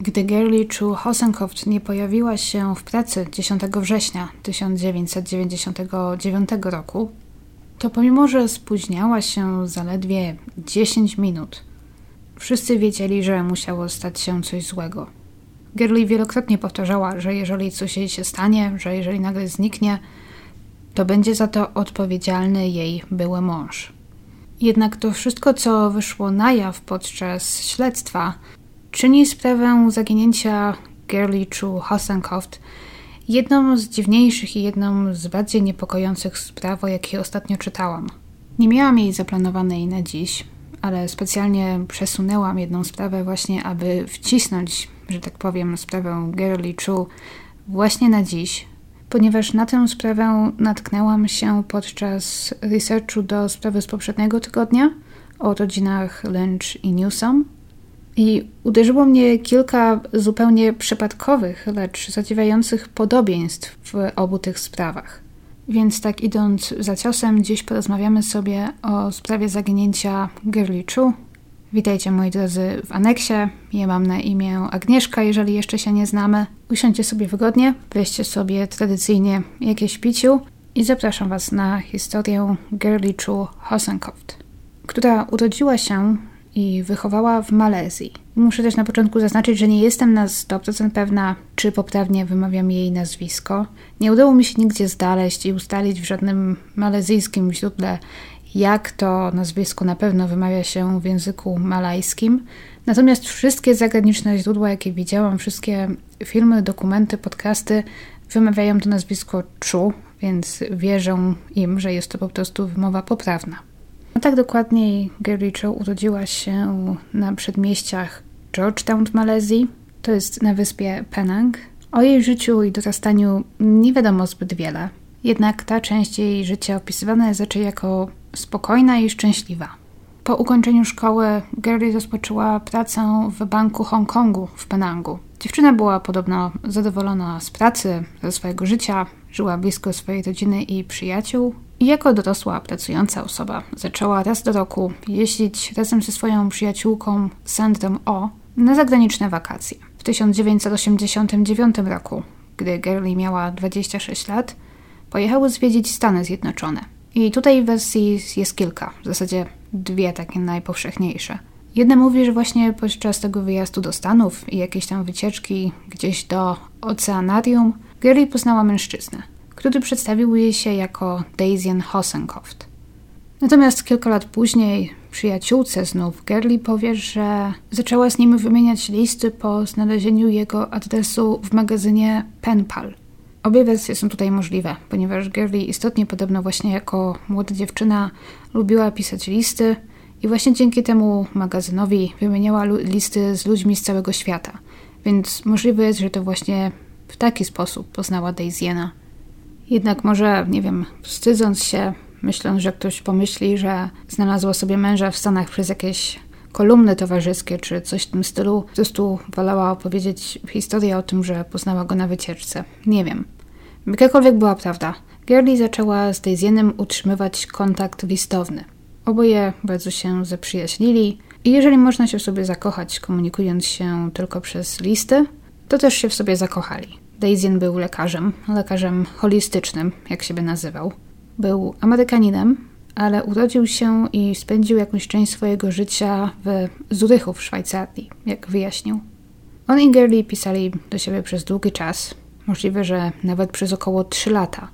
Gdy Girlie Chu Hosenkopf nie pojawiła się w pracy 10 września 1999 roku, to pomimo, że spóźniała się zaledwie 10 minut, wszyscy wiedzieli, że musiało stać się coś złego. Girlie wielokrotnie powtarzała, że jeżeli coś jej się stanie, że jeżeli nagle zniknie, to będzie za to odpowiedzialny jej były mąż. Jednak to wszystko, co wyszło na jaw podczas śledztwa, czyni sprawę zaginięcia Girlie Chu Hassenkoft jedną z dziwniejszych i jedną z bardziej niepokojących spraw, o jakie ostatnio czytałam. Nie miałam jej zaplanowanej na dziś, ale specjalnie przesunęłam jedną sprawę właśnie, aby wcisnąć, że tak powiem, sprawę Girlie Chu właśnie na dziś, ponieważ na tę sprawę natknęłam się podczas researchu do sprawy z poprzedniego tygodnia o rodzinach Lynch i Newsom. I uderzyło mnie kilka zupełnie przypadkowych, lecz zadziwiających podobieństw w obu tych sprawach. Więc tak idąc za ciosem, dziś porozmawiamy sobie o sprawie zaginięcia Girlie Chu. Witajcie moi drodzy w aneksie. Ja mam na imię Agnieszka, jeżeli jeszcze się nie znamy. Usiądźcie sobie wygodnie, weźcie sobie tradycyjnie jakieś piciu i zapraszam Was na historię Girlie Chu Hosenkopf, która urodziła się i wychowała w Malezji. Muszę też na początku zaznaczyć, że nie jestem na 100% pewna, czy poprawnie wymawiam jej nazwisko. Nie udało mi się nigdzie znaleźć i ustalić w żadnym malezyjskim źródle, jak to nazwisko na pewno wymawia się w języku malajskim. Natomiast wszystkie zagraniczne źródła, jakie widziałam, wszystkie filmy, dokumenty, podcasty wymawiają to nazwisko Chu, więc wierzę im, że jest to po prostu wymowa poprawna. No tak dokładniej, Gary Cho urodziła się na przedmieściach Georgetown w Malezji, to jest na wyspie Penang. O jej życiu i dorastaniu nie wiadomo zbyt wiele, jednak ta część jej życia opisywana jest raczej jako spokojna i szczęśliwa. Po ukończeniu szkoły Gary rozpoczęła pracę w banku Hongkongu w Penangu. Dziewczyna była podobno zadowolona z pracy, ze swojego życia, żyła blisko swojej rodziny i przyjaciół, jako dorosła, pracująca osoba zaczęła raz do roku jeździć razem ze swoją przyjaciółką Sandrą O na zagraniczne wakacje. W 1989 roku, gdy Girlie miała 26 lat, pojechały zwiedzić Stany Zjednoczone. I tutaj wersji jest kilka, w zasadzie dwie takie najpowszechniejsze. Jedna mówi, że właśnie podczas tego wyjazdu do Stanów i jakiejś tam wycieczki gdzieś do oceanarium, Girlie poznała mężczyznę który przedstawił jej się jako Daisy Hosenkopf. Natomiast kilka lat później przyjaciółce znów Gerli powie, że zaczęła z nim wymieniać listy po znalezieniu jego adresu w magazynie Penpal. Obie wersje są tutaj możliwe, ponieważ Gerli istotnie podobno właśnie jako młoda dziewczyna lubiła pisać listy i właśnie dzięki temu magazynowi wymieniała listy z ludźmi z całego świata. Więc możliwe jest, że to właśnie w taki sposób poznała Daisy'ena. Jednak może, nie wiem, wstydząc się, myśląc, że ktoś pomyśli, że znalazła sobie męża w Stanach przez jakieś kolumny towarzyskie czy coś w tym stylu, po prostu wolała opowiedzieć historię o tym, że poznała go na wycieczce. Nie wiem. Jakakolwiek była prawda, Girlie zaczęła z Daisy'enem utrzymywać kontakt listowny. Oboje bardzo się zaprzyjaźnili i jeżeli można się w sobie zakochać, komunikując się tylko przez listy, to też się w sobie zakochali. Daisyen był lekarzem, lekarzem holistycznym, jak siebie nazywał. Był Amerykaninem, ale urodził się i spędził jakąś część swojego życia w Zurychu w Szwajcarii, jak wyjaśnił. On i Gerli pisali do siebie przez długi czas, możliwe, że nawet przez około 3 lata.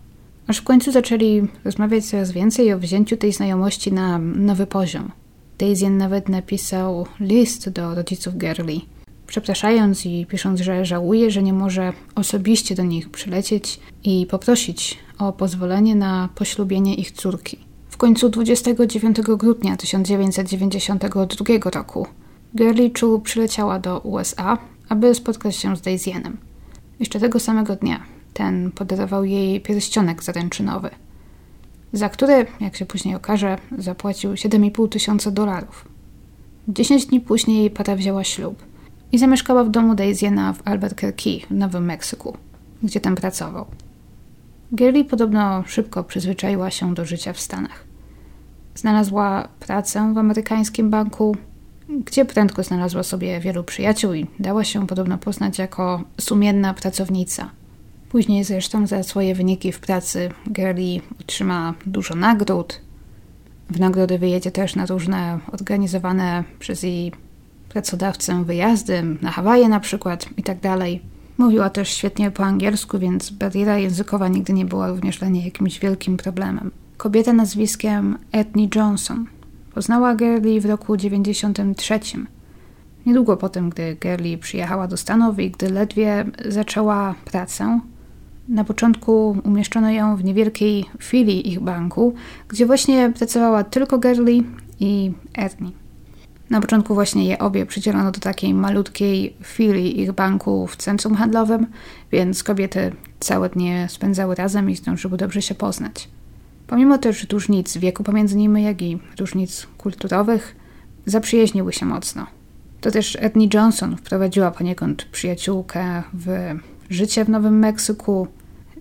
Aż w końcu zaczęli rozmawiać coraz więcej o wzięciu tej znajomości na nowy poziom. Daisyen nawet napisał list do rodziców Gerli, przepraszając i pisząc, że żałuje, że nie może osobiście do nich przylecieć i poprosić o pozwolenie na poślubienie ich córki. W końcu 29 grudnia 1992 roku Girlie Chu przyleciała do USA, aby spotkać się z Daisyenem. Jeszcze tego samego dnia ten podarował jej pierścionek zaręczynowy, za który, jak się później okaże, zapłacił 7,5 tysiąca dolarów. Dziesięć dni później para wzięła ślub – i zamieszkała w domu Daisy'ena w Albuquerque w Nowym Meksyku, gdzie tam pracował. Girlie podobno szybko przyzwyczaiła się do życia w Stanach. Znalazła pracę w amerykańskim banku, gdzie prędko znalazła sobie wielu przyjaciół i dała się podobno poznać jako sumienna pracownica. Później zresztą za swoje wyniki w pracy Gary otrzyma dużo nagród. W nagrody wyjedzie też na różne organizowane przez jej pracodawcę wyjazdy, na Hawaje na przykład i tak. Mówiła też świetnie po angielsku, więc bariera językowa nigdy nie była również dla niej jakimś wielkim problemem. Kobieta nazwiskiem Ethnie Johnson poznała Gerli w roku 93. Niedługo po tym, gdy Gerli przyjechała do Stanów i gdy ledwie zaczęła pracę, na początku umieszczono ją w niewielkiej filii ich banku, gdzie właśnie pracowała tylko Gerli i Ernie. Na początku właśnie je obie przydzielono do takiej malutkiej filii ich banku w centrum handlowym, więc kobiety całe dnie spędzały razem i zdążyły dobrze się poznać. Pomimo też różnic wieku pomiędzy nimi, jak i różnic kulturowych, zaprzyjaźniły się mocno. To też Johnson wprowadziła poniekąd przyjaciółkę w życie w Nowym Meksyku.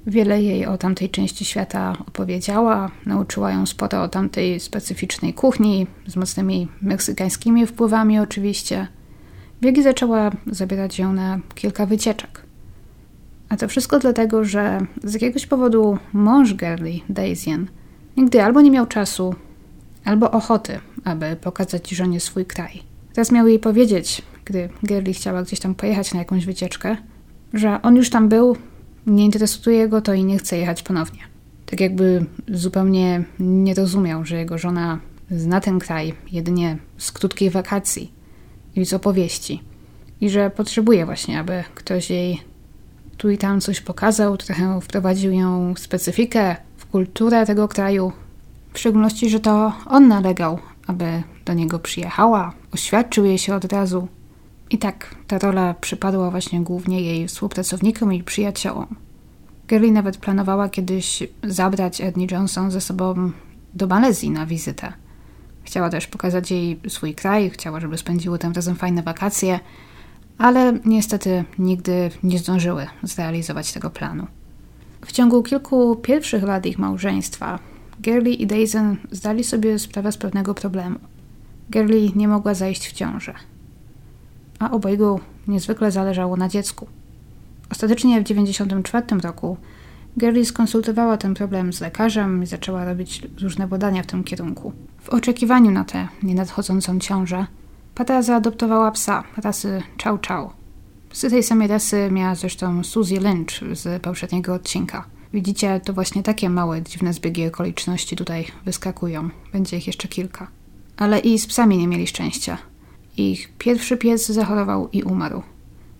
Wiele jej o tamtej części świata opowiedziała, nauczyła ją sporo o tamtej specyficznej kuchni, z mocnymi meksykańskimi wpływami oczywiście. Biegi zaczęła zabierać ją na kilka wycieczek. A to wszystko dlatego, że z jakiegoś powodu mąż Gerli, Daisyen, nigdy albo nie miał czasu, albo ochoty, aby pokazać żonie swój kraj. Teraz miał jej powiedzieć, gdy Gerli chciała gdzieś tam pojechać na jakąś wycieczkę, że on już tam był, nie interesuje go to i nie chce jechać ponownie. Tak jakby zupełnie nie rozumiał, że jego żona zna ten kraj jedynie z krótkiej wakacji i z opowieści. I że potrzebuje właśnie, aby ktoś jej tu i tam coś pokazał, trochę wprowadził ją w specyfikę, w kulturę tego kraju. W szczególności, że to on nalegał, aby do niego przyjechała, oświadczył jej się od razu. I tak ta rola przypadła właśnie głównie jej współpracownikom i przyjaciołom. Gary nawet planowała kiedyś zabrać Ednie Johnson ze sobą do Malezji na wizytę. Chciała też pokazać jej swój kraj, chciała, żeby spędziły tam razem fajne wakacje – ale niestety nigdy nie zdążyły zrealizować tego planu. W ciągu kilku pierwszych lat ich małżeństwa Gerli i Daisy zdali sobie sprawę z pewnego problemu. Gerli nie mogła zajść w ciążę, a obojgu niezwykle zależało na dziecku. Ostatecznie w 1994 roku Gerli skonsultowała ten problem z lekarzem i zaczęła robić różne badania w tym kierunku. W oczekiwaniu na tę nienadchodzącą ciążę Pata zaadoptowała psa rasy Chow Chow. Psy tej samej rasy miała zresztą Suzy Lynch z poprzedniego odcinka. Widzicie, to właśnie takie małe, dziwne zbiegi okoliczności tutaj wyskakują. Będzie ich jeszcze kilka. Ale i z psami nie mieli szczęścia. Ich pierwszy pies zachorował i umarł.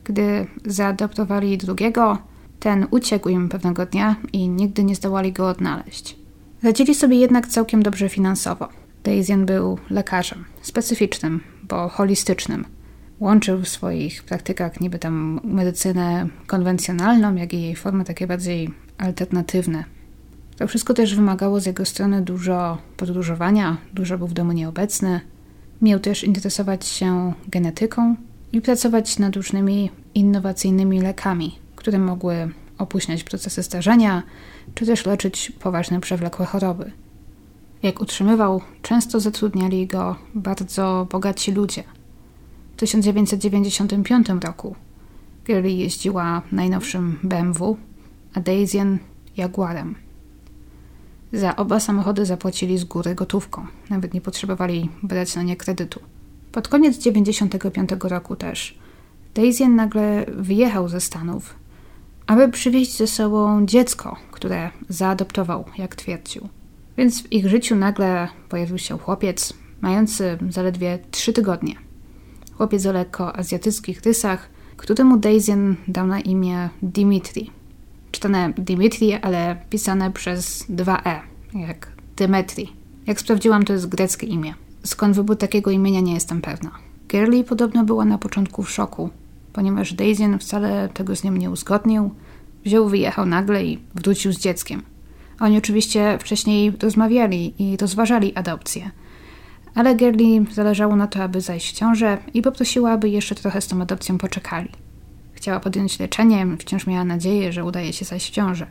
Gdy zaadoptowali drugiego, ten uciekł im pewnego dnia i nigdy nie zdołali go odnaleźć. Radzili sobie jednak całkiem dobrze finansowo. Daisyen był lekarzem, specyficznym, bo holistycznym. Łączył w swoich praktykach niby tam medycynę konwencjonalną, jak i jej formy takie bardziej alternatywne. To wszystko też wymagało z jego strony dużo podróżowania, dużo był w domu nieobecny. Miał też interesować się genetyką i pracować nad różnymi innowacyjnymi lekami, które mogły opóźniać procesy starzenia, czy też leczyć poważne przewlekłe choroby. Jak utrzymywał, często zatrudniali go bardzo bogaci ludzie. W 1995 roku Gary jeździła najnowszym BMW, a Daisyen Jaguarem. Za oba samochody zapłacili z góry gotówką, nawet nie potrzebowali brać na nie kredytu. Pod koniec 1995 roku też Daisyen nagle wyjechał ze Stanów, aby przywieźć ze sobą dziecko, które zaadoptował, jak twierdził. Więc w ich życiu nagle pojawił się chłopiec, mający zaledwie trzy tygodnie. Chłopiec o lekko azjatyckich rysach, któremu Daisyen dał na imię Dimitri. Czytane Dimitri, ale pisane przez dwa E, jak Dymetri. Jak sprawdziłam, to jest greckie imię. Skąd wybór takiego imienia nie jestem pewna. Girlie podobno była na początku w szoku, ponieważ Daisyen wcale tego z nią nie uzgodnił. Wziął, wyjechał nagle i wrócił z dzieckiem. Oni oczywiście wcześniej rozmawiali i rozważali adopcję. Ale Gerli zależało na to, aby zajść w ciążę i poprosiła, aby jeszcze trochę z tą adopcją poczekali. Chciała podjąć leczenie, wciąż miała nadzieję, że udaje się zajść w ciążę.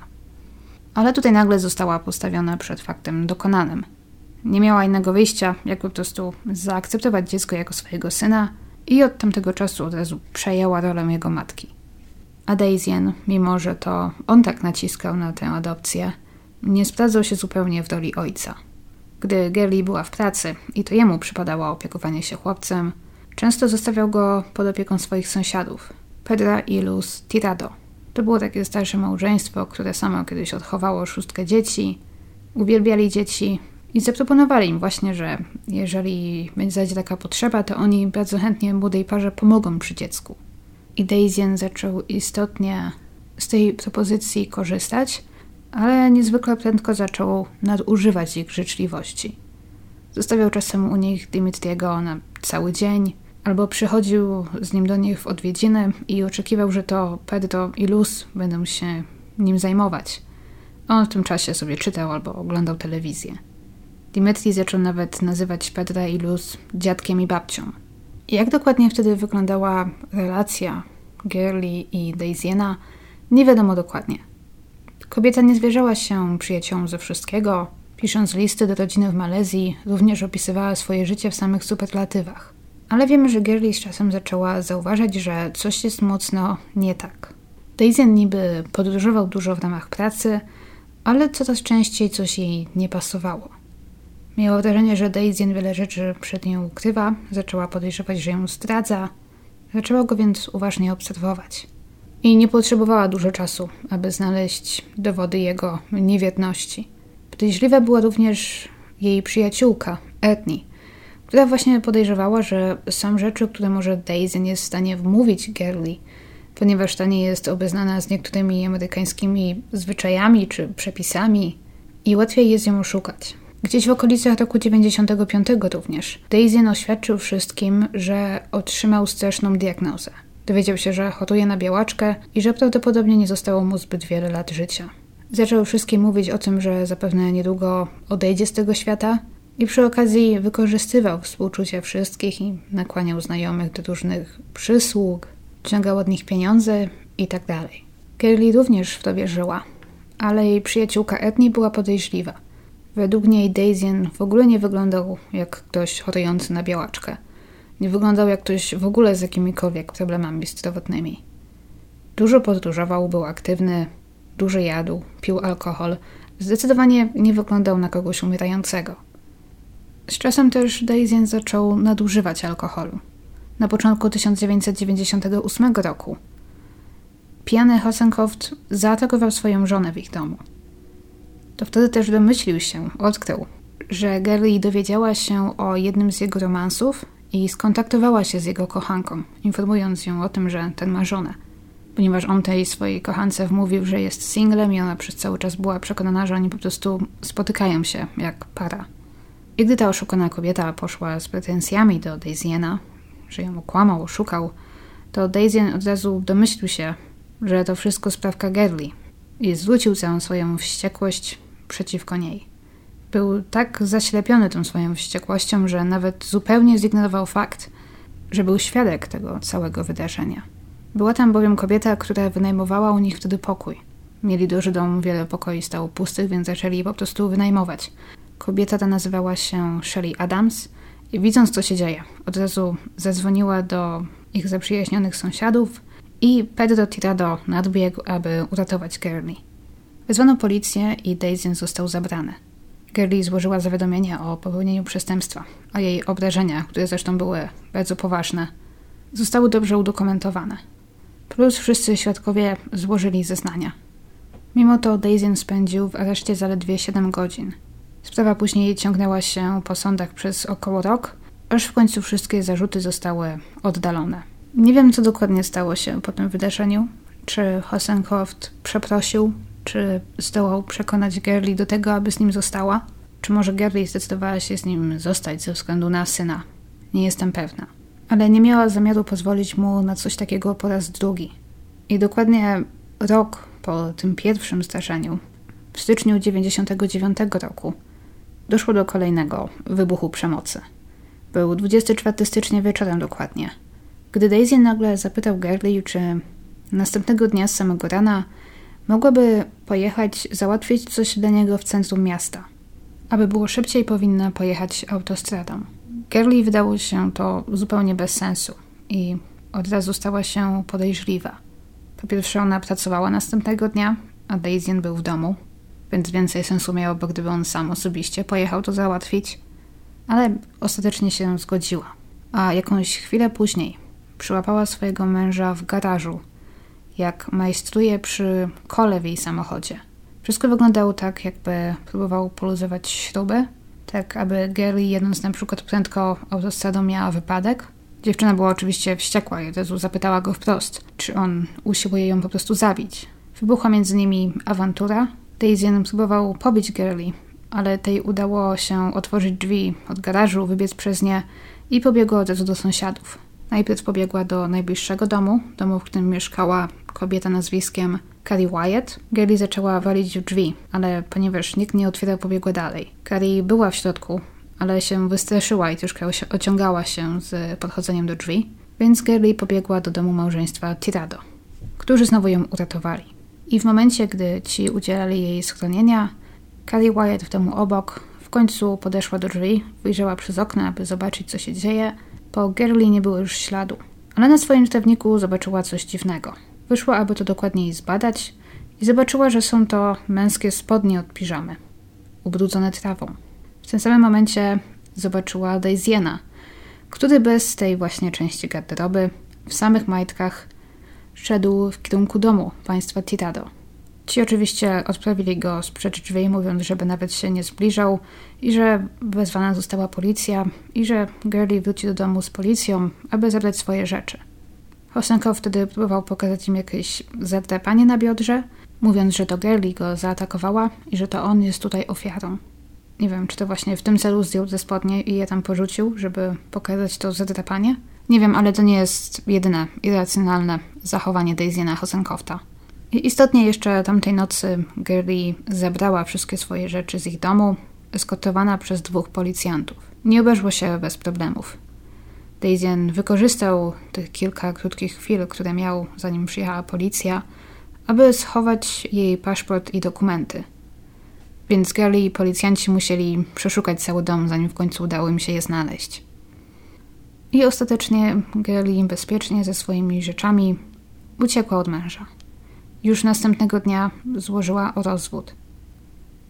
Ale tutaj nagle została postawiona przed faktem dokonanym. Nie miała innego wyjścia, jak po prostu zaakceptować dziecko jako swojego syna i od tamtego czasu od razu przejęła rolę jego matki. A Daisyen, mimo że to on tak naciskał na tę adopcję, nie sprawdzał się zupełnie w roli ojca. Gdy Gerli była w pracy i to jemu przypadało opiekowanie się chłopcem, często zostawiał go pod opieką swoich sąsiadów, Pedra i Luz Tirado. To było takie starsze małżeństwo, które samo kiedyś odchowało szóstkę dzieci, uwielbiali dzieci i zaproponowali im właśnie, że jeżeli będzie taka potrzeba, to oni bardzo chętnie młodej parze pomogą przy dziecku. I Daisyen zaczął istotnie z tej propozycji korzystać, ale niezwykle prędko zaczął nadużywać ich życzliwości. Zostawiał czasem u nich Dimitriego na cały dzień, albo przychodził z nim do nich w odwiedziny i oczekiwał, że to Pedro i Luz będą się nim zajmować. On w tym czasie sobie czytał albo oglądał telewizję. Dimitri zaczął nawet nazywać Pedra i Luz dziadkiem i babcią. Jak dokładnie wtedy wyglądała relacja Girly i Daisyena, nie wiadomo dokładnie. Kobieta nie zwierzała się przyjaciołom ze wszystkiego. Pisząc listy do rodziny w Malezji, również opisywała swoje życie w samych superlatywach. Ale wiemy, że Girly z czasem zaczęła zauważać, że coś jest mocno nie tak. Daisyen niby podróżował dużo w ramach pracy, ale coraz częściej coś jej nie pasowało. Miała wrażenie, że Daisyen wiele rzeczy przed nią ukrywa, zaczęła podejrzewać, że ją zdradza, zaczęła go więc uważnie obserwować. I nie potrzebowała dużo czasu, aby znaleźć dowody jego niewierności. Podejrzliwa była również jej przyjaciółka, Etni, która właśnie podejrzewała, że są rzeczy, które może Daisy nie jest w stanie wmówić Gerli, ponieważ ta nie jest obeznana z niektórymi amerykańskimi zwyczajami czy przepisami i łatwiej jest ją oszukać. Gdzieś w okolicach roku 95 również Daisy oświadczył wszystkim, że otrzymał straszną diagnozę. Dowiedział się, że choruje na białaczkę i że prawdopodobnie nie zostało mu zbyt wiele lat życia. Zaczął wszystkim mówić o tym, że zapewne niedługo odejdzie z tego świata i przy okazji wykorzystywał współczucie wszystkich i nakłaniał znajomych do różnych przysług, ciągał od nich pieniądze itd. Tak Kerli również w to wierzyła, ale jej przyjaciółka Etni była podejrzliwa. Według niej Daisyen w ogóle nie wyglądał jak ktoś chorujący na białaczkę. Nie wyglądał jak ktoś w ogóle z jakimikolwiek problemami zdrowotnymi. Dużo podróżował, był aktywny, dużo jadł, pił alkohol. Zdecydowanie nie wyglądał na kogoś umierającego. Z czasem też Daisyen zaczął nadużywać alkoholu. Na początku 1998 roku pijany Hassenhoft zaatakował swoją żonę w ich domu. To wtedy też domyślił się, odkrył, że Gerli dowiedziała się o jednym z jego romansów i skontaktowała się z jego kochanką, informując ją o tym, że ten ma żonę. Ponieważ on tej swojej kochance wmówił, że jest singlem i ona przez cały czas była przekonana, że oni po prostu spotykają się jak para. I gdy ta oszukana kobieta poszła z pretensjami do Daisyena, że ją okłamał, oszukał, to Daisyen od razu domyślił się, że to wszystko sprawka Gerli i zwrócił całą swoją wściekłość przeciwko niej. Był tak zaślepiony tą swoją wściekłością, że nawet zupełnie zignorował fakt, że był świadek tego całego wydarzenia. Była tam bowiem kobieta, która wynajmowała u nich wtedy pokój. Mieli duży dom, wiele pokoi stało pustych, więc zaczęli po prostu wynajmować. Kobieta ta nazywała się Shelley Adams i widząc, co się dzieje, od razu zadzwoniła do ich zaprzyjaźnionych sąsiadów i Pedro Tirado nadbiegł, aby uratować Gurney. Wezwano policję i Daisy został zabrany. Gerli złożyła zawiadomienie o popełnieniu przestępstwa, a jej obrażenia, które zresztą były bardzo poważne, zostały dobrze udokumentowane. Plus wszyscy świadkowie złożyli zeznania. Mimo to Daisy spędził w areszcie zaledwie 7 godzin. Sprawa później ciągnęła się po sądach przez około rok, aż w końcu wszystkie zarzuty zostały oddalone. Nie wiem, co dokładnie stało się po tym wydarzeniu. Czy Hosenhoft przeprosił czy zdołał przekonać Gerli do tego, aby z nim została? Czy może Gerli zdecydowała się z nim zostać ze względu na syna? Nie jestem pewna. Ale nie miała zamiaru pozwolić mu na coś takiego po raz drugi. I dokładnie rok po tym pierwszym zdarzeniu, w styczniu 1999 roku, doszło do kolejnego wybuchu przemocy. Był 24 stycznia wieczorem dokładnie, gdy Daisy nagle zapytał Gerli, czy następnego dnia z samego rana mogłaby pojechać załatwić coś dla niego w centrum miasta. Aby było szybciej, powinna pojechać autostradą. Gerli wydało się to zupełnie bez sensu i od razu stała się podejrzliwa. Po pierwsze, ona pracowała następnego dnia, a Daisy był w domu, więc więcej sensu miałoby, gdyby on sam osobiście pojechał to załatwić. Ale ostatecznie się zgodziła. A jakąś chwilę później przyłapała swojego męża w garażu, jak majstruje przy kole w jej samochodzie. Wszystko wyglądało tak, jakby próbował poluzować śruby, tak aby Gary jedząc na przykład prędko autostradą miała wypadek. Dziewczyna była oczywiście wściekła i od razu zapytała go wprost, czy on usiłuje ją po prostu zabić. Wybuchła między nimi awantura. Daisy próbował pobić Girly, ale tej udało się otworzyć drzwi od garażu, wybiec przez nie i pobiegła od razu do sąsiadów. Najpierw pobiegła do najbliższego domu, domu, w którym mieszkała kobieta nazwiskiem Carrie Wyatt. Gary zaczęła walić w drzwi, ale ponieważ nikt nie otwierał, pobiegła dalej. Carrie była w środku, ale się wystraszyła i troszkę ociągała się z podchodzeniem do drzwi, więc Gary pobiegła do domu małżeństwa Tirado, którzy znowu ją uratowali. I w momencie, gdy ci udzielali jej schronienia, Carrie Wyatt w domu obok w końcu podeszła do drzwi, wyjrzała przez okno, aby zobaczyć, co się dzieje. Po Gerli nie było już śladu, ale na swoim stawniku zobaczyła coś dziwnego. Wyszła, aby to dokładniej zbadać i zobaczyła, że są to męskie spodnie od piżamy, ubrudzone trawą. W tym samym momencie zobaczyła Daisyena, który bez tej właśnie części garderoby, w samych majtkach, szedł w kierunku domu państwa Tirado. Ci oczywiście odprawili go z drzwi, mówiąc, żeby nawet się nie zbliżał i że wezwana została policja i że Gurley wróci do domu z policją, aby zabrać swoje rzeczy. Hosenko wtedy próbował pokazać im jakieś zadrapanie na biodrze, mówiąc, że to Gurley go zaatakowała i że to on jest tutaj ofiarą. Nie wiem, czy to właśnie w tym celu zdjął ze spodnie i je tam porzucił, żeby pokazać to zadrapanie. Nie wiem, ale to nie jest jedyne irracjonalne zachowanie Daisy'na Hosenkofta. Istotnie jeszcze tamtej nocy Gary zebrała wszystkie swoje rzeczy z ich domu, eskortowana przez dwóch policjantów. Nie obeszło się bez problemów. Daisyen wykorzystał tych kilka krótkich chwil, które miał zanim przyjechała policja, aby schować jej paszport i dokumenty. Więc Gary i policjanci musieli przeszukać cały dom, zanim w końcu udało im się je znaleźć. I ostatecznie Gary bezpiecznie ze swoimi rzeczami uciekła od męża. Już następnego dnia złożyła o rozwód.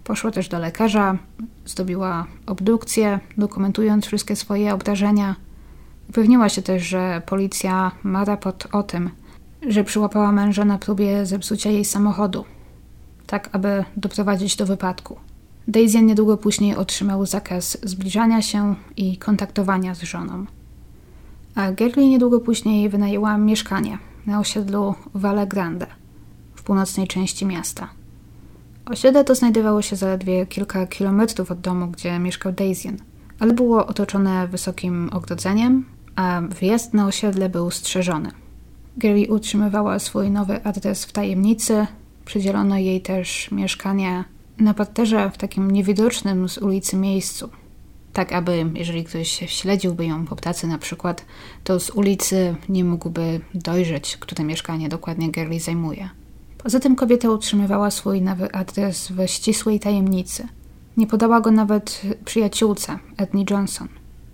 Poszła też do lekarza, zdobiła obdukcję, dokumentując wszystkie swoje obrażenia. Upewniła się też, że policja ma raport o tym, że przyłapała męża na próbie zepsucia jej samochodu, tak aby doprowadzić do wypadku. Daisy niedługo później otrzymał zakaz zbliżania się i kontaktowania z żoną. Gerli niedługo później wynajęła mieszkanie na osiedlu Valle Grande – w północnej części miasta. Osiedle to znajdowało się zaledwie kilka kilometrów od domu, gdzie mieszkał Daisy, ale było otoczone wysokim ogrodzeniem, a wjazd na osiedle był strzeżony. Gary utrzymywała swój nowy adres w tajemnicy, przydzielono jej też mieszkanie na parterze w takim niewidocznym z ulicy miejscu. Tak, aby jeżeli ktoś śledziłby ją po pracy na przykład, to z ulicy nie mógłby dojrzeć, które mieszkanie dokładnie Gary zajmuje. Poza tym kobieta utrzymywała swój nowy adres w ścisłej tajemnicy. Nie podała go nawet przyjaciółce, Edni Johnson,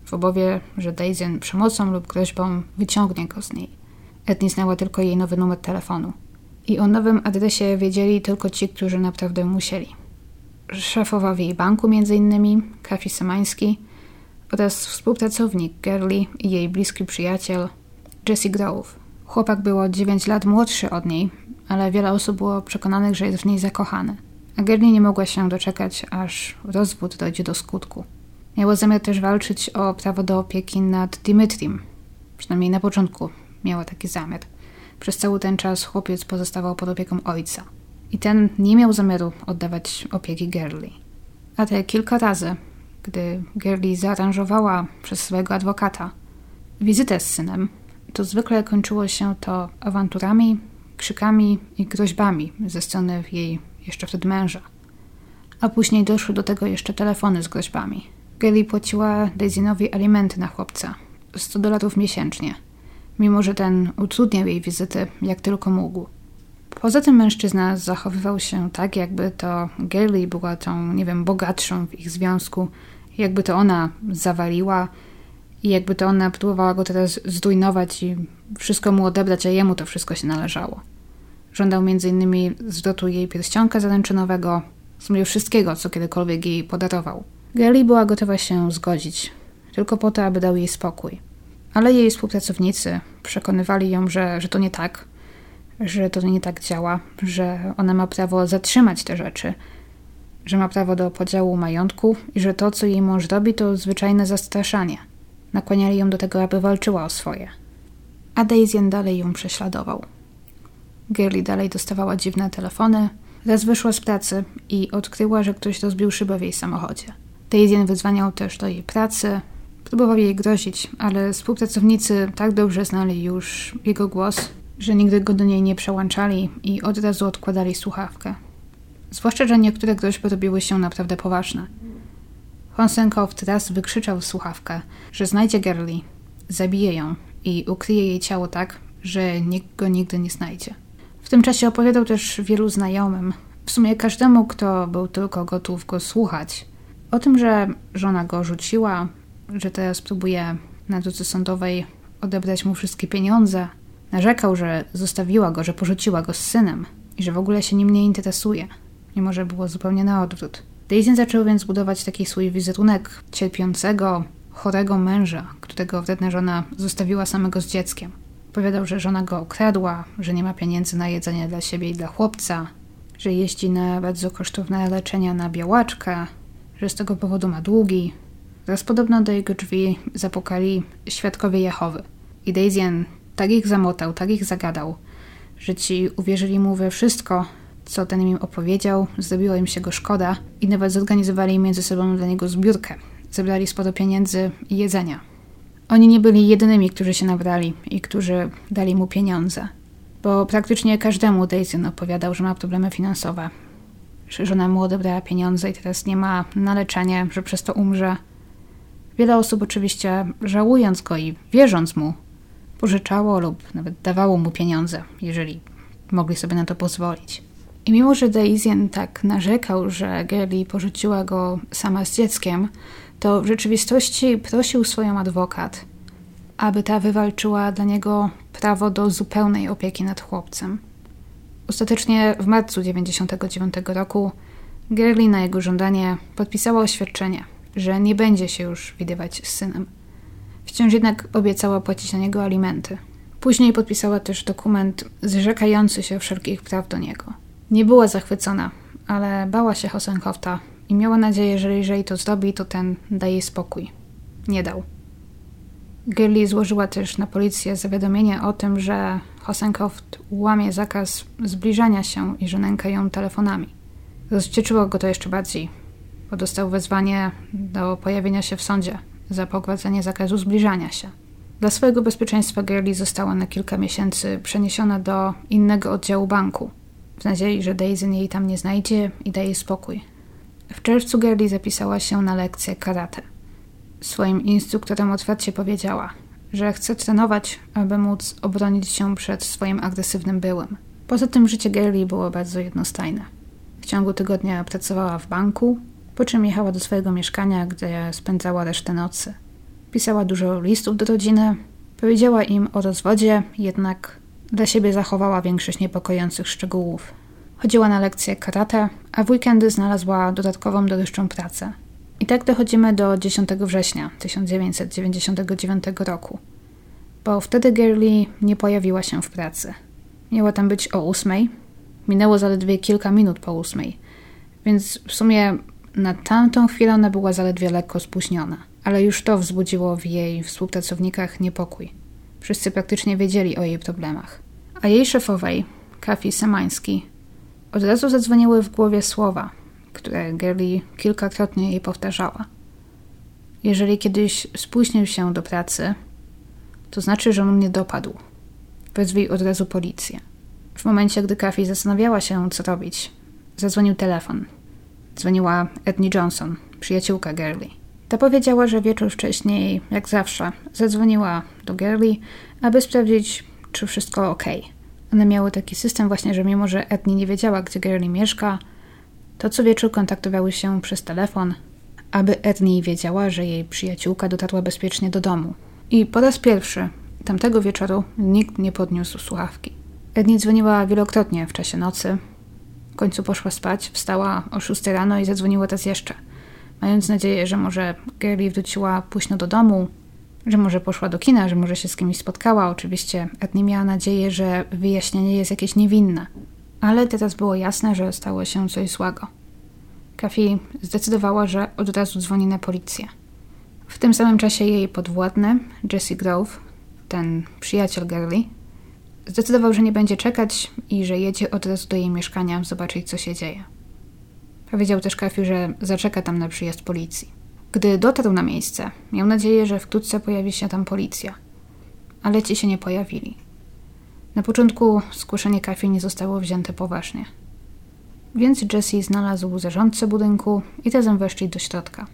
w obawie, że Daisy przemocą lub groźbą wyciągnie go z niej. Edni znała tylko jej nowy numer telefonu. I o nowym adresie wiedzieli tylko ci, którzy naprawdę musieli. Jej banku innymi, Kafi Semański oraz współpracownik Gerli i jej bliski przyjaciel Jesse Grove. Chłopak był o 9 lat młodszy od niej, ale wiele osób było przekonanych, że jest w niej zakochany. A Gerli nie mogła się doczekać, aż rozwód dojdzie do skutku. Miała zamiar też walczyć o prawo do opieki nad Dimitrim. Przynajmniej na początku miała taki zamiar. Przez cały ten czas chłopiec pozostawał pod opieką ojca. I ten nie miał zamiaru oddawać opieki Gerli. A te kilka razy, gdy Gerli zaaranżowała przez swojego adwokata wizytę z synem, to zwykle kończyło się to awanturami, krzykami i groźbami ze strony jej jeszcze wtedy męża. A później doszły do tego jeszcze telefony z groźbami. Kelly płaciła Daisynowi alimenty na chłopca, 100 dolarów miesięcznie, mimo że ten utrudniał jej wizyty jak tylko mógł. Poza tym mężczyzna zachowywał się tak, jakby to Gaylee była tą, nie wiem, bogatszą w ich związku, jakby to ona zawaliła i jakby to ona próbowała go teraz zdujnować i wszystko mu odebrać, a jemu to wszystko się należało. Żądał m.in. zwrotu jej pierścionka zaręczynowego, w wszystkiego, co kiedykolwiek jej podarował. Gaylee była gotowa się zgodzić, tylko po to, aby dał jej spokój. Ale jej współpracownicy przekonywali ją, że, że to nie tak, że to nie tak działa, że ona ma prawo zatrzymać te rzeczy, że ma prawo do podziału majątku i że to, co jej mąż robi, to zwyczajne zastraszanie. Nakłaniali ją do tego, aby walczyła o swoje. A Daisy dalej ją prześladował. Girlie dalej dostawała dziwne telefony. Raz wyszła z pracy i odkryła, że ktoś rozbił szybę w jej samochodzie. Daisy wyzwaniał też do jej pracy, próbował jej grozić, ale współpracownicy tak dobrze znali już jego głos, że nigdy go do niej nie przełączali i od razu odkładali słuchawkę. Zwłaszcza, że niektóre groźby robiły się naprawdę poważne. Honsenkow raz wykrzyczał w słuchawkę, że znajdzie Gerli, zabije ją i ukryje jej ciało tak, że nikt go nigdy nie znajdzie. W tym czasie opowiadał też wielu znajomym, w sumie każdemu, kto był tylko gotów go słuchać, o tym, że żona go rzuciła, że teraz próbuje na drodze sądowej odebrać mu wszystkie pieniądze. Narzekał, że zostawiła go, że porzuciła go z synem i że w ogóle się nim nie interesuje, mimo że było zupełnie na odwrót. Daisy zaczął więc budować taki swój wizerunek cierpiącego, chorego męża, którego wredna żona zostawiła samego z dzieckiem. Powiadał, że żona go okradła, że nie ma pieniędzy na jedzenie dla siebie i dla chłopca, że jeździ na bardzo kosztowne leczenia na białaczkę, że z tego powodu ma długi. Teraz podobno do jego drzwi zapukali świadkowie Jehowy. I Daisyen tak ich zamotał, tak ich zagadał, że ci uwierzyli mu we wszystko, co ten im opowiedział, zrobiło im się go szkoda i nawet zorganizowali między sobą dla niego zbiórkę. Zebrali sporo pieniędzy i jedzenia. Oni nie byli jedynymi, którzy się nabrali i którzy dali mu pieniądze, bo praktycznie każdemu Daisy opowiadał, że ma problemy finansowe, że żona mu odebrała pieniądze i teraz nie ma na leczenie, że przez to umrze. Wiele osób oczywiście żałując go i wierząc mu, pożyczało lub nawet dawało mu pieniądze, jeżeli mogli sobie na to pozwolić. I mimo, że Daisyen tak narzekał, że Geli porzuciła go sama z dzieckiem, to w rzeczywistości prosił swoją adwokat, aby ta wywalczyła dla niego prawo do zupełnej opieki nad chłopcem. Ostatecznie w marcu 1999 roku Gerli na jego żądanie podpisała oświadczenie, że nie będzie się już widywać z synem. Wciąż jednak obiecała płacić na niego alimenty. Później podpisała też dokument zrzekający się wszelkich praw do niego. Nie była zachwycona, ale bała się Hosenkofta i miała nadzieję, że jeżeli to zrobi, to ten da jej spokój. Nie dał. Gilly złożyła też na policję zawiadomienie o tym, że Hosenkoft łamie zakaz zbliżania się i że nęka ją telefonami. Rozcieczyło go to jeszcze bardziej, bo dostał wezwanie do pojawienia się w sądzie za pogwałcenie zakazu zbliżania się. Dla swojego bezpieczeństwa Gurley została na kilka miesięcy przeniesiona do innego oddziału banku, w nadziei, że Daisy jej tam nie znajdzie i daje spokój. W czerwcu Gurley zapisała się na lekcję karate. Swoim instruktorem otwarcie powiedziała, że chce trenować, aby móc obronić się przed swoim agresywnym byłem. Poza tym życie Gurley było bardzo jednostajne. W ciągu tygodnia pracowała w banku, po czym jechała do swojego mieszkania, gdzie spędzała resztę nocy. Pisała dużo listów do rodziny, powiedziała im o rozwodzie, jednak dla siebie zachowała większość niepokojących szczegółów. Chodziła na lekcje karate, a w weekendy znalazła dodatkową dorywczą pracę. I tak dochodzimy do 10 września 1999 roku, bo wtedy Girlie nie pojawiła się w pracy. Miała tam być o ósmej, minęło zaledwie kilka minut po ósmej, więc w sumie na tamtą chwilę ona była zaledwie lekko spóźniona, ale już to wzbudziło w jej współpracownikach niepokój. Wszyscy praktycznie wiedzieli o jej problemach. A jej szefowej, Kafi Samański, od razu zadzwoniły w głowie słowa, które Gerli kilkakrotnie jej powtarzała. Jeżeli kiedyś spóźnił się do pracy, to znaczy, że on mnie dopadł. Wezwij od razu policję. W momencie, gdy Kafi zastanawiała się, co robić, zadzwonił telefon – Dzwoniła Ednie Johnson, przyjaciółka Gerli. Ta powiedziała, że wieczór wcześniej, jak zawsze, zadzwoniła do Gerli, aby sprawdzić, czy wszystko ok. One miały taki system właśnie, że mimo, że Edni nie wiedziała, gdzie Girlie mieszka, to co wieczór kontaktowały się przez telefon, aby Edni wiedziała, że jej przyjaciółka dotarła bezpiecznie do domu. I po raz pierwszy tamtego wieczoru nikt nie podniósł słuchawki. Edni dzwoniła wielokrotnie w czasie nocy. W końcu poszła spać, wstała o 6 rano i zadzwoniła raz jeszcze, mając nadzieję, że może Girlie wróciła późno do domu, że może poszła do kina, że może się z kimś spotkała. Oczywiście Edni miała nadzieję, że wyjaśnienie jest jakieś niewinne. Ale teraz było jasne, że stało się coś złego. Kafi zdecydowała, że od razu dzwoni na policję. W tym samym czasie jej podwładny, Jesse Grove, ten przyjaciel Girlie, zdecydował, że nie będzie czekać i że jedzie od razu do jej mieszkania zobaczyć, co się dzieje. Powiedział też Kafi, że zaczeka tam na przyjazd policji. Gdy dotarł na miejsce, miał nadzieję, że wkrótce pojawi się tam policja, ale ci się nie pojawili. Na początku zgłoszenie Kafi nie zostało wzięte poważnie. Więc Jesse znalazł zarządcę budynku i razem weszli do środka.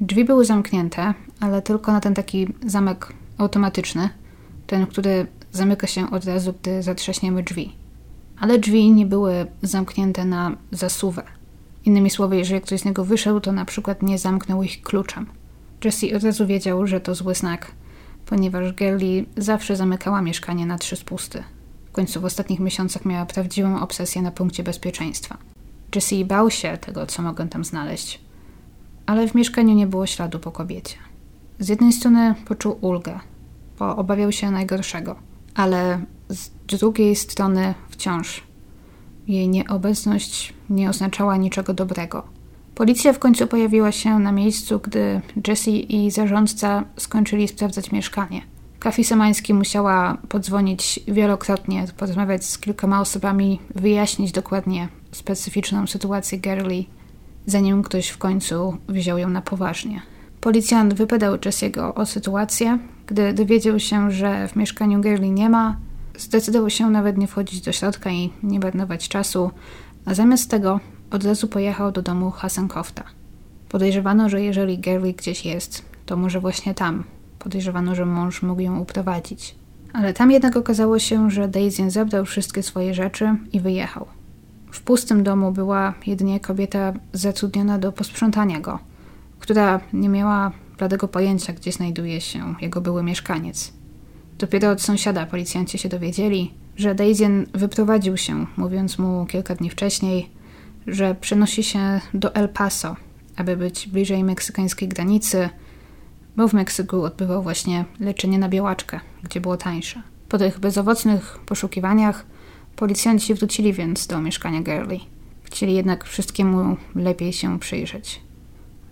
Drzwi były zamknięte, ale tylko na ten taki zamek automatyczny, ten, który zamyka się od razu, gdy zatrzaśniemy drzwi. Ale drzwi nie były zamknięte na zasuwę. Innymi słowy, jeżeli ktoś z niego wyszedł, to na przykład nie zamknął ich kluczem. Jesse od razu wiedział, że to zły znak, ponieważ Gerli zawsze zamykała mieszkanie na trzy spusty. W końcu w ostatnich miesiącach miała prawdziwą obsesję na punkcie bezpieczeństwa. Jesse bał się tego, co mogę tam znaleźć, ale w mieszkaniu nie było śladu po kobiecie. Z jednej strony poczuł ulgę, bo obawiał się najgorszego, ale z drugiej strony wciąż jej nieobecność nie oznaczała niczego dobrego. Policja w końcu pojawiła się na miejscu, gdy Jesse i zarządca skończyli sprawdzać mieszkanie. Kafi Samański musiała podzwonić wielokrotnie, porozmawiać z kilkoma osobami, wyjaśnić dokładnie specyficzną sytuację Gerli, zanim ktoś w końcu wziął ją na poważnie. Policjant wypytał Jesse'ego o sytuację. Gdy dowiedział się, że w mieszkaniu Gerli nie ma, zdecydował się nawet nie wchodzić do środka i nie marnować czasu, a zamiast tego od razu pojechał do domu Hasenkofta. Podejrzewano, że jeżeli Gerli gdzieś jest, to może właśnie tam. Podejrzewano, że mąż mógł ją uprowadzić. Ale tam jednak okazało się, że Daisy zabrał wszystkie swoje rzeczy i wyjechał. W pustym domu była jedynie kobieta zatrudniona do posprzątania go, która nie miała bladego pojęcia, gdzie znajduje się jego były mieszkaniec. Dopiero od sąsiada policjanci się dowiedzieli, że Daisy wyprowadził się, mówiąc mu kilka dni wcześniej, że przenosi się do El Paso, aby być bliżej meksykańskiej granicy, bo w Meksyku odbywał właśnie leczenie na białaczkę, gdzie było tańsze. Po tych bezowocnych poszukiwaniach policjanci wrócili więc do mieszkania Girlie. Chcieli jednak wszystkiemu lepiej się przyjrzeć.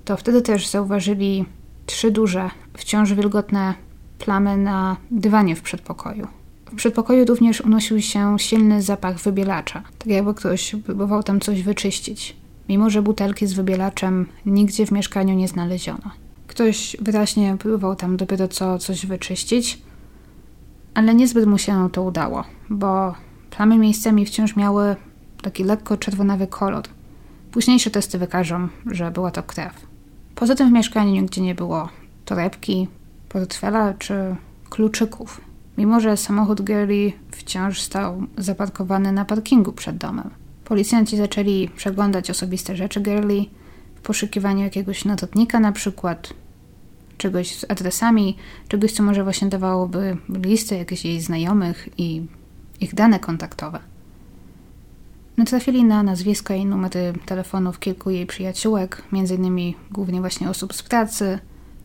To wtedy też zauważyli trzy duże, wciąż wilgotne plamy na dywanie w przedpokoju. W przedpokoju również unosił się silny zapach wybielacza, tak jakby ktoś próbował tam coś wyczyścić, mimo że butelki z wybielaczem nigdzie w mieszkaniu nie znaleziono. Ktoś wyraźnie próbował tam dopiero co coś wyczyścić, ale niezbyt mu się to udało, bo plamy miejscami wciąż miały taki lekko czerwonawy kolor. Późniejsze testy wykażą, że była to krew. Poza tym w mieszkaniu nigdzie nie było torebki, portfela czy kluczyków mimo że samochód Gary wciąż stał zaparkowany na parkingu przed domem. Policjanci zaczęli przeglądać osobiste rzeczy Girly w poszukiwaniu jakiegoś notatnika na przykład, czegoś z adresami, czegoś, co może właśnie dawałoby listę jakichś jej znajomych i ich dane kontaktowe. Natrafili na nazwiska i numery telefonów kilku jej przyjaciółek, innymi głównie właśnie osób z pracy,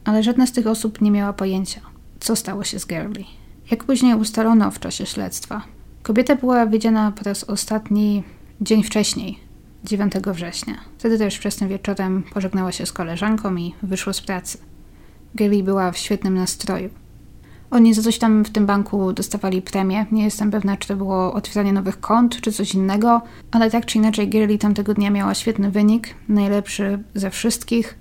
ale żadna z tych osób nie miała pojęcia, co stało się z Girly. Jak później ustalono w czasie śledztwa, kobieta była widziana po raz ostatni dzień wcześniej, 9 września. Wtedy też wczesnym wieczorem pożegnała się z koleżanką i wyszła z pracy. Gaily była w świetnym nastroju. Oni za coś tam w tym banku dostawali premię. Nie jestem pewna, czy to było otwieranie nowych kont, czy coś innego, ale tak czy inaczej Gaily tamtego dnia miała świetny wynik, najlepszy ze wszystkich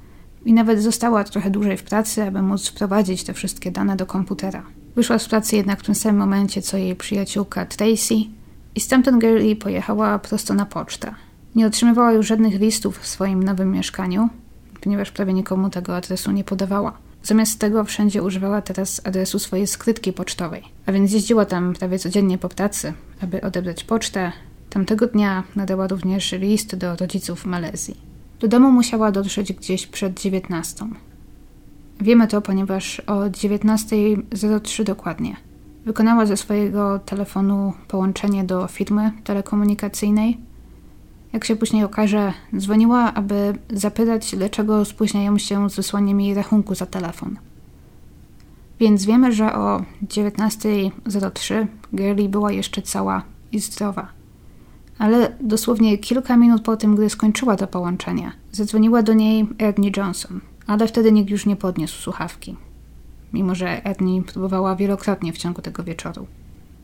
i nawet została trochę dłużej w pracy, aby móc wprowadzić te wszystkie dane do komputera. Wyszła z pracy jednak w tym samym momencie, co jej przyjaciółka Tracy i stamtąd Girlie pojechała prosto na pocztę. Nie otrzymywała już żadnych listów w swoim nowym mieszkaniu, ponieważ prawie nikomu tego adresu nie podawała. Zamiast tego wszędzie używała teraz adresu swojej skrytki pocztowej, a więc jeździła tam prawie codziennie po pracy, aby odebrać pocztę. Tamtego dnia nadała również list do rodziców Malezji. Do domu musiała dotrzeć gdzieś przed 19. Wiemy to, ponieważ o 19.03 dokładnie wykonała ze swojego telefonu połączenie do firmy telekomunikacyjnej. Jak się później okaże, dzwoniła, aby zapytać, dlaczego spóźniają się z wysłaniem jej rachunku za telefon. Więc wiemy, że o 19.03 Girlie była jeszcze cała i zdrowa. Ale dosłownie kilka minut po tym, gdy skończyła to połączenie, zadzwoniła do niej Ernie Johnson, ale wtedy nikt już nie podniósł słuchawki, mimo że Ernie próbowała wielokrotnie w ciągu tego wieczoru.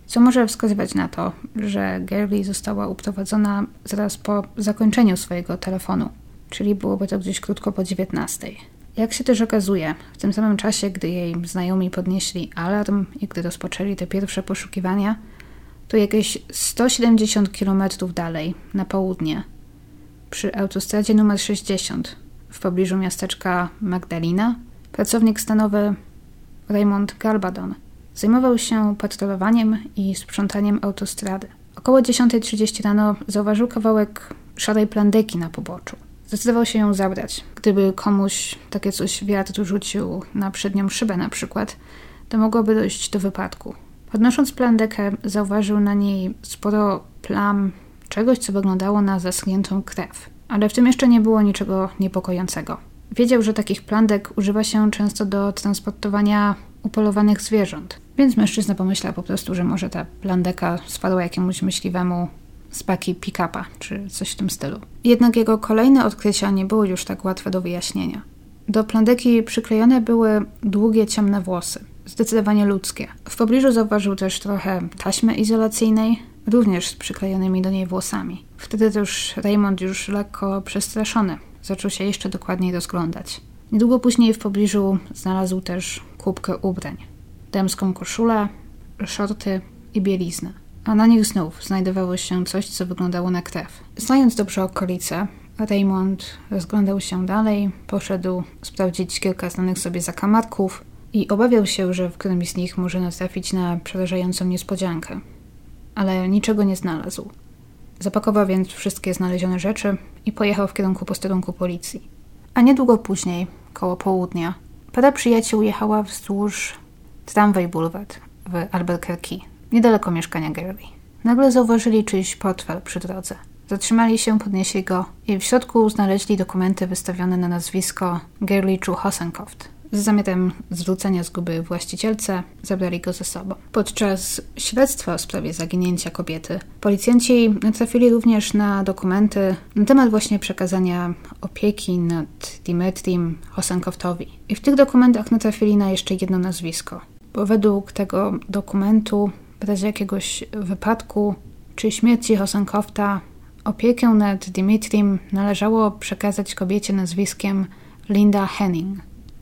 Co może wskazywać na to, że Gerli została uprowadzona zaraz po zakończeniu swojego telefonu, czyli byłoby to gdzieś krótko po 19. Jak się też okazuje, w tym samym czasie, gdy jej znajomi podnieśli alarm i gdy rozpoczęli te pierwsze poszukiwania, to jakieś 170 km dalej, na południe, przy autostradzie numer 60, w pobliżu miasteczka Magdalena, pracownik stanowy Raymond Garbadon zajmował się patrolowaniem i sprzątaniem autostrady. Około 10.30 rano zauważył kawałek szarej plandeki na poboczu. Zdecydował się ją zabrać. Gdyby komuś takie coś wiatr rzucił na przednią szybę na przykład, to mogłoby dojść do wypadku. Podnosząc plandekę, zauważył na niej sporo plam czegoś, co wyglądało na zaschniętą krew. Ale w tym jeszcze nie było niczego niepokojącego. Wiedział, że takich plandek używa się często do transportowania upolowanych zwierząt, więc mężczyzna pomyślał po prostu, że może ta plandeka spadła jakiemuś myśliwemu z paki pick-upa, czy coś w tym stylu. Jednak jego kolejne odkrycia nie były już tak łatwe do wyjaśnienia. Do plandeki przyklejone były długie, ciemne włosy, zdecydowanie ludzkie. W pobliżu zauważył też trochę taśmy izolacyjnej, również z przyklejonymi do niej włosami. Wtedy też Raymond już lekko przestraszony zaczął się jeszcze dokładniej rozglądać. Niedługo później w pobliżu znalazł też kubkę ubrań. Damską koszulę, shorty i bieliznę. A na nich znów znajdowało się coś, co wyglądało na krew. Znając dobrze okolice, Raymond rozglądał się dalej, poszedł sprawdzić kilka znanych sobie zakamarków i obawiał się, że w którymś z nich może natrafić na przerażającą niespodziankę. Ale niczego nie znalazł. Zapakował więc wszystkie znalezione rzeczy i pojechał w kierunku posterunku policji. A niedługo później, koło południa, para przyjaciół jechała wzdłuż Tramway Boulevard w Albuquerque, niedaleko mieszkania Gary. Nagle zauważyli czyjś portfel przy drodze. Zatrzymali się, podnieśli go i w środku znaleźli dokumenty wystawione na nazwisko Gerli Chu Hosenkoft. Z zamiarem zwrócenia zguby właścicielce zabrali go ze sobą. Podczas śledztwa w sprawie zaginięcia kobiety policjanci natrafili również na dokumenty na temat właśnie przekazania opieki nad Dimitrim Hosenkoftowi. I w tych dokumentach natrafili na jeszcze jedno nazwisko, bo według tego dokumentu w razie jakiegoś wypadku czy śmierci Hosenkofta opiekę nad Dimitrim należało przekazać kobiecie nazwiskiem Linda Henning.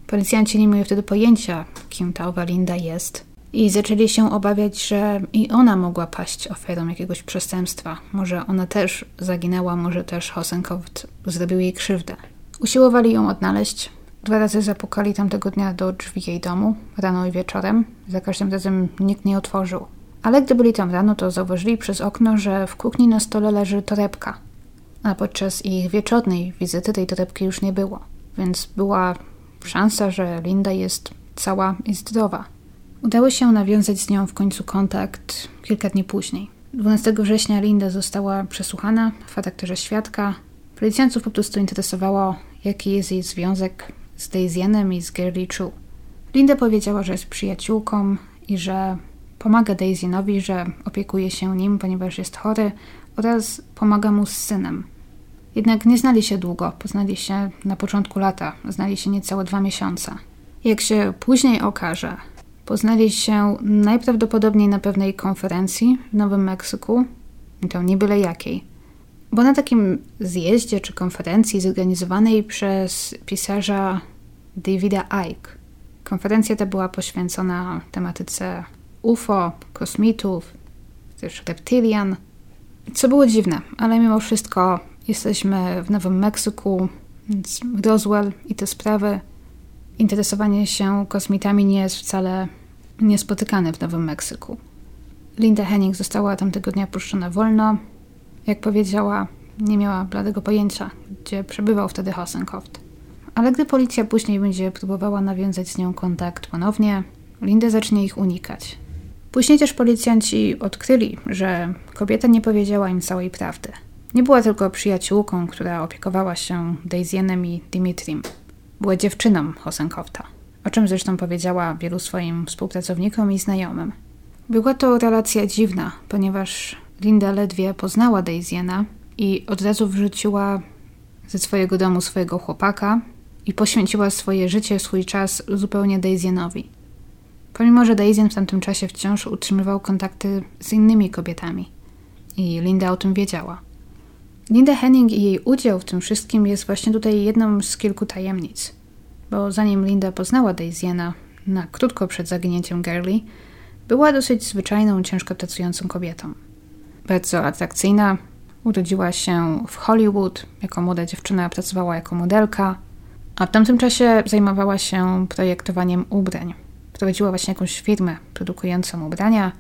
Policjanci nie mieli wtedy pojęcia, kim ta owa Linda jest. I zaczęli się obawiać, że i ona mogła paść ofiarą jakiegoś przestępstwa. Może ona też zaginęła, może też Hosenkow zrobił jej krzywdę. Usiłowali ją odnaleźć. Dwa razy zapukali tamtego dnia do drzwi jej domu, rano i wieczorem. Za każdym razem nikt nie otworzył. Ale gdy byli tam rano, to zauważyli przez okno, że w kuchni na stole leży torebka. A podczas ich wieczornej wizyty tej torebki już nie było. Więc była szansa, że Linda jest cała i zdrowa. Udało się nawiązać z nią w końcu kontakt kilka dni później. 12 września Linda została przesłuchana w charakterze świadka. Policjantów po prostu interesowało, jaki jest jej związek z Daisy'anem i z Gary Chu. Linda powiedziała, że jest przyjaciółką i że pomaga Daisy'nowi, że opiekuje się nim, ponieważ jest chory oraz pomaga mu z synem. Jednak nie znali się długo, poznali się na początku lata, znali się niecałe dwa miesiące. Jak się później okaże, poznali się najprawdopodobniej na pewnej konferencji w Nowym Meksyku, i to nie byle jakiej, bo na takim zjeździe czy konferencji zorganizowanej przez pisarza Davida Icke. Konferencja ta była poświęcona tematyce UFO, kosmitów, też reptilian, co było dziwne, ale mimo wszystko Jesteśmy w Nowym Meksyku, więc Roswell i te sprawy interesowanie się kosmitami nie jest wcale niespotykane w Nowym Meksyku. Linda Henning została tamtego dnia puszczona wolno. Jak powiedziała, nie miała bladego pojęcia, gdzie przebywał wtedy Hosenkopf. Ale gdy policja później będzie próbowała nawiązać z nią kontakt ponownie, Linda zacznie ich unikać. Później też policjanci odkryli, że kobieta nie powiedziała im całej prawdy. Nie była tylko przyjaciółką, która opiekowała się Daisyenem i Dimitrim. Była dziewczyną Hosenkofta, o czym zresztą powiedziała wielu swoim współpracownikom i znajomym. Była to relacja dziwna, ponieważ Linda ledwie poznała Daisyena i od razu wrzuciła ze swojego domu swojego chłopaka i poświęciła swoje życie, swój czas zupełnie Daisyenowi. Pomimo, że Daisyen w tamtym czasie wciąż utrzymywał kontakty z innymi kobietami i Linda o tym wiedziała. Linda Henning i jej udział w tym wszystkim jest właśnie tutaj jedną z kilku tajemnic, bo zanim Linda poznała Daisyena na krótko przed zaginięciem Girlie, była dosyć zwyczajną, ciężko pracującą kobietą. Bardzo atrakcyjna, urodziła się w Hollywood, jako młoda dziewczyna pracowała jako modelka, a w tamtym czasie zajmowała się projektowaniem ubrań. Prowadziła właśnie jakąś firmę produkującą ubrania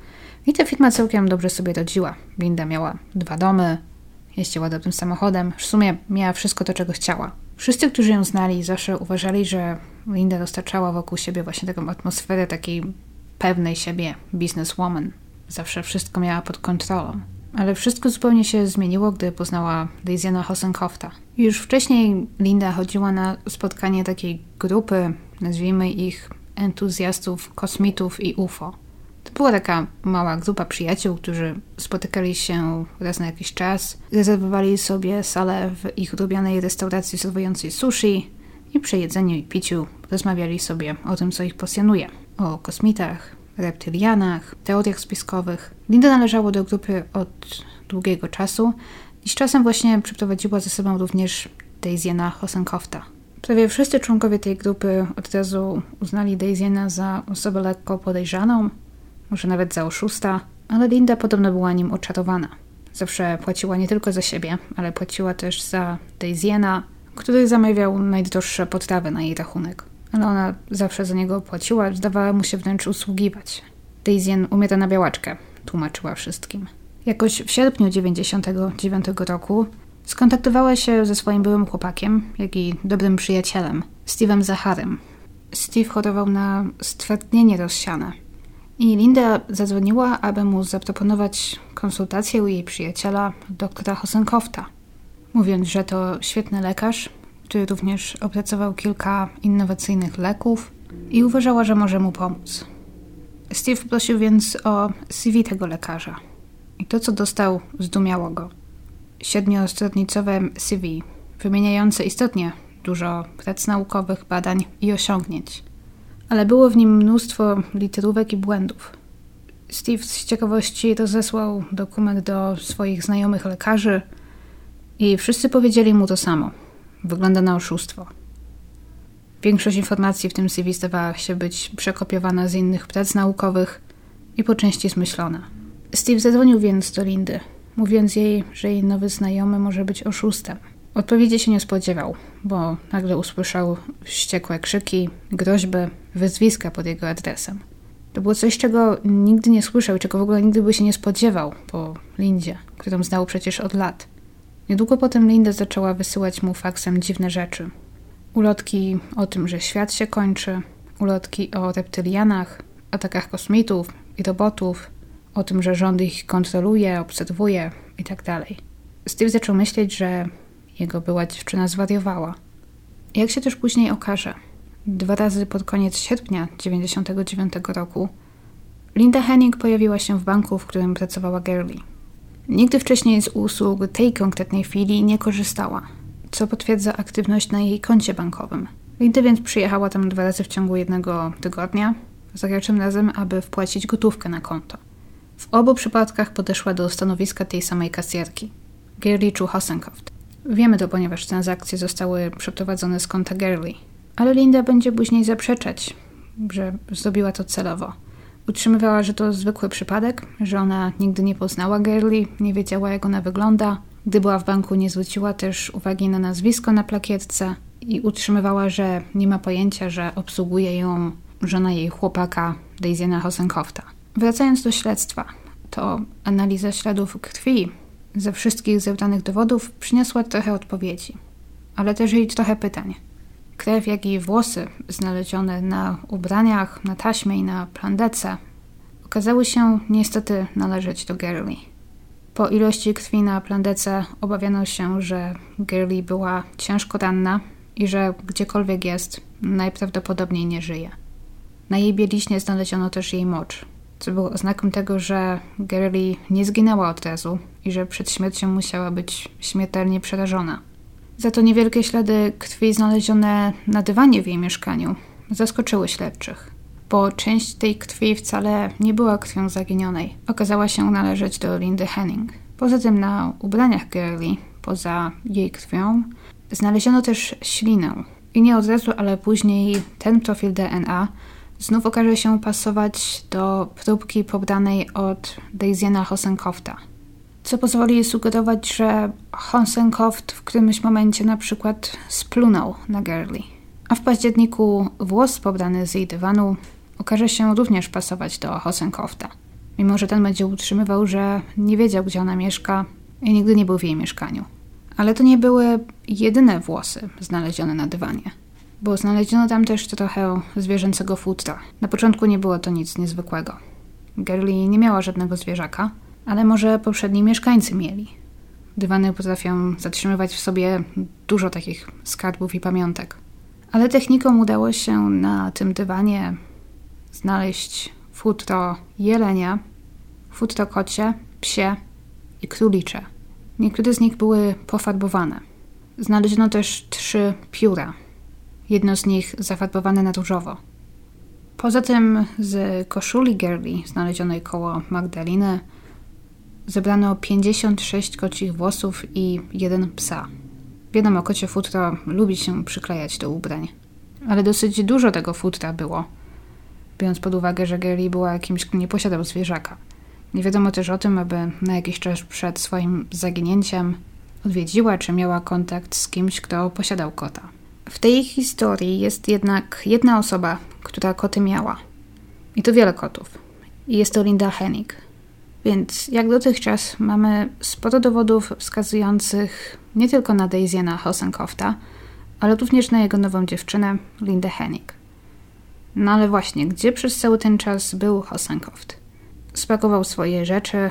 i ta firma całkiem dobrze sobie rodziła. Linda miała dwa domy, jeździła dobrym samochodem, w sumie miała wszystko to, czego chciała. Wszyscy, którzy ją znali, zawsze uważali, że Linda dostarczała wokół siebie właśnie taką atmosferę takiej pewnej siebie businesswoman. Zawsze wszystko miała pod kontrolą. Ale wszystko zupełnie się zmieniło, gdy poznała Daisyana Hosenkofta. Już wcześniej Linda chodziła na spotkanie takiej grupy, nazwijmy ich entuzjastów kosmitów i UFO. To była taka mała grupa przyjaciół, którzy spotykali się raz na jakiś czas, rezerwowali sobie salę w ich lubianej restauracji serwującej sushi i przy jedzeniu i piciu rozmawiali sobie o tym, co ich pasjonuje. O kosmitach, reptylianach, teoriach spiskowych. Linda należała do grupy od długiego czasu i z czasem właśnie przyprowadziła ze sobą również Daisyana Hosenkofta. Prawie wszyscy członkowie tej grupy od razu uznali Daisyana za osobę lekko podejrzaną, może nawet za oszusta, ale Linda podobno była nim oczarowana. Zawsze płaciła nie tylko za siebie, ale płaciła też za Daisyana, który zamawiał najdroższe potrawy na jej rachunek ale ona zawsze za niego płaciła, zdawała mu się wręcz usługiwać. Daisyen umiera na białaczkę, tłumaczyła wszystkim. Jakoś w sierpniu 99 roku skontaktowała się ze swoim byłym chłopakiem, jak i dobrym przyjacielem, Steve'em Zacharem. Steve chorował na stwardnienie rozsiane. I Linda zadzwoniła, aby mu zaproponować konsultację u jej przyjaciela, doktora Hosenkofta, mówiąc, że to świetny lekarz, który również opracował kilka innowacyjnych leków i uważała, że może mu pomóc. Steve prosił więc o CV tego lekarza. I to, co dostał, zdumiało go. Siedmiostronnicowe CV, wymieniające istotnie dużo prac naukowych, badań i osiągnięć. Ale było w nim mnóstwo literówek i błędów. Steve z ciekawości rozesłał dokument do swoich znajomych lekarzy i wszyscy powiedzieli mu to samo – Wygląda na oszustwo. Większość informacji w tym CV zdawała się być przekopiowana z innych prac naukowych i po części zmyślona. Steve zadzwonił więc do Lindy, mówiąc jej, że jej nowy znajomy może być oszustem. Odpowiedzi się nie spodziewał, bo nagle usłyszał wściekłe krzyki, groźby, wyzwiska pod jego adresem. To było coś, czego nigdy nie słyszał, czego w ogóle nigdy by się nie spodziewał po Lindzie, którą znał przecież od lat. Niedługo potem Linda zaczęła wysyłać mu faksem dziwne rzeczy. Ulotki o tym, że świat się kończy, ulotki o reptylianach, atakach kosmitów i robotów, o tym, że rząd ich kontroluje, obserwuje itd. Tak Steve zaczął myśleć, że jego była dziewczyna zwariowała. Jak się też później okaże, dwa razy pod koniec sierpnia 1999 roku Linda Henning pojawiła się w banku, w którym pracowała Girlie. Nigdy wcześniej z usług tej konkretnej filii nie korzystała, co potwierdza aktywność na jej koncie bankowym. Linda więc przyjechała tam dwa razy w ciągu jednego tygodnia, za każdym razem, aby wpłacić gotówkę na konto. W obu przypadkach podeszła do stanowiska tej samej kasjerki, Gerliczu Hosenkoft. Wiemy to, ponieważ transakcje zostały przeprowadzone z konta Gerli, ale Linda będzie później zaprzeczać, że zrobiła to celowo. Utrzymywała, że to zwykły przypadek, że ona nigdy nie poznała Gerli, nie wiedziała jak ona wygląda. Gdy była w banku nie zwróciła też uwagi na nazwisko na plakietce i utrzymywała, że nie ma pojęcia, że obsługuje ją żona jej chłopaka, Daisyna Hosenkofta. Wracając do śledztwa, to analiza śladów krwi ze wszystkich zebranych dowodów przyniosła trochę odpowiedzi, ale też i trochę pytań. Krew, jak i włosy znalezione na ubraniach, na taśmie i na plandece okazały się niestety należeć do Gerli. Po ilości krwi na plandece obawiano się, że Gerli była ciężko ranna i że gdziekolwiek jest, najprawdopodobniej nie żyje. Na jej bieliźnie znaleziono też jej mocz, co było oznaką tego, że Gerli nie zginęła od razu i że przed śmiercią musiała być śmiertelnie przerażona. Za to niewielkie ślady krwi znalezione na dywanie w jej mieszkaniu zaskoczyły śledczych, bo część tej krwi wcale nie była krwią zaginionej. Okazała się należeć do Lindy Henning. Poza tym na ubraniach Girly, poza jej krwią, znaleziono też ślinę. I nie od razu, ale później ten profil DNA znów okaże się pasować do próbki pobranej od Daisyna Hosenkofta – co pozwoli sugerować, że Honsenkoft w którymś momencie na przykład splunął na Gerli. A w październiku włos pobrany z jej dywanu okaże się również pasować do Hosenkofta. Mimo, że ten będzie utrzymywał, że nie wiedział, gdzie ona mieszka i nigdy nie był w jej mieszkaniu. Ale to nie były jedyne włosy znalezione na dywanie, bo znaleziono tam też trochę zwierzęcego futra. Na początku nie było to nic niezwykłego. Gerli nie miała żadnego zwierzaka, ale może poprzedni mieszkańcy mieli. Dywany potrafią zatrzymywać w sobie dużo takich skarbów i pamiątek. Ale technikom udało się na tym dywanie znaleźć futro jelenia, futro kocie, psie i królicze. Niektóre z nich były pofarbowane. Znaleziono też trzy pióra. Jedno z nich zafarbowane na różowo. Poza tym z koszuli Gerli znalezionej koło Magdaliny zebrano 56 kocich włosów i jeden psa. Wiadomo, kocie futro lubi się przyklejać do ubrań. Ale dosyć dużo tego futra było, biorąc pod uwagę, że Gary była kimś, kto nie posiadał zwierzaka. Nie wiadomo też o tym, aby na jakiś czas przed swoim zaginięciem odwiedziła czy miała kontakt z kimś, kto posiadał kota. W tej historii jest jednak jedna osoba, która koty miała. I to wiele kotów. I jest to Linda Hennig. Więc jak dotychczas mamy sporo dowodów wskazujących nie tylko na Daisy'na Hosenkofta, ale również na jego nową dziewczynę, Lindę Hennig. No ale właśnie, gdzie przez cały ten czas był Hosenkoft? Spakował swoje rzeczy,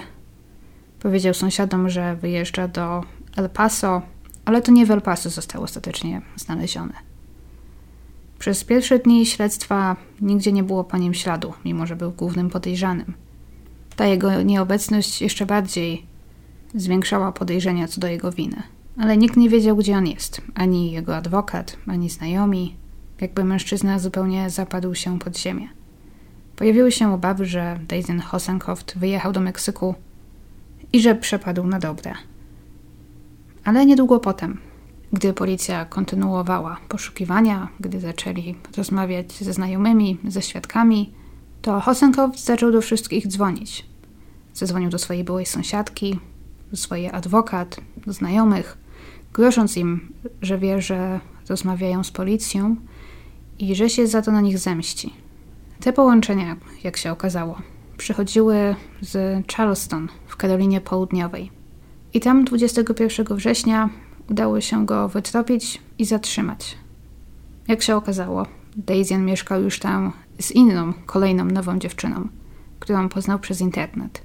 powiedział sąsiadom, że wyjeżdża do El Paso, ale to nie w El Paso został ostatecznie znaleziony. Przez pierwsze dni śledztwa nigdzie nie było po nim śladu, mimo że był głównym podejrzanym. Ta jego nieobecność jeszcze bardziej zwiększała podejrzenia co do jego winy. Ale nikt nie wiedział, gdzie on jest. Ani jego adwokat, ani znajomi. Jakby mężczyzna zupełnie zapadł się pod ziemię. Pojawiły się obawy, że Dayton Hosenkoft wyjechał do Meksyku i że przepadł na dobre. Ale niedługo potem, gdy policja kontynuowała poszukiwania, gdy zaczęli rozmawiać ze znajomymi, ze świadkami, to Hosenkow zaczął do wszystkich dzwonić. Zadzwonił do swojej byłej sąsiadki, do swojej adwokat, do znajomych, grosząc im, że wie, że rozmawiają z policją i że się za to na nich zemści. Te połączenia, jak się okazało, przychodziły z Charleston w Karolinie Południowej. I tam 21 września udało się go wytropić i zatrzymać. Jak się okazało, Daisy mieszkał już tam z inną, kolejną nową dziewczyną, którą poznał przez internet.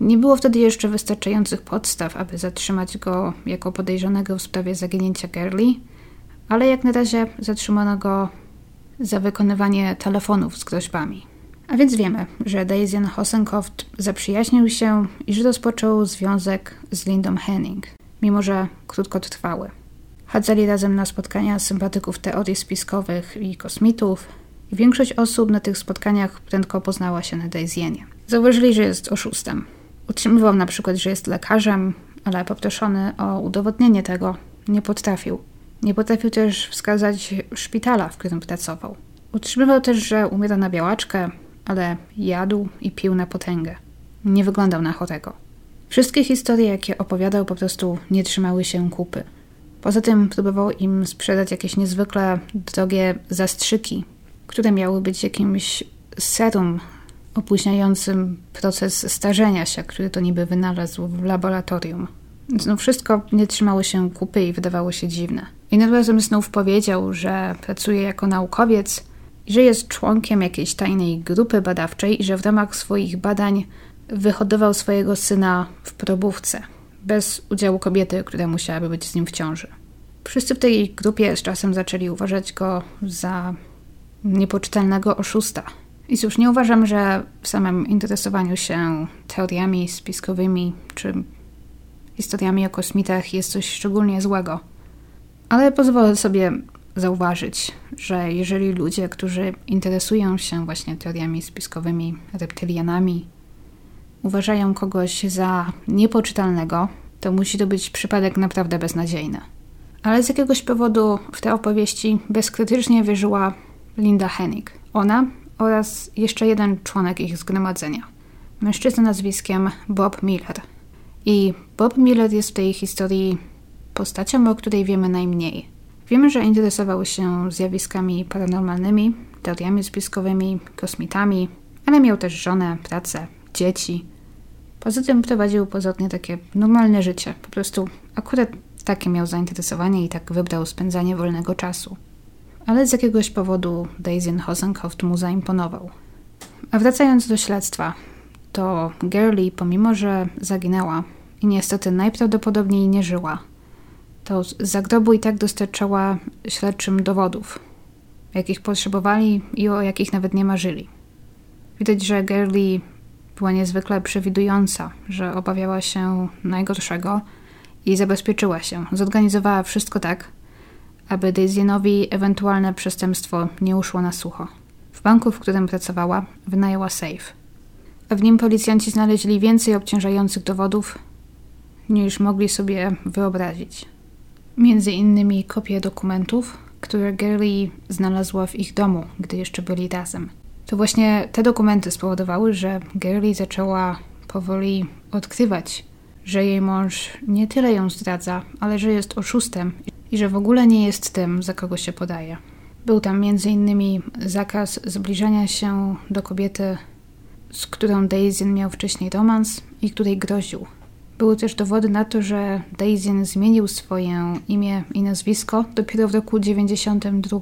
Nie było wtedy jeszcze wystarczających podstaw, aby zatrzymać go jako podejrzanego w sprawie zaginięcia Gerli, ale jak na razie zatrzymano go za wykonywanie telefonów z groźbami. A więc wiemy, że Daisy Hosenkoft zaprzyjaźnił się i że rozpoczął związek z Lindą Henning, mimo że krótkotrwały. Chadzali razem na spotkania sympatyków teorii spiskowych i kosmitów, i większość osób na tych spotkaniach prędko poznała się na Daisyenie. Zauważyli, że jest oszustem. Utrzymywał na przykład, że jest lekarzem, ale poproszony o udowodnienie tego nie potrafił. Nie potrafił też wskazać szpitala, w którym pracował. Utrzymywał też, że umiera na białaczkę, ale jadł i pił na potęgę. Nie wyglądał na chorego. Wszystkie historie, jakie opowiadał, po prostu nie trzymały się kupy. Poza tym próbował im sprzedać jakieś niezwykle drogie zastrzyki, które miały być jakimś serum opóźniającym proces starzenia się, który to niby wynalazł w laboratorium. No wszystko nie trzymało się kupy i wydawało się dziwne. Innym razem znów powiedział, że pracuje jako naukowiec że jest członkiem jakiejś tajnej grupy badawczej i że w ramach swoich badań wyhodował swojego syna w probówce, bez udziału kobiety, która musiałaby być z nim w ciąży. Wszyscy w tej grupie z czasem zaczęli uważać go za niepoczytalnego oszusta. I cóż, nie uważam, że w samym interesowaniu się teoriami spiskowymi czy historiami o kosmitach jest coś szczególnie złego. Ale pozwolę sobie zauważyć, że jeżeli ludzie, którzy interesują się właśnie teoriami spiskowymi, reptylianami, uważają kogoś za niepoczytalnego, to musi to być przypadek naprawdę beznadziejny. Ale z jakiegoś powodu w te opowieści bezkrytycznie wierzyła Linda Hennig. Ona oraz jeszcze jeden członek ich zgromadzenia. Mężczyzna nazwiskiem Bob Miller. I Bob Miller jest w tej historii postacią, o której wiemy najmniej. Wiemy, że interesował się zjawiskami paranormalnymi, teoriami spiskowymi, kosmitami, ale miał też żonę, pracę, dzieci. Poza tym prowadził pozornie takie normalne życie. Po prostu akurat takie miał zainteresowanie i tak wybrał spędzanie wolnego czasu. Ale z jakiegoś powodu Daisy Hosenkoft mu zaimponował. A wracając do śledztwa, to Girlie, pomimo że zaginęła i niestety najprawdopodobniej nie żyła, to z zagrobu i tak dostarczała śledczym dowodów, jakich potrzebowali i o jakich nawet nie marzyli. Widać, że Girlie była niezwykle przewidująca, że obawiała się najgorszego i zabezpieczyła się. Zorganizowała wszystko tak, aby Daisynowi ewentualne przestępstwo nie uszło na sucho. W banku, w którym pracowała, wynajęła safe. A w nim policjanci znaleźli więcej obciążających dowodów, niż mogli sobie wyobrazić. Między innymi kopie dokumentów, które Gary znalazła w ich domu, gdy jeszcze byli razem. To właśnie te dokumenty spowodowały, że Gary zaczęła powoli odkrywać, że jej mąż nie tyle ją zdradza, ale że jest oszustem i że w ogóle nie jest tym, za kogo się podaje. Był tam m.in. zakaz zbliżania się do kobiety, z którą Daisy miał wcześniej romans i której groził. Były też dowody na to, że Daisy zmienił swoje imię i nazwisko dopiero w roku 92.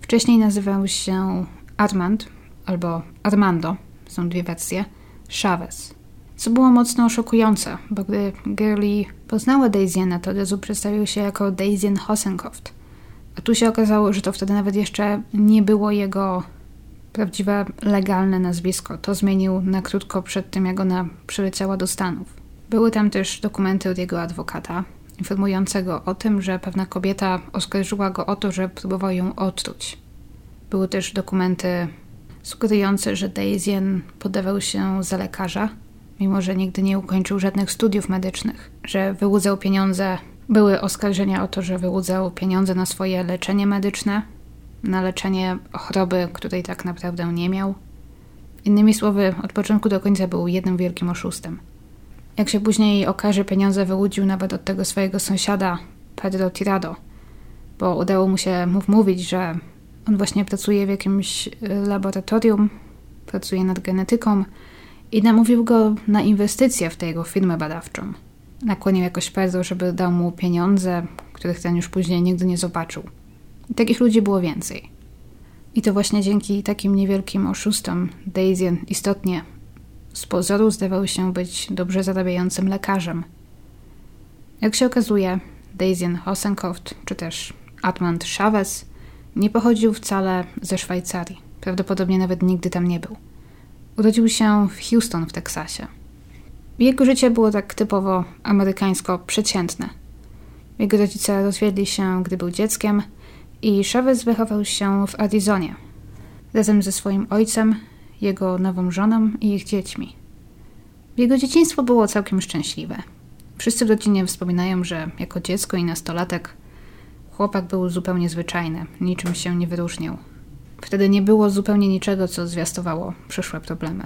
Wcześniej nazywał się Armand albo Armando, są dwie wersje, Chavez. Co było mocno szokujące, bo gdy Girlie poznała Daisy, to od razu przedstawił się jako Daisy Hosenkoft. A tu się okazało, że to wtedy nawet jeszcze nie było jego prawdziwe, legalne nazwisko. To zmienił na krótko przed tym, jak ona przyleciała do Stanów. Były tam też dokumenty od jego adwokata, informującego o tym, że pewna kobieta oskarżyła go o to, że próbował ją otruć. Były też dokumenty sugerujące, że Daisyen podawał się za lekarza, mimo że nigdy nie ukończył żadnych studiów medycznych, że wyłudzał pieniądze. Były oskarżenia o to, że wyłudzał pieniądze na swoje leczenie medyczne, na leczenie choroby, której tak naprawdę nie miał. Innymi słowy, od początku do końca był jednym wielkim oszustem. Jak się później okaże, pieniądze wyłudził nawet od tego swojego sąsiada, Pedro Tirado, bo udało mu się mu wmówić, że on właśnie pracuje w jakimś laboratorium, pracuje nad genetyką i namówił go na inwestycje w tę jego firmę badawczą. Nakłonił jakoś Pedro, żeby dał mu pieniądze, których ten już później nigdy nie zobaczył. I takich ludzi było więcej. I to właśnie dzięki takim niewielkim oszustom Daisy istotnie z pozoru zdawał się być dobrze zarabiającym lekarzem. Jak się okazuje, Daisy Hosenkoft czy też Atmand Chavez nie pochodził wcale ze Szwajcarii. Prawdopodobnie nawet nigdy tam nie był. Urodził się w Houston w Teksasie. Jego życie było tak typowo amerykańsko przeciętne. Jego rodzice rozwiedli się, gdy był dzieckiem i Chavez wychował się w Arizonie razem ze swoim ojcem, jego nową żoną i ich dziećmi. Jego dzieciństwo było całkiem szczęśliwe. Wszyscy w rodzinie wspominają, że jako dziecko i nastolatek chłopak był zupełnie zwyczajny, niczym się nie wyróżniał. Wtedy nie było zupełnie niczego, co zwiastowało przyszłe problemy.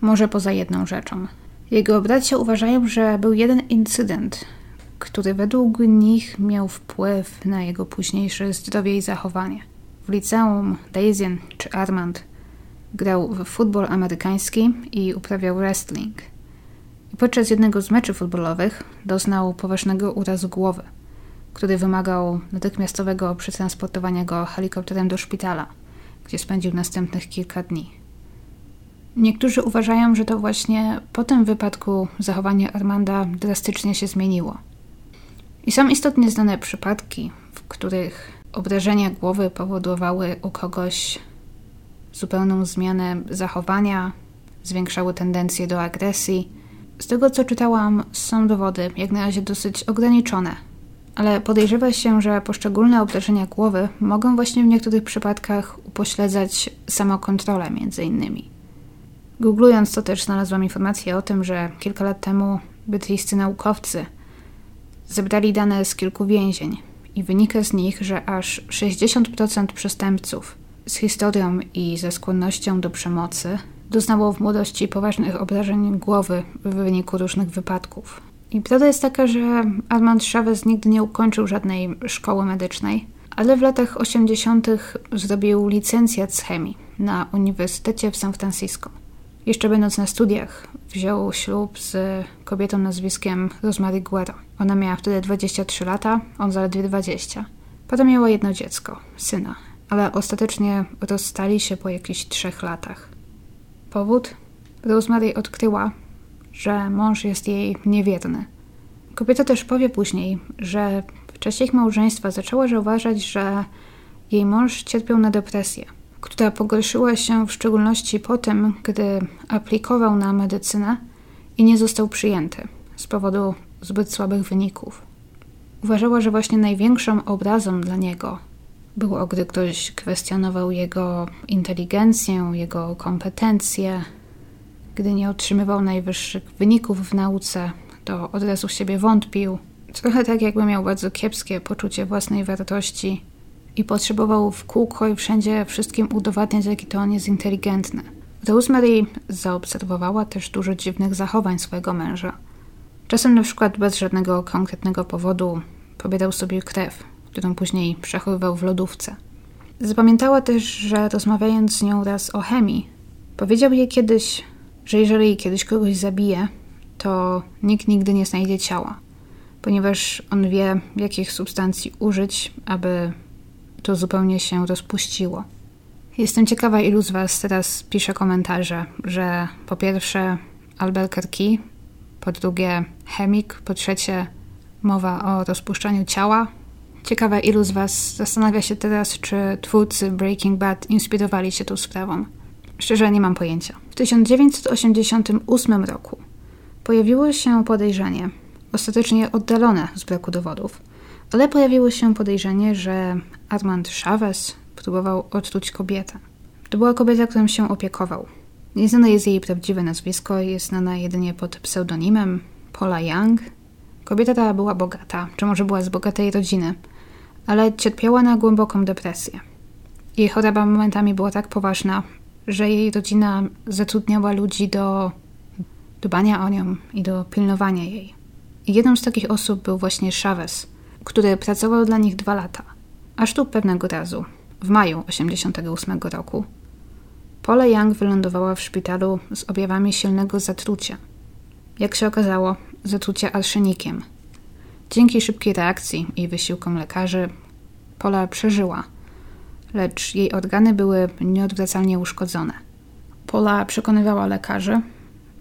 Może poza jedną rzeczą. Jego bracia uważają, że był jeden incydent, który według nich miał wpływ na jego późniejsze zdrowie i zachowanie. W liceum Daisy czy Armand grał w futbol amerykański i uprawiał wrestling. I podczas jednego z meczów futbolowych doznał poważnego urazu głowy, który wymagał natychmiastowego przetransportowania go helikopterem do szpitala, gdzie spędził następnych kilka dni. Niektórzy uważają, że to właśnie po tym wypadku zachowanie Armanda drastycznie się zmieniło. I są istotnie znane przypadki, w których obrażenia głowy powodowały u kogoś zupełną zmianę zachowania, zwiększały tendencje do agresji. Z tego co czytałam, są dowody, jak na razie dosyć ograniczone, ale podejrzewa się, że poszczególne obrażenia głowy mogą właśnie w niektórych przypadkach upośledzać samokontrolę między innymi. Googlując to też znalazłam informację o tym, że kilka lat temu brytyjscy naukowcy zebrali dane z kilku więzień i wynika z nich, że aż 60% przestępców z historią i ze skłonnością do przemocy doznało w młodości poważnych obrażeń głowy w wyniku różnych wypadków. I prawda jest taka, że Armand Chavez nigdy nie ukończył żadnej szkoły medycznej, ale w latach 80. zrobił licencjat z chemii na Uniwersytecie w San Francisco. Jeszcze będąc na studiach, wziął ślub z kobietą nazwiskiem Rosemary Guerra. Ona miała wtedy 23 lata, on zaledwie 20. Potem miała jedno dziecko, syna, ale ostatecznie rozstali się po jakichś trzech latach. Powód? Rosemary odkryła, że mąż jest jej niewierny. Kobieta też powie później, że w czasie ich małżeństwa zaczęła zauważać, że jej mąż cierpiał na depresję która pogorszyła się w szczególności po tym, gdy aplikował na medycynę i nie został przyjęty z powodu zbyt słabych wyników. Uważała, że właśnie największą obrazą dla niego było, gdy ktoś kwestionował jego inteligencję, jego kompetencje, gdy nie otrzymywał najwyższych wyników w nauce, to od razu w siebie wątpił. Trochę tak, jakby miał bardzo kiepskie poczucie własnej wartości i potrzebował w kółko i wszędzie wszystkim udowadniać, jaki to on jest inteligentny. Rosemary zaobserwowała też dużo dziwnych zachowań swojego męża. Czasem na przykład bez żadnego konkretnego powodu pobierał sobie krew, którą później przechowywał w lodówce. Zapamiętała też, że rozmawiając z nią raz o chemii, powiedział jej kiedyś, że jeżeli kiedyś kogoś zabije, to nikt nigdy nie znajdzie ciała, ponieważ on wie, jakich substancji użyć, aby to zupełnie się rozpuściło. Jestem ciekawa, ilu z Was teraz pisze komentarze, że po pierwsze Albuquerque, po drugie chemik, po trzecie mowa o rozpuszczaniu ciała. Ciekawe, ilu z Was zastanawia się teraz, czy twórcy Breaking Bad inspirowali się tą sprawą. Szczerze nie mam pojęcia. W 1988 roku pojawiło się podejrzenie, ostatecznie oddalone z braku dowodów, ale pojawiło się podejrzenie, że Armand Chavez próbował otruć kobietę. To była kobieta, którą się opiekował. Nieznane jest jej prawdziwe nazwisko, jest znana jedynie pod pseudonimem Paula Young. Kobieta ta była bogata, czy może była z bogatej rodziny, ale cierpiała na głęboką depresję. Jej choroba momentami była tak poważna, że jej rodzina zatrudniała ludzi do dbania o nią i do pilnowania jej. I jedną z takich osób był właśnie Chavez, który pracował dla nich dwa lata. Aż tu pewnego razu, w maju 1988 roku, Paula Young wylądowała w szpitalu z objawami silnego zatrucia. Jak się okazało, zatrucia arszenikiem. Dzięki szybkiej reakcji i wysiłkom lekarzy, Pola przeżyła, lecz jej organy były nieodwracalnie uszkodzone. Pola przekonywała lekarzy,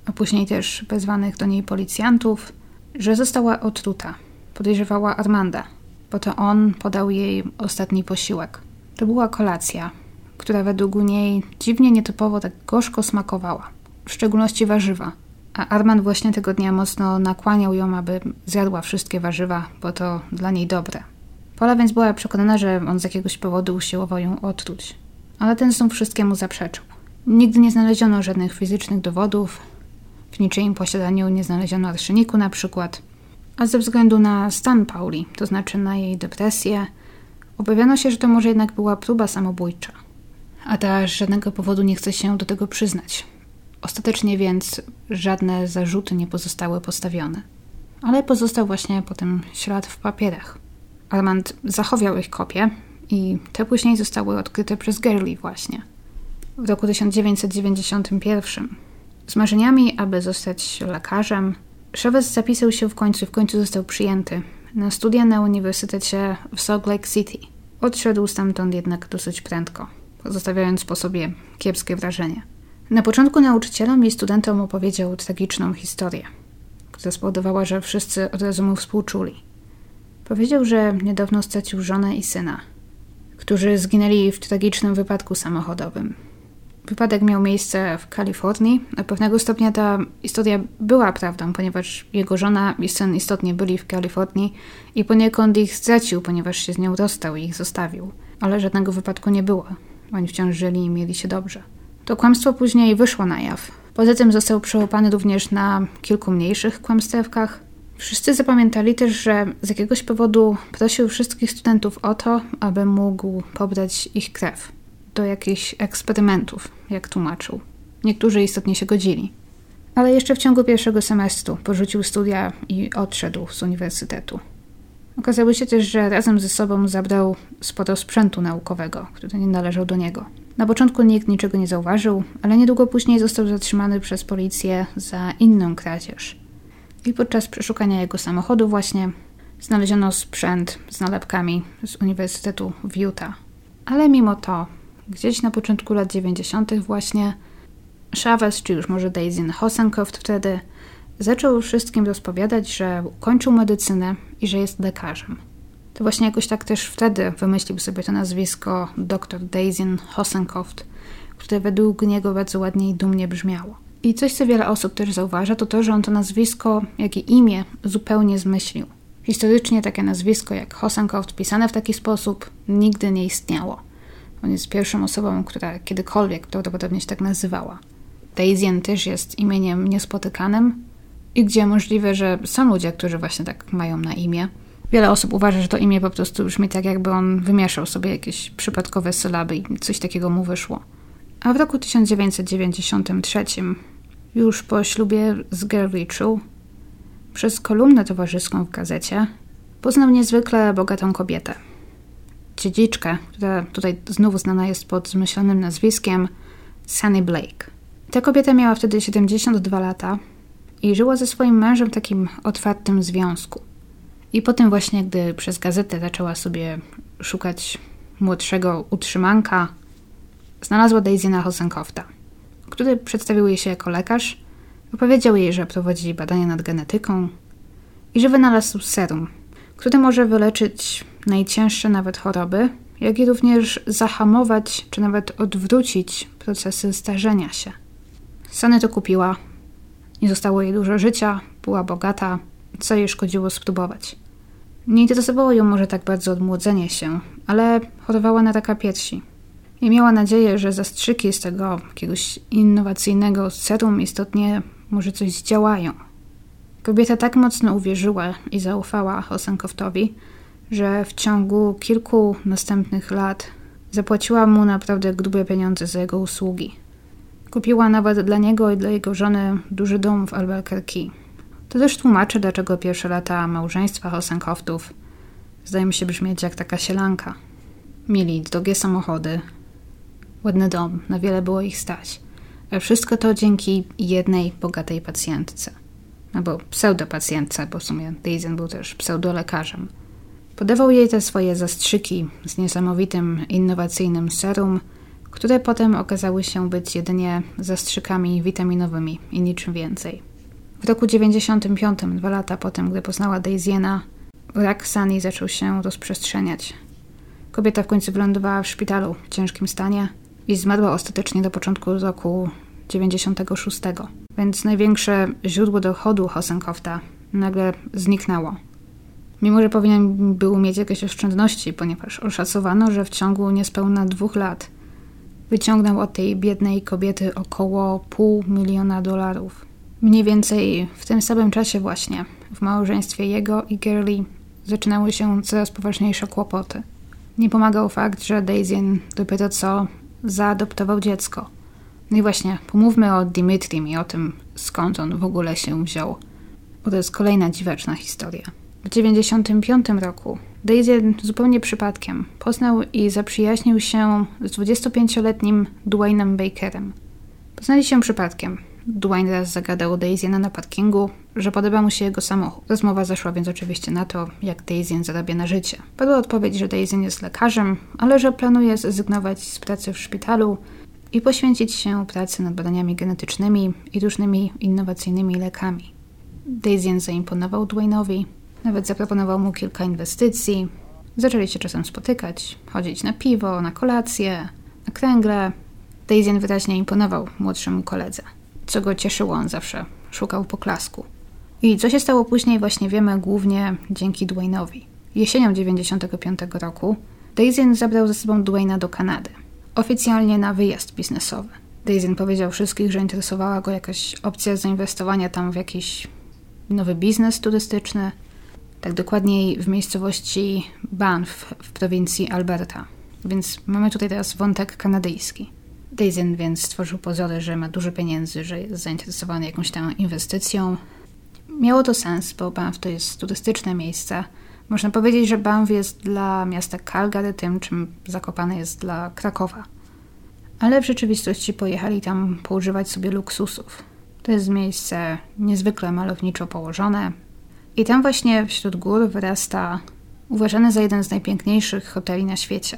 a później też wezwanych do niej policjantów, że została otruta podejrzewała Armanda, bo to on podał jej ostatni posiłek. To była kolacja, która według niej dziwnie nietypowo tak gorzko smakowała, w szczególności warzywa. A Armand właśnie tego dnia mocno nakłaniał ją, aby zjadła wszystkie warzywa, bo to dla niej dobre. Pola więc była przekonana, że on z jakiegoś powodu usiłował ją otruć. Ale ten znów wszystkiemu zaprzeczył. Nigdy nie znaleziono żadnych fizycznych dowodów, w niczyim posiadaniu nie znaleziono arszeniku na przykład – a ze względu na stan Pauli, to znaczy na jej depresję, obawiano się, że to może jednak była próba samobójcza. A ta z żadnego powodu nie chce się do tego przyznać. Ostatecznie więc żadne zarzuty nie pozostały postawione. ale pozostał właśnie potem ślad w papierach. Armand zachował ich kopie i te później zostały odkryte przez Gerli właśnie w roku 1991. Z marzeniami, aby zostać lekarzem, Chavez zapisał się w końcu, w końcu został przyjęty na studia na Uniwersytecie w Salt Lake City. Odszedł stamtąd jednak dosyć prędko, pozostawiając po sobie kiepskie wrażenie. Na początku nauczycielom i studentom opowiedział tragiczną historię, która spowodowała, że wszyscy od razu mu współczuli. Powiedział, że niedawno stracił żonę i syna, którzy zginęli w tragicznym wypadku samochodowym. Wypadek miał miejsce w Kalifornii. Do pewnego stopnia ta historia była prawdą, ponieważ jego żona i syn istotnie byli w Kalifornii i poniekąd ich stracił, ponieważ się z nią rozstał i ich zostawił. Ale żadnego wypadku nie było. Oni wciąż żyli i mieli się dobrze. To kłamstwo później wyszło na jaw. Poza tym został przełapany również na kilku mniejszych kłamstewkach. Wszyscy zapamiętali też, że z jakiegoś powodu prosił wszystkich studentów o to, aby mógł pobrać ich krew do jakichś eksperymentów, jak tłumaczył. Niektórzy istotnie się godzili. Ale jeszcze w ciągu pierwszego semestru porzucił studia i odszedł z uniwersytetu. Okazało się też, że razem ze sobą zabrał sporo sprzętu naukowego, który nie należał do niego. Na początku nikt niczego nie zauważył, ale niedługo później został zatrzymany przez policję za inną kradzież. I podczas przeszukania jego samochodu właśnie znaleziono sprzęt z nalepkami z Uniwersytetu w Utah. Ale mimo to Gdzieś na początku lat 90. właśnie Chavez, czy już może Daisy Hosencroft wtedy, zaczął wszystkim rozpowiadać, że ukończył medycynę i że jest lekarzem. To właśnie jakoś tak też wtedy wymyślił sobie to nazwisko dr Daisy Hosencroft, które według niego bardzo ładnie i dumnie brzmiało. I coś, co wiele osób też zauważa, to to, że on to nazwisko, jak i imię, zupełnie zmyślił. Historycznie takie nazwisko jak Hosencroft pisane w taki sposób nigdy nie istniało. On jest pierwszą osobą, która kiedykolwiek prawdopodobnie się tak nazywała. Daisyen też jest imieniem niespotykanym i gdzie możliwe, że są ludzie, którzy właśnie tak mają na imię. Wiele osób uważa, że to imię po prostu brzmi tak, jakby on wymieszał sobie jakieś przypadkowe sylaby i coś takiego mu wyszło. A w roku 1993, już po ślubie z True, przez kolumnę towarzyską w gazecie, poznał niezwykle bogatą kobietę – dziedziczkę, która tutaj znowu znana jest pod zmyślonym nazwiskiem Sunny Blake. Ta kobieta miała wtedy 72 lata i żyła ze swoim mężem w takim otwartym związku. I potem właśnie, gdy przez gazetę zaczęła sobie szukać młodszego utrzymanka, znalazła Daisyna Hosenkofta, który przedstawił jej się jako lekarz, opowiedział jej, że prowadzi badania nad genetyką i że wynalazł serum, które może wyleczyć najcięższe nawet choroby, jak i również zahamować czy nawet odwrócić procesy starzenia się. Sany to kupiła. Nie zostało jej dużo życia, była bogata, co jej szkodziło spróbować. Nie interesowało ją może tak bardzo odmłodzenie się, ale chorowała na raka piersi. I miała nadzieję, że zastrzyki z tego jakiegoś innowacyjnego serum istotnie może coś zdziałają. Kobieta tak mocno uwierzyła i zaufała Osenkowtowi, że w ciągu kilku następnych lat zapłaciła mu naprawdę grube pieniądze za jego usługi. Kupiła nawet dla niego i dla jego żony duży dom w Albuquerque. To też tłumaczy, dlaczego pierwsze lata małżeństwa Hosenkoftów zdaje mi się brzmieć jak taka sielanka. Mieli drogie samochody, ładny dom, na wiele było ich stać. A wszystko to dzięki jednej bogatej pacjentce. Albo pseudopacjentce, bo w sumie Daisy był też pseudolekarzem. Podawał jej te swoje zastrzyki z niesamowitym, innowacyjnym serum, które potem okazały się być jedynie zastrzykami witaminowymi i niczym więcej. W roku 95, dwa lata potem, gdy poznała Daisyena, rak Sunny zaczął się rozprzestrzeniać. Kobieta w końcu wylądowała w szpitalu w ciężkim stanie i zmarła ostatecznie do początku roku 96. Więc największe źródło dochodu Hosenkofta nagle zniknęło. Mimo, że powinien był mieć jakieś oszczędności, ponieważ oszacowano, że w ciągu niespełna dwóch lat wyciągnął od tej biednej kobiety około pół miliona dolarów. Mniej więcej w tym samym czasie właśnie w małżeństwie jego i Girly zaczynały się coraz poważniejsze kłopoty. Nie pomagał fakt, że Daisy dopiero co zaadoptował dziecko. No i właśnie, pomówmy o Dimitrim i o tym, skąd on w ogóle się wziął. Bo to jest kolejna dziwaczna historia. W 1995 roku Daisy zupełnie przypadkiem poznał i zaprzyjaźnił się z 25-letnim Dwaynem Bakerem. Poznali się przypadkiem. Dwayne raz zagadał Daisy na parkingu, że podoba mu się jego samochód. Rozmowa zaszła więc oczywiście na to, jak Daisy zarabia na życie. Padła odpowiedź, że Daisy jest lekarzem, ale że planuje zrezygnować z pracy w szpitalu i poświęcić się pracy nad badaniami genetycznymi i różnymi innowacyjnymi lekami. Daisy zaimponował Dwayne'owi, nawet zaproponował mu kilka inwestycji. Zaczęli się czasem spotykać, chodzić na piwo, na kolację, na kręgle. Daisy wyraźnie imponował młodszemu koledze, co go cieszyło, on zawsze szukał poklasku. I co się stało później właśnie wiemy głównie dzięki Dwayne'owi. Jesienią 95 roku Daisy zabrał ze sobą Dwayna do Kanady. Oficjalnie na wyjazd biznesowy. Daisy powiedział wszystkich, że interesowała go jakaś opcja zainwestowania tam w jakiś nowy biznes turystyczny, tak dokładniej w miejscowości Banff w prowincji Alberta. Więc mamy tutaj teraz wątek kanadyjski. Daisy więc stworzył pozory, że ma dużo pieniędzy, że jest zainteresowany jakąś tam inwestycją. Miało to sens, bo Banff to jest turystyczne miejsce. Można powiedzieć, że Banff jest dla miasta Calgary tym, czym Zakopane jest dla Krakowa. Ale w rzeczywistości pojechali tam poużywać sobie luksusów. To jest miejsce niezwykle malowniczo położone, i tam właśnie wśród gór wyrasta uważany za jeden z najpiękniejszych hoteli na świecie.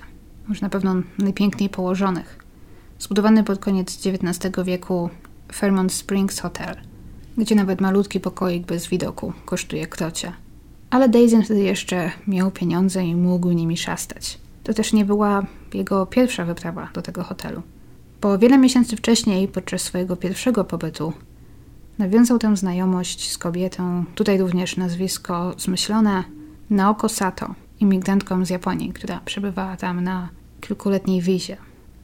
Już na pewno najpiękniej położonych. Zbudowany pod koniec XIX wieku Fairmont Springs Hotel, gdzie nawet malutki pokoik bez widoku kosztuje krocie. Ale Daisy wtedy jeszcze miał pieniądze i mógł nimi szastać. To też nie była jego pierwsza wyprawa do tego hotelu. Po wiele miesięcy wcześniej, podczas swojego pierwszego pobytu, Nawiązał tę znajomość z kobietą, tutaj również nazwisko zmyślone, Naoko Sato, imigrantką z Japonii, która przebywała tam na kilkuletniej wizie.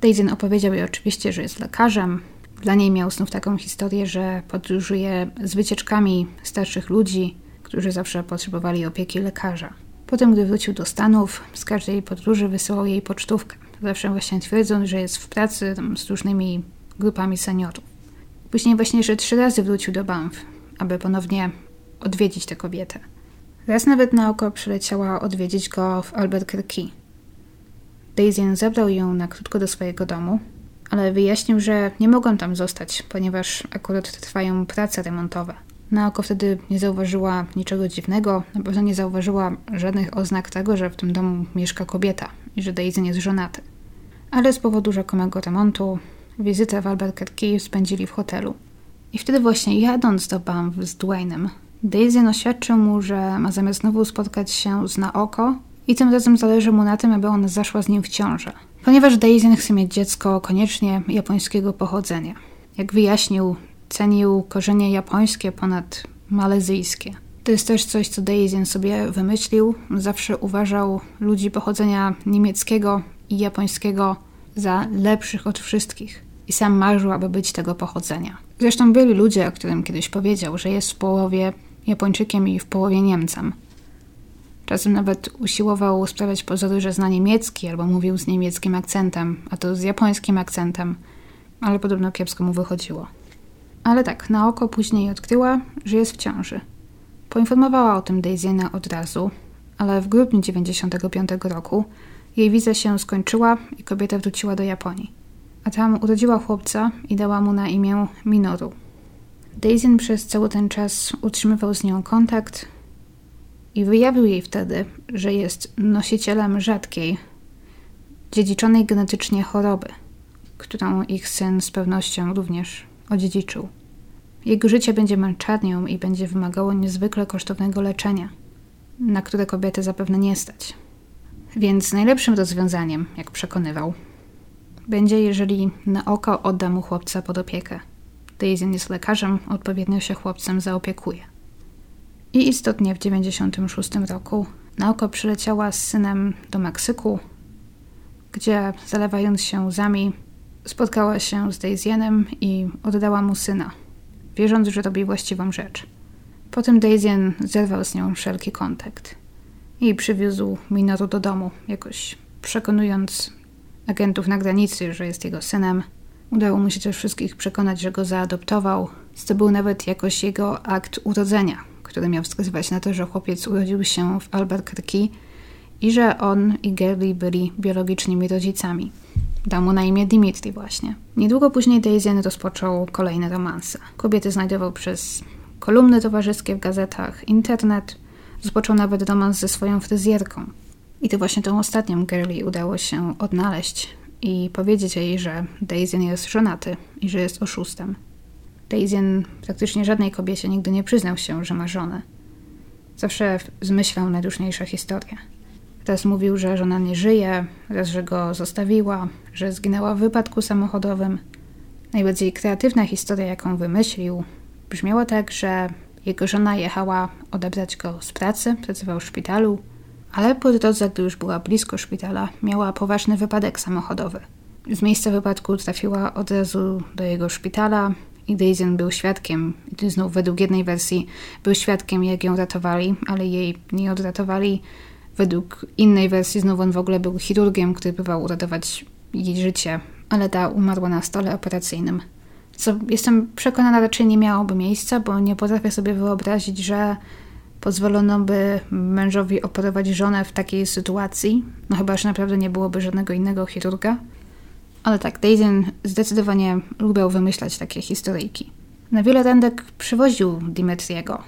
Daisy opowiedział jej oczywiście, że jest lekarzem. Dla niej miał znów taką historię, że podróżuje z wycieczkami starszych ludzi, którzy zawsze potrzebowali opieki lekarza. Potem, gdy wrócił do Stanów, z każdej podróży wysyłał jej pocztówkę. Zawsze właśnie twierdząc, że jest w pracy z różnymi grupami seniorów. Później właśnie, że trzy razy wrócił do Banff, aby ponownie odwiedzić tę kobietę. Raz nawet na oko przyleciała odwiedzić go w Albuquerque. Daisy zabrał ją na krótko do swojego domu, ale wyjaśnił, że nie mogą tam zostać, ponieważ akurat trwają prace remontowe. Na oko wtedy nie zauważyła niczego dziwnego, na pewno nie zauważyła żadnych oznak tego, że w tym domu mieszka kobieta i że Daisy jest żonaty. Ale z powodu rzekomego remontu Wizytę w Albuquerque spędzili w hotelu. I wtedy właśnie jadąc do Banff z Dwaynem, Daisy oświadczył mu, że ma zamiar znowu spotkać się z Naoko i tym razem zależy mu na tym, aby ona zaszła z nim w ciążę. Ponieważ Daisy chce mieć dziecko koniecznie japońskiego pochodzenia. Jak wyjaśnił, cenił korzenie japońskie ponad malezyjskie. To jest też coś, co Daisy sobie wymyślił. Zawsze uważał ludzi pochodzenia niemieckiego i japońskiego za lepszych od wszystkich i sam marzył, aby być tego pochodzenia. Zresztą byli ludzie, o którym kiedyś powiedział, że jest w połowie Japończykiem i w połowie Niemcem. Czasem nawet usiłował sprawiać pozory, że zna niemiecki albo mówił z niemieckim akcentem, a to z japońskim akcentem, ale podobno kiepsko mu wychodziło. Ale tak, na oko później odkryła, że jest w ciąży. Poinformowała o tym Daisy'na od razu, ale w grudniu 95 roku jej wiza się skończyła i kobieta wróciła do Japonii. A tam urodziła chłopca i dała mu na imię Minoru. Daisy przez cały ten czas utrzymywał z nią kontakt i wyjawił jej wtedy, że jest nosicielem rzadkiej, dziedziczonej genetycznie choroby, którą ich syn z pewnością również odziedziczył. Jego życie będzie męczarnią i będzie wymagało niezwykle kosztownego leczenia, na które kobiety zapewne nie stać. Więc najlepszym rozwiązaniem, jak przekonywał, będzie, jeżeli na oko odda mu chłopca pod opiekę. Daisy jest lekarzem, odpowiednio się chłopcem zaopiekuje. I istotnie w 1996 roku na oko przyleciała z synem do Meksyku, gdzie zalewając się łzami spotkała się z Daisyenem i oddała mu syna, wierząc, że robi właściwą rzecz. Potem Daisyen zerwał z nią wszelki kontakt i przywiózł Minoru do domu, jakoś przekonując agentów na granicy, że jest jego synem. Udało mu się też wszystkich przekonać, że go zaadoptował. To był nawet jakoś jego akt urodzenia, który miał wskazywać na to, że chłopiec urodził się w Albuquerque i że on i Gerli byli biologicznymi rodzicami. Dał mu na imię Dimitri właśnie. Niedługo później Daisy rozpoczął kolejne romanse. Kobiety znajdował przez kolumny towarzyskie w gazetach, internet. Rozpoczął nawet romans ze swoją fryzjerką. I to właśnie tą ostatnią Gerli udało się odnaleźć i powiedzieć jej, że Daisy jest żonaty i że jest oszustem. Daisy praktycznie żadnej kobiecie nigdy nie przyznał się, że ma żonę. Zawsze zmyślał najduszniejsze historie. Raz mówił, że żona nie żyje, raz, że go zostawiła, że zginęła w wypadku samochodowym. Najbardziej kreatywna historia, jaką wymyślił, brzmiała tak, że jego żona jechała odebrać go z pracy, pracował w szpitalu, ale po drodze, gdy już była blisko szpitala, miała poważny wypadek samochodowy. Z miejsca wypadku trafiła od razu do jego szpitala i Daisy był świadkiem, znów według jednej wersji był świadkiem, jak ją ratowali, ale jej nie odratowali. Według innej wersji znów on w ogóle był chirurgiem, który próbował uratować jej życie, ale ta umarła na stole operacyjnym. Co jestem przekonana raczej nie miałoby miejsca, bo nie potrafię sobie wyobrazić, że pozwolono by mężowi operować żonę w takiej sytuacji. No chyba, że naprawdę nie byłoby żadnego innego chirurga. Ale tak, Dayton zdecydowanie lubił wymyślać takie historyjki. Na wiele randek przywoził Dimitriego.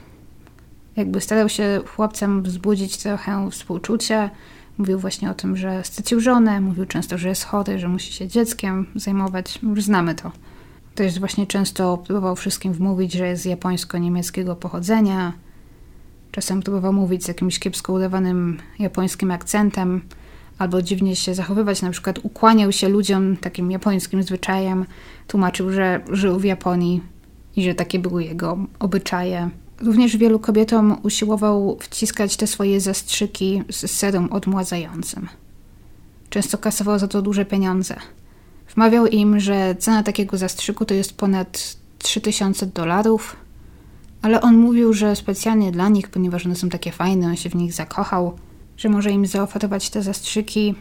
Jakby starał się chłopcem wzbudzić trochę współczucia. Mówił właśnie o tym, że stracił żonę, mówił często, że jest chory, że musi się dzieckiem zajmować. Już znamy to. Też właśnie często próbował wszystkim wmówić, że jest japońsko-niemieckiego pochodzenia, Czasem próbował mówić z jakimś kiepsko udawanym japońskim akcentem, albo dziwnie się zachowywać, na przykład ukłaniał się ludziom takim japońskim zwyczajem, tłumaczył, że żył w Japonii i że takie były jego obyczaje. Również wielu kobietom usiłował wciskać te swoje zastrzyki z serum odmładzającym. Często kasował za to duże pieniądze. Wmawiał im, że cena takiego zastrzyku to jest ponad 3000 dolarów, ale on mówił, że specjalnie dla nich, ponieważ one są takie fajne, on się w nich zakochał, że może im zaoferować te zastrzyki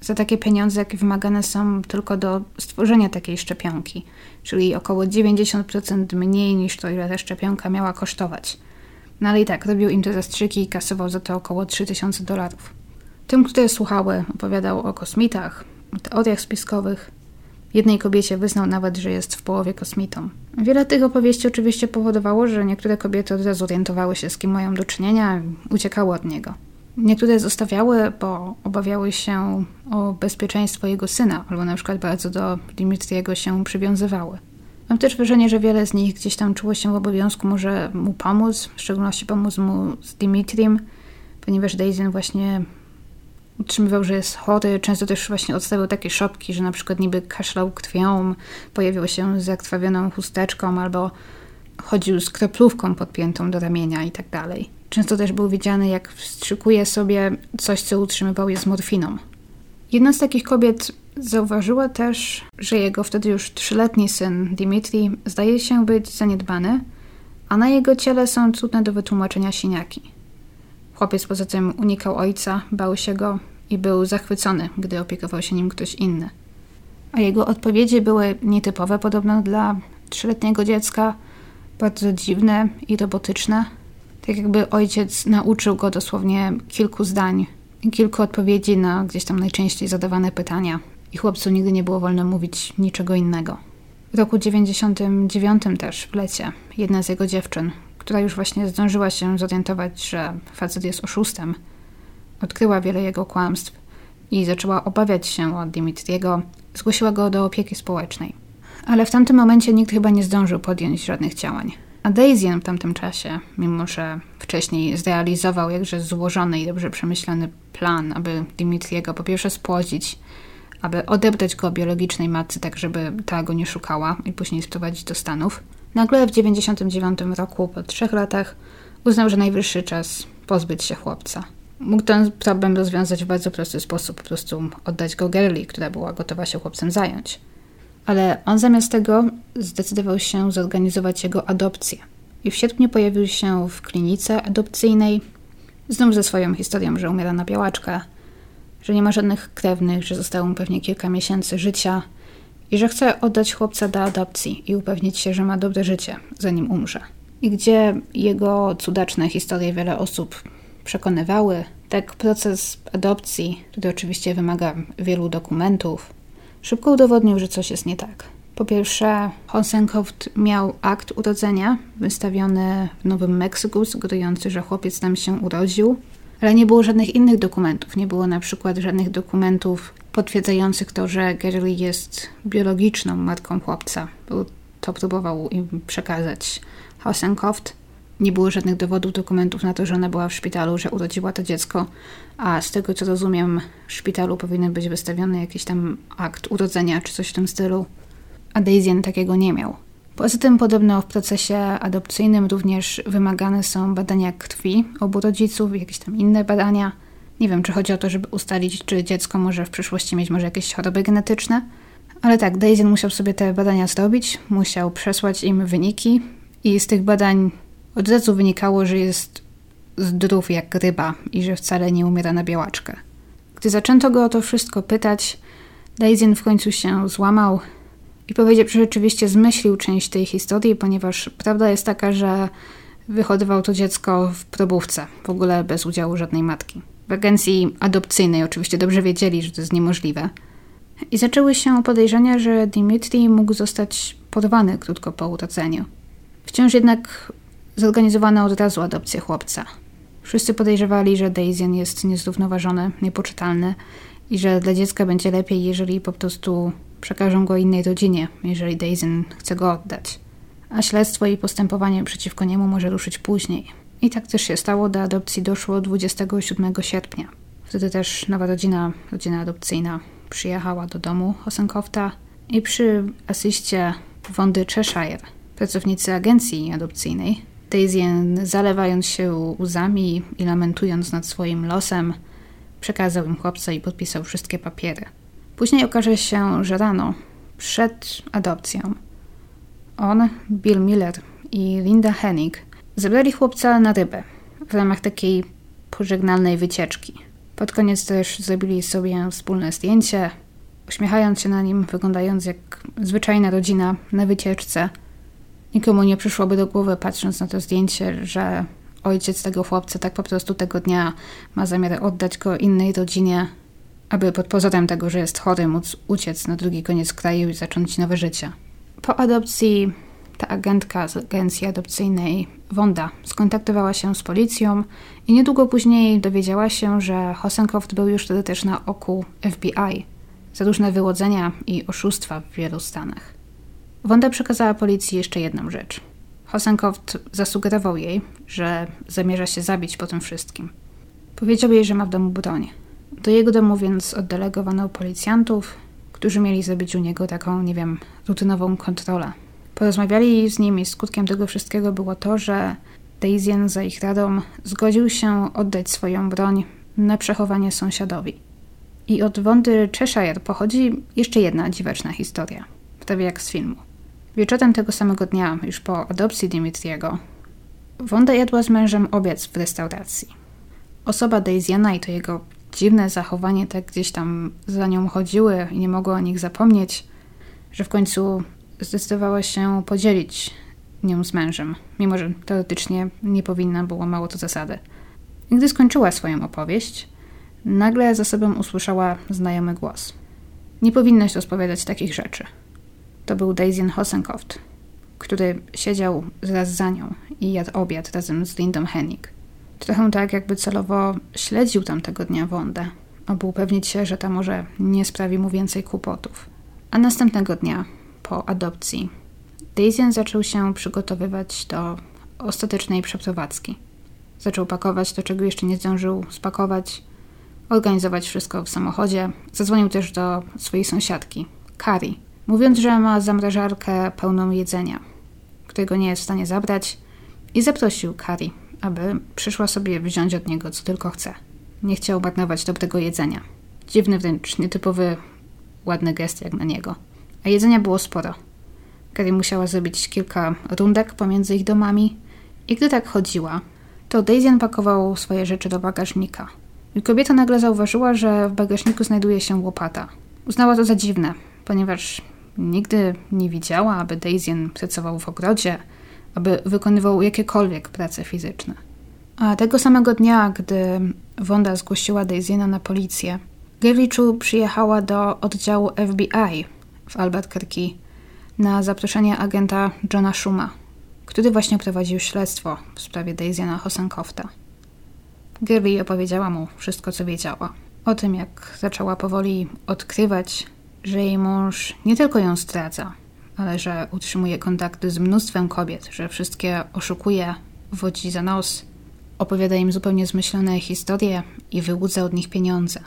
za takie pieniądze, jakie wymagane są tylko do stworzenia takiej szczepionki, czyli około 90% mniej niż to, ile ta szczepionka miała kosztować. No ale i tak, robił im te zastrzyki i kasował za to około 3000 dolarów. Tym, które słuchały, opowiadał o kosmitach, o teoriach spiskowych, Jednej kobiecie wyznał nawet, że jest w połowie kosmitą. Wiele tych opowieści oczywiście powodowało, że niektóre kobiety od razu orientowały się, z kim mają do czynienia, uciekały od niego. Niektóre zostawiały, bo obawiały się o bezpieczeństwo jego syna, albo na przykład bardzo do Dimitriego się przywiązywały. Mam też wrażenie, że wiele z nich gdzieś tam czuło się w obowiązku może mu pomóc, w szczególności pomóc mu z Dimitrim, ponieważ Daisy właśnie utrzymywał, że jest chory. Często też właśnie odstawiał takie szopki, że na przykład niby kaszlał krwią, pojawił się z zakrwawioną chusteczką albo chodził z kroplówką podpiętą do ramienia i tak dalej. Często też był widziany, jak wstrzykuje sobie coś, co utrzymywał je z morfiną. Jedna z takich kobiet zauważyła też, że jego wtedy już trzyletni syn Dimitri zdaje się być zaniedbany, a na jego ciele są trudne do wytłumaczenia siniaki. Chłopiec poza tym unikał ojca, bał się go i był zachwycony, gdy opiekował się nim ktoś inny. A jego odpowiedzi były nietypowe podobno dla trzyletniego dziecka, bardzo dziwne i robotyczne. Tak jakby ojciec nauczył go dosłownie kilku zdań, kilku odpowiedzi na gdzieś tam najczęściej zadawane pytania. I chłopcu nigdy nie było wolno mówić niczego innego. W roku 99 też w lecie jedna z jego dziewczyn, która już właśnie zdążyła się zorientować, że facet jest oszustem, odkryła wiele jego kłamstw i zaczęła obawiać się o Dimitriego, zgłosiła go do opieki społecznej. Ale w tamtym momencie nikt chyba nie zdążył podjąć żadnych działań. A Daisy w tamtym czasie, mimo że wcześniej zrealizował jakże złożony i dobrze przemyślany plan, aby Dimitriego po pierwsze spłodzić, aby odebrać go biologicznej matce, tak żeby ta go nie szukała i później sprowadzić do Stanów, nagle w 1999 roku, po trzech latach, uznał, że najwyższy czas pozbyć się chłopca. Mógł ten problem rozwiązać w bardzo prosty sposób, po prostu oddać go Gerli, która była gotowa się chłopcem zająć. Ale on zamiast tego zdecydował się zorganizować jego adopcję. I w sierpniu pojawił się w klinice adopcyjnej, znów ze swoją historią, że umiera na białaczkę, że nie ma żadnych krewnych, że zostało mu pewnie kilka miesięcy życia i że chce oddać chłopca do adopcji i upewnić się, że ma dobre życie, zanim umrze. i gdzie jego cudaczne historie wiele osób przekonywały, tak proces adopcji, który oczywiście wymaga wielu dokumentów, szybko udowodnił, że coś jest nie tak. Po pierwsze, Honsenkoft miał akt urodzenia wystawiony w Nowym Meksyku, sugerujący, że chłopiec tam się urodził, ale nie było żadnych innych dokumentów. Nie było na przykład żadnych dokumentów potwierdzających to, że Gary jest biologiczną matką chłopca. To próbował im przekazać Honsenkoft. Nie było żadnych dowodów, dokumentów na to, że ona była w szpitalu, że urodziła to dziecko, a z tego co rozumiem, w szpitalu powinien być wystawiony jakiś tam akt urodzenia czy coś w tym stylu a Daisy takiego nie miał. Poza tym podobno w procesie adopcyjnym również wymagane są badania krwi obu rodziców jakieś tam inne badania. Nie wiem, czy chodzi o to, żeby ustalić, czy dziecko może w przyszłości mieć może jakieś choroby genetyczne. Ale tak, Daisy musiał sobie te badania zrobić, musiał przesłać im wyniki i z tych badań od razu wynikało, że jest zdrów jak ryba i że wcale nie umiera na białaczkę. Gdy zaczęto go o to wszystko pytać, Daisy w końcu się złamał, i powiedział, że rzeczywiście zmyślił część tej historii, ponieważ prawda jest taka, że wychowywał to dziecko w probówce, w ogóle bez udziału żadnej matki. W agencji adopcyjnej oczywiście dobrze wiedzieli, że to jest niemożliwe. I zaczęły się podejrzenia, że Dimitri mógł zostać porwany krótko po urodzeniu. Wciąż jednak zorganizowano od razu adopcję chłopca. Wszyscy podejrzewali, że Daisy jest niezrównoważony, niepoczytalny i że dla dziecka będzie lepiej, jeżeli po prostu przekażą go innej rodzinie, jeżeli Daisy chce go oddać. A śledztwo i postępowanie przeciwko niemu może ruszyć później. I tak też się stało, do adopcji doszło 27 sierpnia. Wtedy też nowa rodzina, rodzina adopcyjna, przyjechała do domu Hosenkofta i przy asyście Wondy Cheshire, pracownicy agencji adopcyjnej, Daisy, zalewając się łzami i lamentując nad swoim losem, przekazał im chłopca i podpisał wszystkie papiery. Później okaże się, że rano, przed adopcją, on, Bill Miller i Linda Hennig zabrali chłopca na rybę w ramach takiej pożegnalnej wycieczki. Pod koniec też zrobili sobie wspólne zdjęcie, uśmiechając się na nim, wyglądając jak zwyczajna rodzina na wycieczce. Nikomu nie przyszłoby do głowy, patrząc na to zdjęcie, że ojciec tego chłopca tak po prostu tego dnia ma zamiar oddać go innej rodzinie, aby pod pozorem tego, że jest chory, móc uciec na drugi koniec kraju i zacząć nowe życie. Po adopcji ta agentka z agencji adopcyjnej Wanda skontaktowała się z policją i niedługo później dowiedziała się, że Hosenkopf był już wtedy też na oku FBI za różne wyłodzenia i oszustwa w wielu stanach. Wanda przekazała policji jeszcze jedną rzecz. Hosenkopf zasugerował jej, że zamierza się zabić po tym wszystkim. Powiedział jej, że ma w domu broń, do jego domu więc oddelegowano policjantów, którzy mieli zrobić u niego taką, nie wiem, rutynową kontrolę. Porozmawiali z nim i skutkiem tego wszystkiego było to, że Daisyen za ich radą zgodził się oddać swoją broń na przechowanie sąsiadowi. I od Wondy Cheshire pochodzi jeszcze jedna dziwaczna historia, prawie jak z filmu. Wieczorem tego samego dnia, już po adopcji Dimitriego, Wanda jadła z mężem obiad w restauracji. Osoba Daisyana i to jego dziwne zachowanie tak gdzieś tam za nią chodziły i nie mogła o nich zapomnieć, że w końcu zdecydowała się podzielić nią z mężem, mimo że teoretycznie nie powinna, było mało to zasady. I gdy skończyła swoją opowieść, nagle za sobą usłyszała znajomy głos. Nie powinnaś rozpowiadać takich rzeczy. To był Daisy Hosenkoft, który siedział zaraz za nią i jadł obiad razem z Lindą Hennig. Trochę tak, jakby celowo śledził tamtego dnia Wondę, aby upewnić się, że ta może nie sprawi mu więcej kłopotów. A następnego dnia, po adopcji, Daisy zaczął się przygotowywać do ostatecznej przeprowadzki. Zaczął pakować to, czego jeszcze nie zdążył spakować, organizować wszystko w samochodzie. Zadzwonił też do swojej sąsiadki, Kari, mówiąc, że ma zamrażarkę pełną jedzenia, którego nie jest w stanie zabrać i zaprosił Kari, aby przyszła sobie wziąć od niego co tylko chce. Nie chciał marnować dobrego jedzenia. Dziwny wręcz, nietypowy, ładny gest jak na niego. A jedzenia było sporo. Kari musiała zrobić kilka rundek pomiędzy ich domami i gdy tak chodziła, to Daisy pakował swoje rzeczy do bagażnika. I kobieta nagle zauważyła, że w bagażniku znajduje się łopata. Uznała to za dziwne, ponieważ nigdy nie widziała, aby Daisy pracował w ogrodzie, aby wykonywał jakiekolwiek prace fizyczne. A tego samego dnia, gdy Wanda zgłosiła Daisy'na na policję, Gerliczu przyjechała do oddziału FBI w Albuquerque na zaproszenie agenta Johna Schuma, który właśnie prowadził śledztwo w sprawie Daisy'na Hosenkofta. Gerli opowiedziała mu wszystko, co wiedziała. O tym, jak zaczęła powoli odkrywać, że jej mąż nie tylko ją zdradza, ale że utrzymuje kontakty z mnóstwem kobiet, że wszystkie oszukuje, wodzi za nos, opowiada im zupełnie zmyślone historie i wyłudza od nich pieniądze.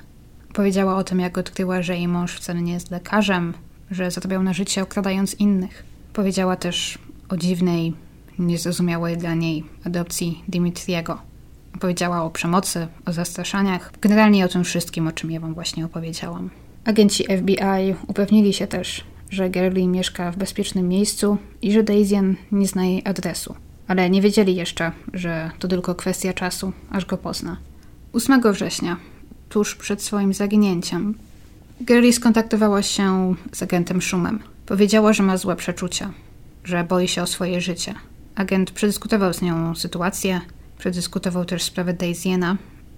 Powiedziała o tym, jak odkryła, że jej mąż wcale nie jest lekarzem, że zarabiał na życie okradając innych. Powiedziała też o dziwnej, niezrozumiałej dla niej adopcji Dimitriego. Powiedziała o przemocy, o zastraszaniach, generalnie o tym wszystkim, o czym ja wam właśnie opowiedziałam. Agenci FBI upewnili się też, że Gerli mieszka w bezpiecznym miejscu i że Daisy nie zna jej adresu. Ale nie wiedzieli jeszcze, że to tylko kwestia czasu, aż go pozna. 8 września, tuż przed swoim zaginięciem, Gerli skontaktowała się z agentem Szumem. Powiedziała, że ma złe przeczucia, że boi się o swoje życie. Agent przedyskutował z nią sytuację, przedyskutował też sprawę Daisy'ena,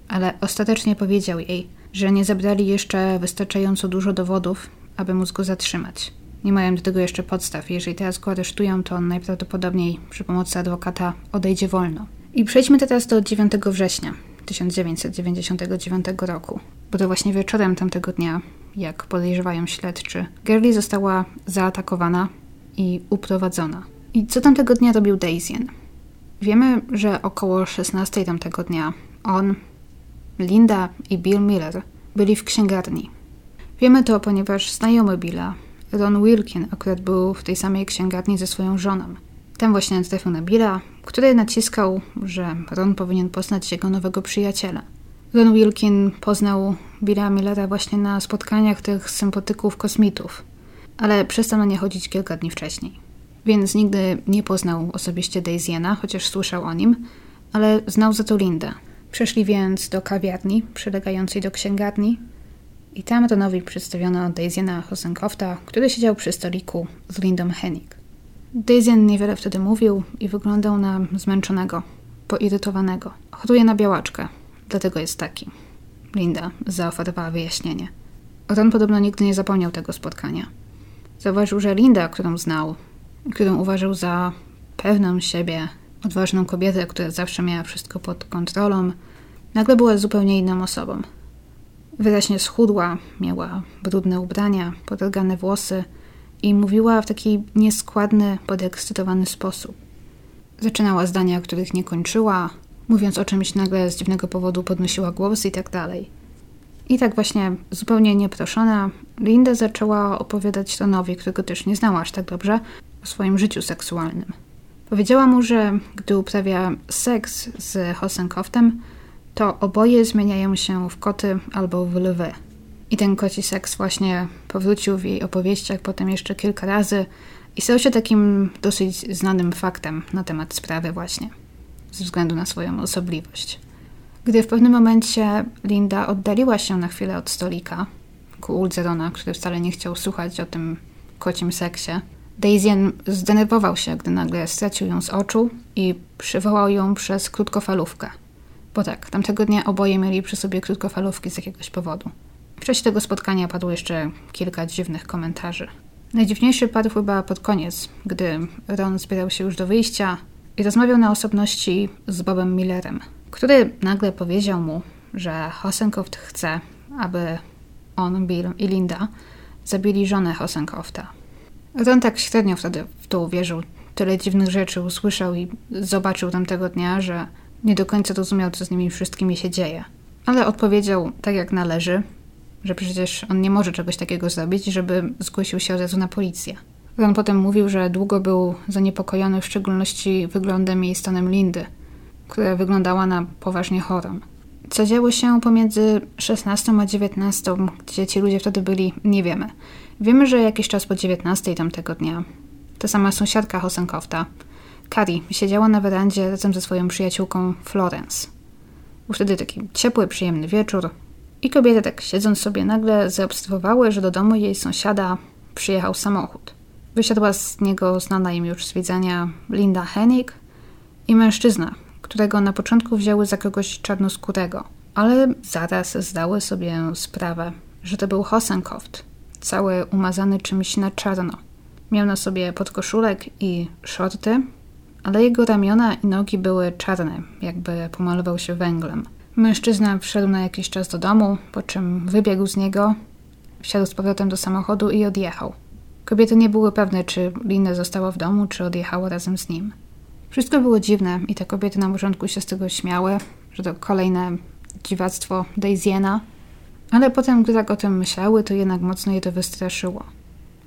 ale ostatecznie powiedział jej, że nie zebrali jeszcze wystarczająco dużo dowodów, aby móc go zatrzymać. Nie mają do tego jeszcze podstaw. Jeżeli teraz go aresztują, to on najprawdopodobniej przy pomocy adwokata odejdzie wolno. I przejdźmy teraz do 9 września 1999 roku, bo to właśnie wieczorem tamtego dnia, jak podejrzewają śledczy, Gerli została zaatakowana i uprowadzona. I co tamtego dnia robił Daisyen? Wiemy, że około 16 tamtego dnia on, Linda i Bill Miller byli w księgarni. Wiemy to, ponieważ znajomy Billa, Ron Wilkin, akurat był w tej samej księgarni ze swoją żoną. Ten właśnie trafił na Billa, który naciskał, że Ron powinien poznać jego nowego przyjaciela. Ron Wilkin poznał Billa Millera właśnie na spotkaniach tych sympatyków kosmitów, ale przestał na nie chodzić kilka dni wcześniej. Więc nigdy nie poznał osobiście Daisy'ena, chociaż słyszał o nim, ale znał za to Lindę. Przeszli więc do kawiarni przylegającej do księgarni i tam Ronowi przedstawiono Daisy'ena Hosenkofta, który siedział przy stoliku z Lindą Hennig. Daisyen niewiele wtedy mówił i wyglądał na zmęczonego, poirytowanego. Choruje na białaczkę, dlatego jest taki. Linda zaoferowała wyjaśnienie. Ron podobno nigdy nie zapomniał tego spotkania. Zauważył, że Linda, którą znał, którą uważał za pewną siebie, odważną kobietę, która zawsze miała wszystko pod kontrolą, nagle była zupełnie inną osobą. Wyraźnie schudła, miała brudne ubrania, podrgane włosy i mówiła w taki nieskładny, podekscytowany sposób. Zaczynała zdania, których nie kończyła, mówiąc o czymś nagle z dziwnego powodu podnosiła głos i tak dalej. I tak właśnie zupełnie nieproszona, Linda zaczęła opowiadać Tonowi, którego też nie znała aż tak dobrze, o swoim życiu seksualnym. Powiedziała mu, że gdy uprawia seks z Hosenkoftem, to oboje zmieniają się w koty albo w lwy. I ten koci seks właśnie powrócił w jej opowieściach potem jeszcze kilka razy i stał się takim dosyć znanym faktem na temat sprawy właśnie, ze względu na swoją osobliwość. Gdy w pewnym momencie Linda oddaliła się na chwilę od stolika, ku uldze Rona, który wcale nie chciał słuchać o tym kocim seksie, Daisyen zdenerwował się, gdy nagle stracił ją z oczu i przywołał ją przez krótkofalówkę. Bo tak, tamtego dnia oboje mieli przy sobie krótkofalówki z jakiegoś powodu. W czasie tego spotkania padło jeszcze kilka dziwnych komentarzy. Najdziwniejszy padł chyba pod koniec, gdy Ron zbierał się już do wyjścia i rozmawiał na osobności z Bobem Millerem, który nagle powiedział mu, że Hosenkoft chce, aby on, Bill i Linda zabili żonę Ron tak średnio wtedy w to uwierzył. Tyle dziwnych rzeczy usłyszał i zobaczył tamtego dnia, że nie do końca rozumiał, co z nimi wszystkimi się dzieje. Ale odpowiedział tak jak należy, że przecież on nie może czegoś takiego zrobić, żeby zgłosił się od razu na policję. Ron potem mówił, że długo był zaniepokojony w szczególności wyglądem i stanem Lindy, która wyglądała na poważnie chorą. Co działo się pomiędzy 16 a 19, gdzie ci ludzie wtedy byli, nie wiemy. Wiemy, że jakiś czas po 19 tamtego dnia ta sama sąsiadka Hosenkofta, Kari, siedziała na werandzie razem ze swoją przyjaciółką Florence. Był wtedy taki ciepły, przyjemny wieczór i kobiety tak siedząc sobie nagle zaobserwowały, że do domu jej sąsiada przyjechał samochód. Wysiadła z niego znana im już z widzenia Linda Hennig i mężczyzna, którego na początku wzięły za kogoś czarnoskórego, ale zaraz zdały sobie sprawę, że to był Hosenkoft, cały umazany czymś na czarno. Miał na sobie podkoszulek i shorty, ale jego ramiona i nogi były czarne, jakby pomalował się węglem. Mężczyzna wszedł na jakiś czas do domu, po czym wybiegł z niego, wsiadł z powrotem do samochodu i odjechał. Kobiety nie były pewne, czy Linda została w domu, czy odjechała razem z nim. Wszystko było dziwne i te kobiety na początku się z tego śmiały, że to kolejne dziwactwo Daisy'ena, ale potem, gdy tak o tym myślały, to jednak mocno je to wystraszyło.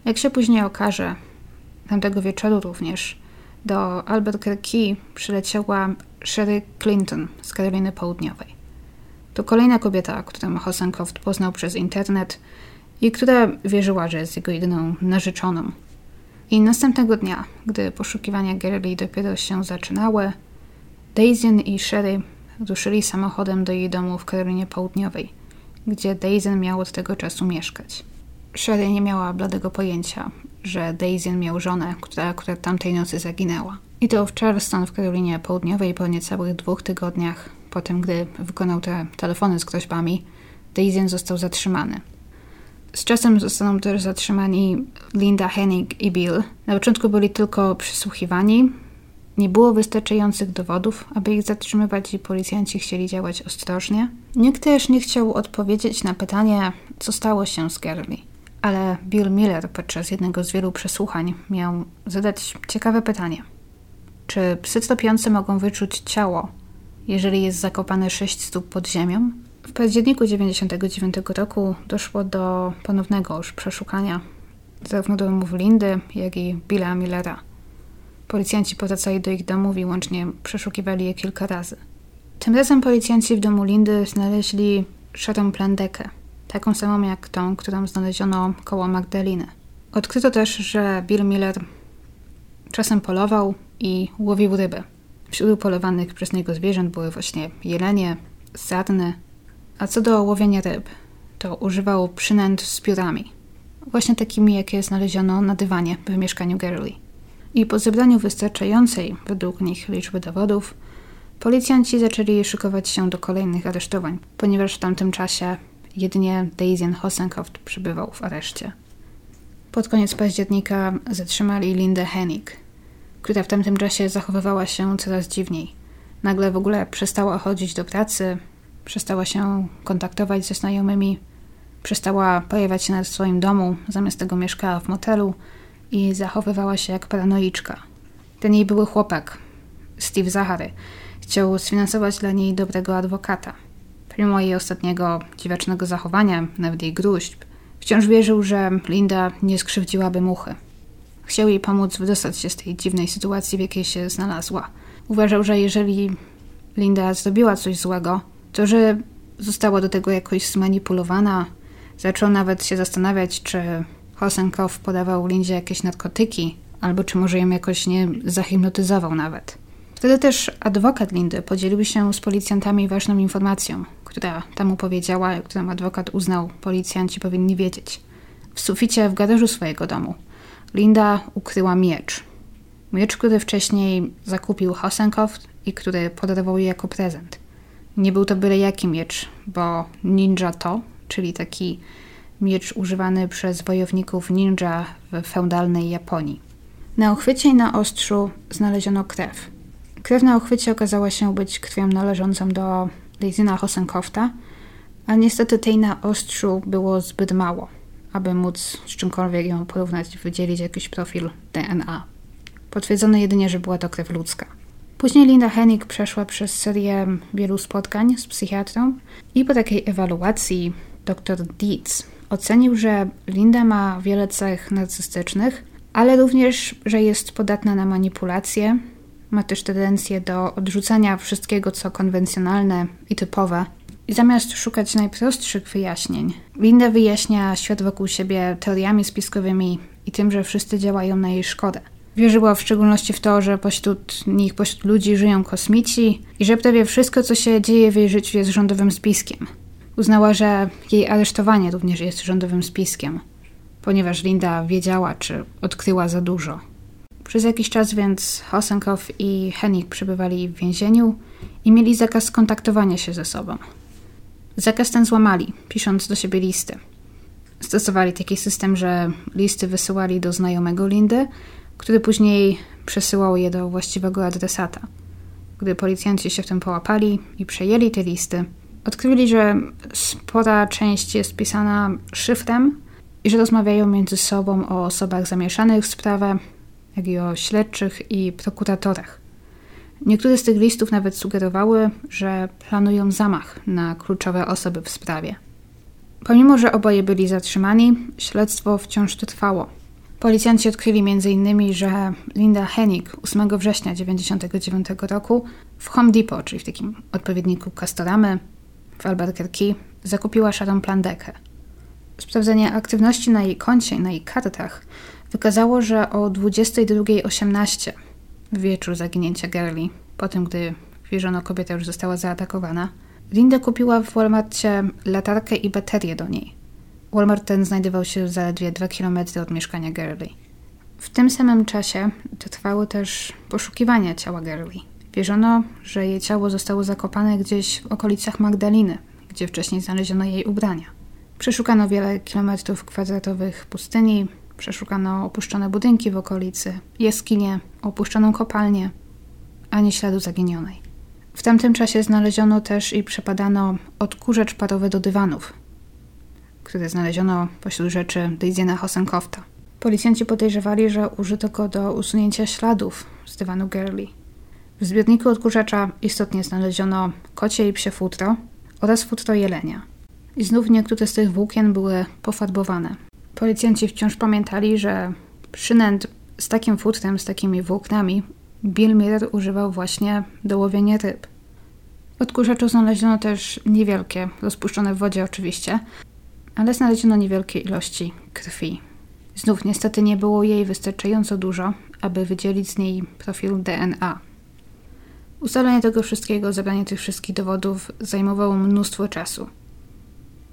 Jak się później okaże, tamtego wieczoru również, do Albuquerque przyleciała Sherry Clinton z Karoliny Południowej. To kolejna kobieta, którą Hosencroft poznał przez internet i która wierzyła, że jest jego jedyną narzeczoną. I następnego dnia, gdy poszukiwania Gerli dopiero się zaczynały, Daisy i Sherry ruszyli samochodem do jej domu w Karolinie Południowej, gdzie Daisy miał od tego czasu mieszkać. Sherry nie miała bladego pojęcia, że Daisy miał żonę, która akurat tamtej nocy zaginęła. I to w Charleston w Karolinie Południowej po niecałych dwóch tygodniach po tym, gdy wykonał te telefony z groźbami, Daisy został zatrzymany. Z czasem zostaną też zatrzymani Linda Hennig i Bill. Na początku byli tylko przesłuchiwani. Nie było wystarczających dowodów, aby ich zatrzymywać i policjanci chcieli działać ostrożnie. Nikt też nie chciał odpowiedzieć na pytanie, co stało się z Gerli. Ale Bill Miller podczas jednego z wielu przesłuchań miał zadać ciekawe pytanie. Czy psy topiące mogą wyczuć ciało, jeżeli jest zakopane sześć stóp pod ziemią? W październiku 1999 roku doszło do ponownego już przeszukania zarówno domów Lindy, jak i Billa Millera. Policjanci powracali do ich domów i łącznie przeszukiwali je kilka razy. Tym razem policjanci w domu Lindy znaleźli szarą plandekę, taką samą jak tą, którą znaleziono koło Magdaliny. Odkryto też, że Bill Miller czasem polował i łowił ryby. Wśród polowanych przez niego zwierząt były właśnie jelenie, sarny, a co do łowienia ryb, to używał przynęt z piórami. Właśnie takimi, jakie znaleziono na dywanie w mieszkaniu Gerli. I po zebraniu wystarczającej, według nich, liczby dowodów, policjanci zaczęli szykować się do kolejnych aresztowań, ponieważ w tamtym czasie jedynie Daisy Hosenkopf przebywał w areszcie. Pod koniec października zatrzymali Lindę Hennig, która w tamtym czasie zachowywała się coraz dziwniej. Nagle w ogóle przestała chodzić do pracy, przestała się kontaktować ze znajomymi, przestała pojawiać się na swoim domu, zamiast tego mieszkała w motelu i zachowywała się jak paranoiczka. Ten jej były chłopak, Steve Zachary, chciał sfinansować dla niej dobrego adwokata. Pomimo jej ostatniego dziwacznego zachowania, nawet jej gruźb, wciąż wierzył, że Linda nie skrzywdziłaby muchy. Chciał jej pomóc wydostać się z tej dziwnej sytuacji, w jakiej się znalazła. Uważał, że jeżeli Linda zrobiła coś złego, to, że została do tego jakoś zmanipulowana, zaczął nawet się zastanawiać, czy Hosenkow podawał Lindzie jakieś narkotyki, albo czy może ją jakoś nie zahipnotyzował nawet. Wtedy też adwokat Lindy podzielił się z policjantami ważną informacją, która temu powiedziała, którą adwokat uznał, policjanci powinni wiedzieć. W suficie w garażu swojego domu Linda ukryła miecz. Miecz, który wcześniej zakupił Hosenkow i który podarował jej jako prezent. Nie był to byle jaki miecz, bo ninja to, czyli taki miecz używany przez wojowników ninja w feudalnej Japonii. Na uchwycie i na ostrzu znaleziono krew. Krew na uchwycie okazała się być krwią należącą do Leizyna Hosenkofta, ale niestety tej na ostrzu było zbyt mało, aby móc z czymkolwiek ją porównać, wydzielić jakiś profil DNA. Potwierdzono jedynie, że była to krew ludzka. Później Linda Hennig przeszła przez serię wielu spotkań z psychiatrą i po takiej ewaluacji dr Dietz ocenił, że Linda ma wiele cech narcystycznych, ale również, że jest podatna na manipulacje, ma też tendencję do odrzucania wszystkiego, co konwencjonalne i typowe. I zamiast szukać najprostszych wyjaśnień, Linda wyjaśnia świat wokół siebie teoriami spiskowymi i tym, że wszyscy działają na jej szkodę. Wierzyła w szczególności w to, że pośród nich, pośród ludzi żyją kosmici i że prawie wszystko, co się dzieje w jej życiu jest rządowym spiskiem. Uznała, że jej aresztowanie również jest rządowym spiskiem. ponieważ Linda wiedziała, czy odkryła za dużo. Przez jakiś czas więc Hosenkow i Hennig przebywali w więzieniu i mieli zakaz kontaktowania się ze sobą. Zakaz ten złamali, pisząc do siebie listy. Stosowali taki system, że listy wysyłali do znajomego Lindy, który później przesyłał je do właściwego adresata. Gdy policjanci się w tym połapali i przejęli te listy, odkryli, że spora część jest pisana szyfrem i że rozmawiają między sobą o osobach zamieszanych w sprawę, jak i o śledczych i prokuratorach. Niektóre z tych listów nawet sugerowały, że planują zamach na kluczowe osoby w sprawie. Pomimo, że oboje byli zatrzymani, śledztwo wciąż trwało. Policjanci odkryli m.in., że Linda Hennig 8 września 1999 roku w Home Depot, czyli w takim odpowiedniku Castoramy w Albuquerque, zakupiła szarą plandekę. Sprawdzenie aktywności na jej koncie i na jej kartach wykazało, że o 22.18 w wieczór zaginięcia Gerli, po tym gdy wierzono kobieta już została zaatakowana, Linda kupiła w Walmartie latarkę i baterię do niej. Walmart ten znajdował się zaledwie 2 km od mieszkania Gerli. W tym samym czasie trwały też poszukiwania ciała Gerli. Wierzono, że jej ciało zostało zakopane gdzieś w okolicach Magdaliny, gdzie wcześniej znaleziono jej ubrania. Przeszukano wiele kilometrów kwadratowych pustyni, przeszukano opuszczone budynki w okolicy, jaskinie, opuszczoną kopalnię, ani śladu zaginionej. W tamtym czasie znaleziono też i przepadano odkurzacz parowy do dywanów, który znaleziono pośród rzeczy Daisyna Hosenkofta. Policjanci podejrzewali, że użyto go do usunięcia śladów z dywanu Girly. W zbiorniku odkurzacza istotnie znaleziono kocie i psie futro oraz futro jelenia. I znów niektóre z tych włókien były pofarbowane. Policjanci wciąż pamiętali, że przynęt z takim futrem, z takimi włóknami Bill Miller używał właśnie do łowienia ryb. W odkurzaczu znaleziono też niewielkie, rozpuszczone w wodzie oczywiście, ale znaleziono niewielkie ilości krwi. Znów niestety nie było jej wystarczająco dużo, aby wydzielić z niej profil DNA. Ustalenie tego wszystkiego, zebranie tych wszystkich dowodów zajmowało mnóstwo czasu.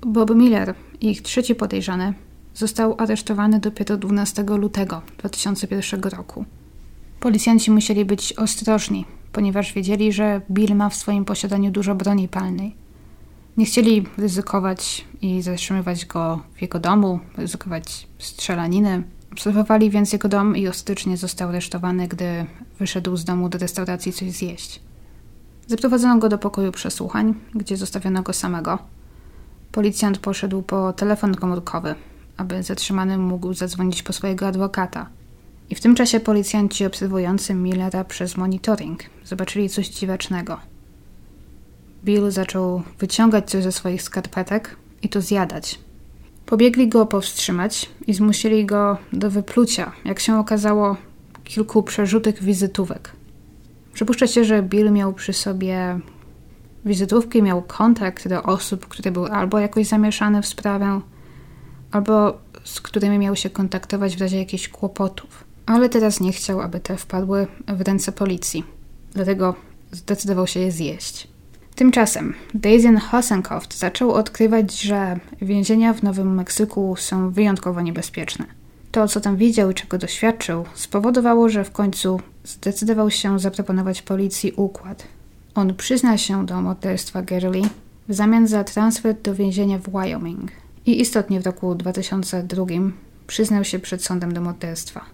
Bob Miller, ich trzeci podejrzany, został aresztowany dopiero 12 lutego 2001 roku. Policjanci musieli być ostrożni, ponieważ wiedzieli, że Bill ma w swoim posiadaniu dużo broni palnej. Nie chcieli ryzykować i zatrzymywać go w jego domu, ryzykować strzelaniny. Obserwowali więc jego dom i ostatecznie został aresztowany, gdy wyszedł z domu do restauracji coś zjeść. Zaprowadzono go do pokoju przesłuchań, gdzie zostawiono go samego. Policjant poszedł po telefon komórkowy, aby zatrzymany mógł zadzwonić po swojego adwokata – i w tym czasie policjanci obserwujący Millera przez monitoring zobaczyli coś dziwacznego. Bill zaczął wyciągać coś ze swoich skarpetek i to zjadać. Pobiegli go powstrzymać i zmusili go do wyplucia, jak się okazało, kilku przerzutych wizytówek. Przypuszcza się, że Bill miał przy sobie wizytówki, miał kontakt do osób, które były albo jakoś zamieszane w sprawę, albo z którymi miał się kontaktować w razie jakichś kłopotów ale teraz nie chciał, aby te wpadły w ręce policji. Dlatego zdecydował się je zjeść. Tymczasem Daisy Hosenkoft zaczął odkrywać, że więzienia w Nowym Meksyku są wyjątkowo niebezpieczne. To, co tam widział i czego doświadczył, spowodowało, że w końcu zdecydował się zaproponować policji układ. On przyzna się do morderstwa Gerli w zamian za transfer do więzienia w Wyoming. I istotnie w roku 2002 przyznał się przed sądem do morderstwa.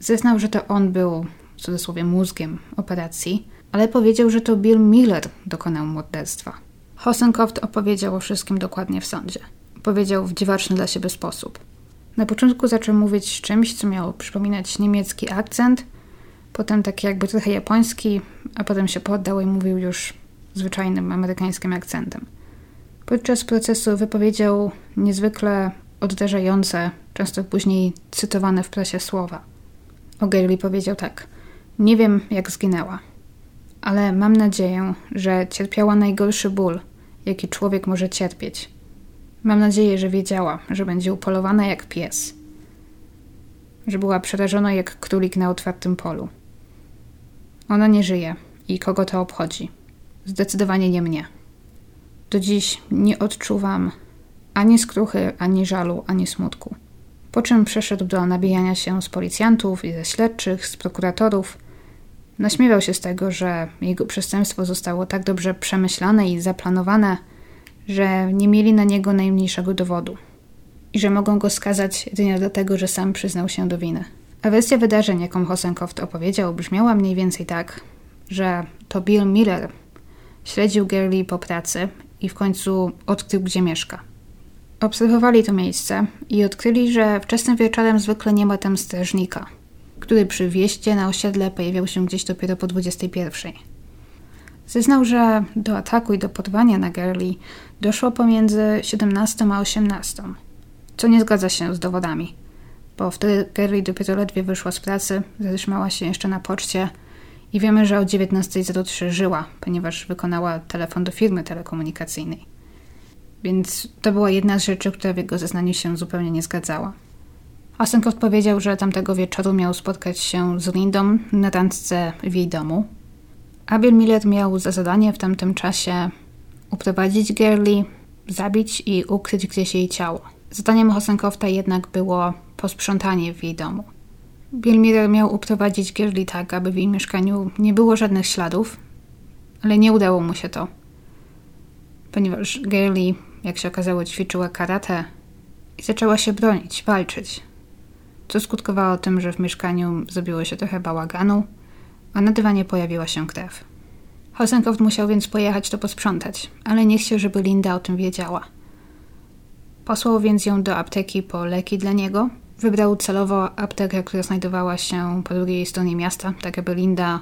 Zeznał, że to on był, w cudzysłowie, mózgiem operacji, ale powiedział, że to Bill Miller dokonał morderstwa. Hosenkoft opowiedział o wszystkim dokładnie w sądzie. Powiedział w dziwaczny dla siebie sposób. Na początku zaczął mówić czymś, co miało przypominać niemiecki akcent, potem taki jakby trochę japoński, a potem się poddał i mówił już zwyczajnym amerykańskim akcentem. Podczas procesu wypowiedział niezwykle oddarzające, często później cytowane w prasie słowa – O'Gerli powiedział tak. Nie wiem, jak zginęła, ale mam nadzieję, że cierpiała najgorszy ból, jaki człowiek może cierpieć. Mam nadzieję, że wiedziała, że będzie upolowana jak pies, że była przerażona jak królik na otwartym polu. Ona nie żyje i kogo to obchodzi? Zdecydowanie nie mnie. Do dziś nie odczuwam ani skruchy, ani żalu, ani smutku. Po czym przeszedł do nabijania się z policjantów i ze śledczych, z prokuratorów. Naśmiewał się z tego, że jego przestępstwo zostało tak dobrze przemyślane i zaplanowane, że nie mieli na niego najmniejszego dowodu i że mogą go skazać jedynie dlatego, że sam przyznał się do winy. A wersja wydarzeń, jaką Hosenkoft opowiedział, brzmiała mniej więcej tak, że to Bill Miller śledził Gerli po pracy i w końcu odkrył, gdzie mieszka. Obserwowali to miejsce i odkryli, że wczesnym wieczorem zwykle nie ma tam strażnika, który przy wieście na osiedle pojawiał się gdzieś dopiero po 21. Zeznał, że do ataku i do porwania na Gerli doszło pomiędzy 17 a 18, co nie zgadza się z dowodami, bo wtedy Gerli dopiero ledwie wyszła z pracy, zatrzymała się jeszcze na poczcie i wiemy, że o 19.03 żyła, ponieważ wykonała telefon do firmy telekomunikacyjnej. Więc to była jedna z rzeczy, która w jego zeznaniu się zupełnie nie zgadzała. Hasenkow powiedział, że tamtego wieczoru miał spotkać się z Lindą na randce w jej domu. Abel Miller miał za zadanie w tamtym czasie uprowadzić Gerli, zabić i ukryć gdzieś jej ciało. Zadaniem Hosenkowta jednak było posprzątanie w jej domu. Bill Miller miał uprowadzić Gerli tak, aby w jej mieszkaniu nie było żadnych śladów, ale nie udało mu się to, ponieważ Gerli, jak się okazało, ćwiczyła karate i zaczęła się bronić, walczyć, co skutkowało tym, że w mieszkaniu zrobiło się trochę bałaganu, a na dywanie pojawiła się krew. Hosenkow musiał więc pojechać to posprzątać, ale nie chciał, żeby Linda o tym wiedziała. Posłał więc ją do apteki po leki dla niego. Wybrał celowo aptekę, która znajdowała się po drugiej stronie miasta, tak aby Linda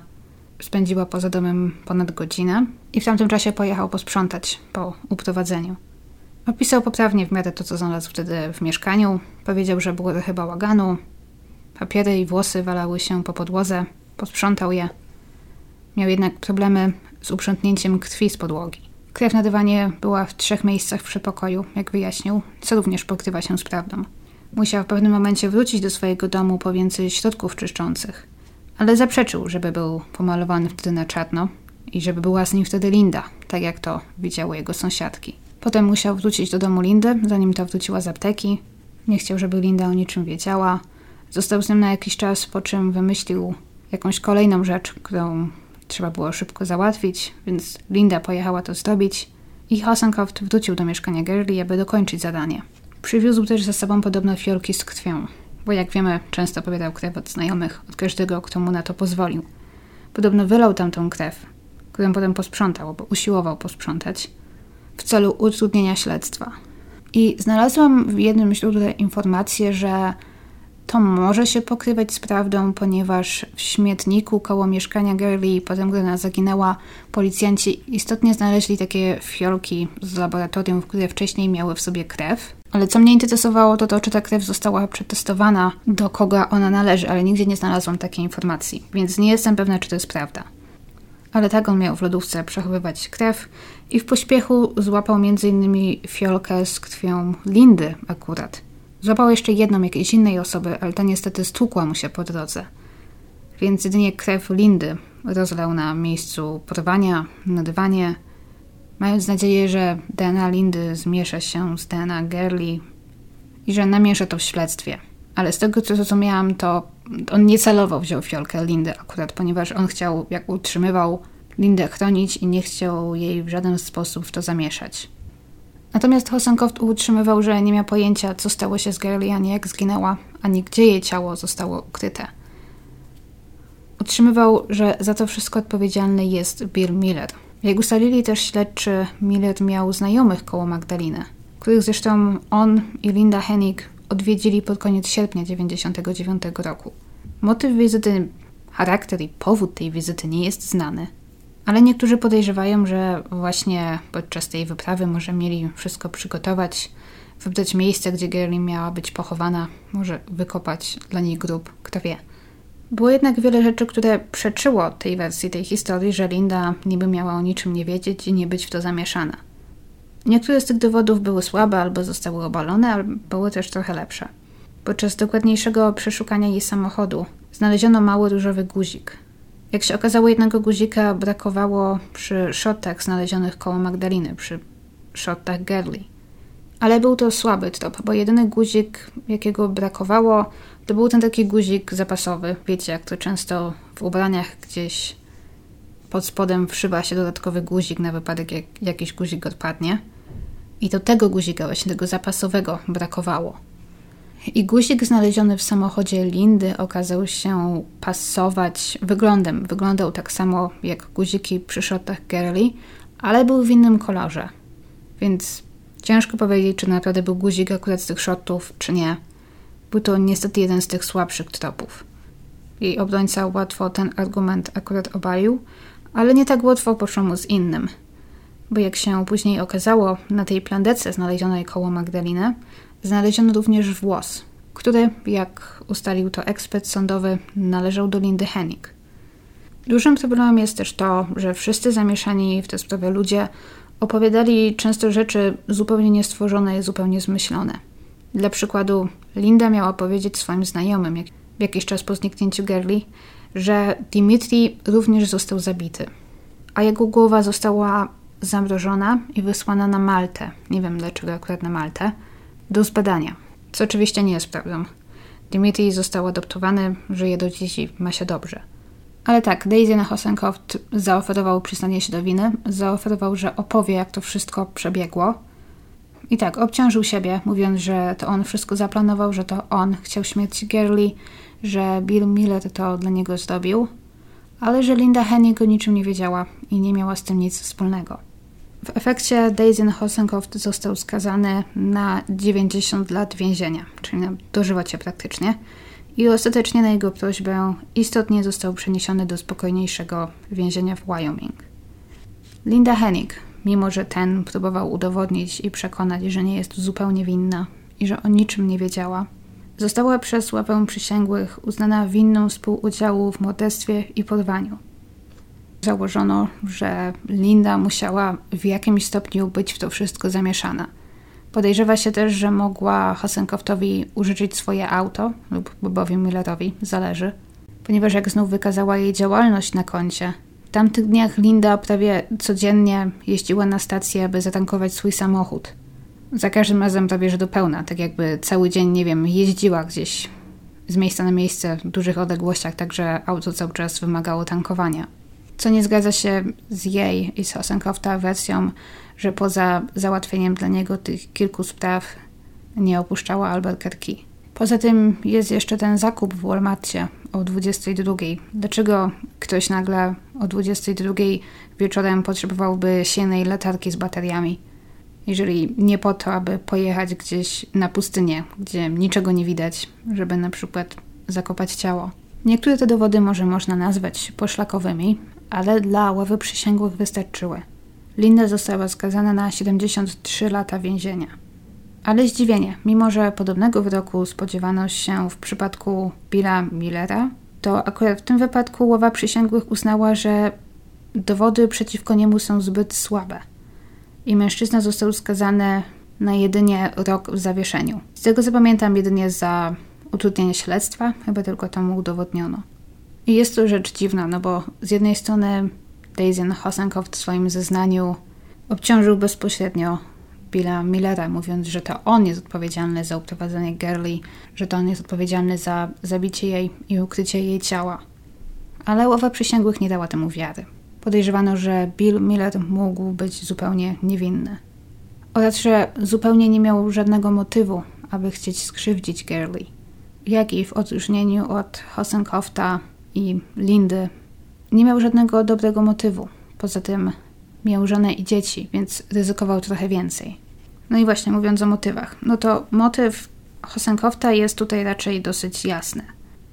spędziła poza domem ponad godzinę i w tamtym czasie pojechał posprzątać po uprowadzeniu. Opisał poprawnie w miarę to, co znalazł wtedy w mieszkaniu. Powiedział, że było trochę bałaganu. Papiery i włosy walały się po podłodze. Posprzątał je. Miał jednak problemy z uprzątnięciem krwi z podłogi. Krew na dywanie była w trzech miejscach w przedpokoju, jak wyjaśnił, co również pokrywa się z prawdą. Musiał w pewnym momencie wrócić do swojego domu po więcej środków czyszczących, ale zaprzeczył, żeby był pomalowany wtedy na czarno i żeby była z nim wtedy Linda, tak jak to widziały jego sąsiadki. Potem musiał wrócić do domu Lindy, zanim ta wróciła z apteki. Nie chciał, żeby Linda o niczym wiedziała. Został z nim na jakiś czas, po czym wymyślił jakąś kolejną rzecz, którą trzeba było szybko załatwić, więc Linda pojechała to zrobić i Hasencroft wrócił do mieszkania Gerli, aby dokończyć zadanie. Przywiózł też ze sobą podobne fiolki z krwią, bo jak wiemy, często pobierał krew od znajomych, od każdego, kto mu na to pozwolił. Podobno wylał tam tą krew, którą potem posprzątał, bo usiłował posprzątać, w celu utrudnienia śledztwa. I znalazłam w jednym źródle informację, że to może się pokrywać z prawdą, ponieważ w śmietniku koło mieszkania Girlie, potem gdy ona zaginęła, policjanci istotnie znaleźli takie fiolki z laboratorium, które wcześniej miały w sobie krew. Ale co mnie interesowało, to to, czy ta krew została przetestowana, do kogo ona należy, ale nigdzie nie znalazłam takiej informacji, więc nie jestem pewna, czy to jest prawda. Ale tak on miał w lodówce przechowywać krew i w pośpiechu złapał m.in. fiolkę z krwią Lindy akurat. Złapał jeszcze jedną jakiejś innej osoby, ale ta niestety stłukła mu się po drodze. Więc jedynie krew Lindy rozlał na miejscu porwania, na dywanie, mając nadzieję, że DNA Lindy zmiesza się z DNA Gerli i że namiesza to w śledztwie. Ale z tego co zrozumiałam, to on niecelowo wziął fiolkę Lindy akurat, ponieważ on chciał, jak utrzymywał Lindę chronić i nie chciał jej w żaden sposób w to zamieszać. Natomiast Hosenkoft utrzymywał, że nie miał pojęcia, co stało się z Gerli, ani jak zginęła, ani gdzie jej ciało zostało ukryte. Utrzymywał, że za to wszystko odpowiedzialny jest Bill Miller. Jak ustalili też śledczy, Miller miał znajomych koło Magdaliny, których zresztą on i Linda Hennig odwiedzili pod koniec sierpnia 1999 roku. Motyw wizyty, charakter i powód tej wizyty nie jest znany, ale niektórzy podejrzewają, że właśnie podczas tej wyprawy może mieli wszystko przygotować, wybrać miejsce, gdzie Gerlin miała być pochowana, może wykopać dla niej grób, kto wie. Było jednak wiele rzeczy, które przeczyło tej wersji tej historii, że Linda niby miała o niczym nie wiedzieć i nie być w to zamieszana. Niektóre z tych dowodów były słabe albo zostały obalone, ale były też trochę lepsze. Podczas dokładniejszego przeszukania jej samochodu znaleziono mały różowy guzik, jak się okazało, jednego guzika brakowało przy shotach znalezionych koło Magdaliny, przy shotach Gerli. Ale był to słaby trop, bo jedyny guzik, jakiego brakowało, to był ten taki guzik zapasowy. Wiecie, jak to często w ubraniach gdzieś pod spodem wszywa się dodatkowy guzik na wypadek, jak jakiś guzik odpadnie. I do tego guzika, właśnie tego zapasowego, brakowało. I guzik znaleziony w samochodzie Lindy okazał się pasować wyglądem. Wyglądał tak samo jak guziki przy shotach Girly, ale był w innym kolorze. Więc ciężko powiedzieć, czy naprawdę był guzik akurat z tych shotów, czy nie. Był to niestety jeden z tych słabszych tropów. Jej obrońca łatwo ten argument akurat obalił, ale nie tak łatwo poszło mu z innym. Bo jak się później okazało, na tej plandece znalezionej koło Magdaliny znaleziono również włos, który, jak ustalił to ekspert sądowy, należał do Lindy Hennig. Dużym problemem jest też to, że wszyscy zamieszani w tę sprawę ludzie opowiadali często rzeczy zupełnie niestworzone i zupełnie zmyślone. Dla przykładu, Linda miała powiedzieć swoim znajomym jak, jakiś czas po zniknięciu Gerli, że Dimitri również został zabity, a jego głowa została zamrożona i wysłana na Maltę. Nie wiem dlaczego akurat na Maltę do zbadania, co oczywiście nie jest prawdą. Dimitri został adoptowany, żyje do dziś i ma się dobrze. Ale tak, Daisy na Hosenkoft zaoferował przyznanie się do winy, zaoferował, że opowie, jak to wszystko przebiegło. I tak, obciążył siebie, mówiąc, że to on wszystko zaplanował, że to on chciał śmierci Girly, że Bill Miller to dla niego zrobił, ale że Linda Hennig o niczym nie wiedziała i nie miała z tym nic wspólnego. W efekcie Daisy Hosenkoft został skazany na 90 lat więzienia, czyli na dożywocie praktycznie, i ostatecznie na jego prośbę istotnie został przeniesiony do spokojniejszego więzienia w Wyoming. Linda Hennig, mimo że ten próbował udowodnić i przekonać, że nie jest zupełnie winna i że o niczym nie wiedziała, została przez ławę przysięgłych uznana winną współudziału w morderstwie i porwaniu. Założono, że Linda musiała w jakimś stopniu być w to wszystko zamieszana. Podejrzewa się też, że mogła Hasenkoftowi użyczyć swoje auto lub Bobowi Millerowi, zależy, ponieważ jak znów wykazała jej działalność na koncie, w tamtych dniach Linda prawie codziennie jeździła na stację, aby zatankować swój samochód. Za każdym razem prawie że do pełna, tak jakby cały dzień, nie wiem, jeździła gdzieś z miejsca na miejsce w dużych odległościach, także auto cały czas wymagało tankowania co nie zgadza się z jej i z Hosenkofta wersją, że poza załatwieniem dla niego tych kilku spraw nie opuszczała Albuquerque. Poza tym jest jeszcze ten zakup w Walmartie o 22. Dlaczego ktoś nagle o 22 wieczorem potrzebowałby silnej latarki z bateriami? Jeżeli nie po to, aby pojechać gdzieś na pustynię, gdzie niczego nie widać, żeby na przykład zakopać ciało. Niektóre te dowody może można nazwać poszlakowymi, ale dla ławy przysięgłych wystarczyły. Linda została skazana na 73 lata więzienia. Ale zdziwienie, mimo że podobnego wyroku spodziewano się w przypadku Billa Millera, to akurat w tym wypadku ława przysięgłych uznała, że dowody przeciwko niemu są zbyt słabe i mężczyzna został skazany na jedynie rok w zawieszeniu. Z tego co pamiętam, jedynie za utrudnienie śledztwa, chyba tylko to mu udowodniono. I jest to rzecz dziwna, no bo z jednej strony Daisy Hosenkow w swoim zeznaniu obciążył bezpośrednio Billa Millera, mówiąc, że to on jest odpowiedzialny za uprowadzenie Gerli, że to on jest odpowiedzialny za zabicie jej i ukrycie jej ciała. Ale ława przysięgłych nie dała temu wiary. Podejrzewano, że Bill Miller mógł być zupełnie niewinny. Oraz, że zupełnie nie miał żadnego motywu, aby chcieć skrzywdzić Gerli. Jak i w odróżnieniu od Hosenkofta i Lindy nie miał żadnego dobrego motywu. Poza tym miał żonę i dzieci, więc ryzykował trochę więcej. No i właśnie mówiąc o motywach, no to motyw Hosenkofta jest tutaj raczej dosyć jasny.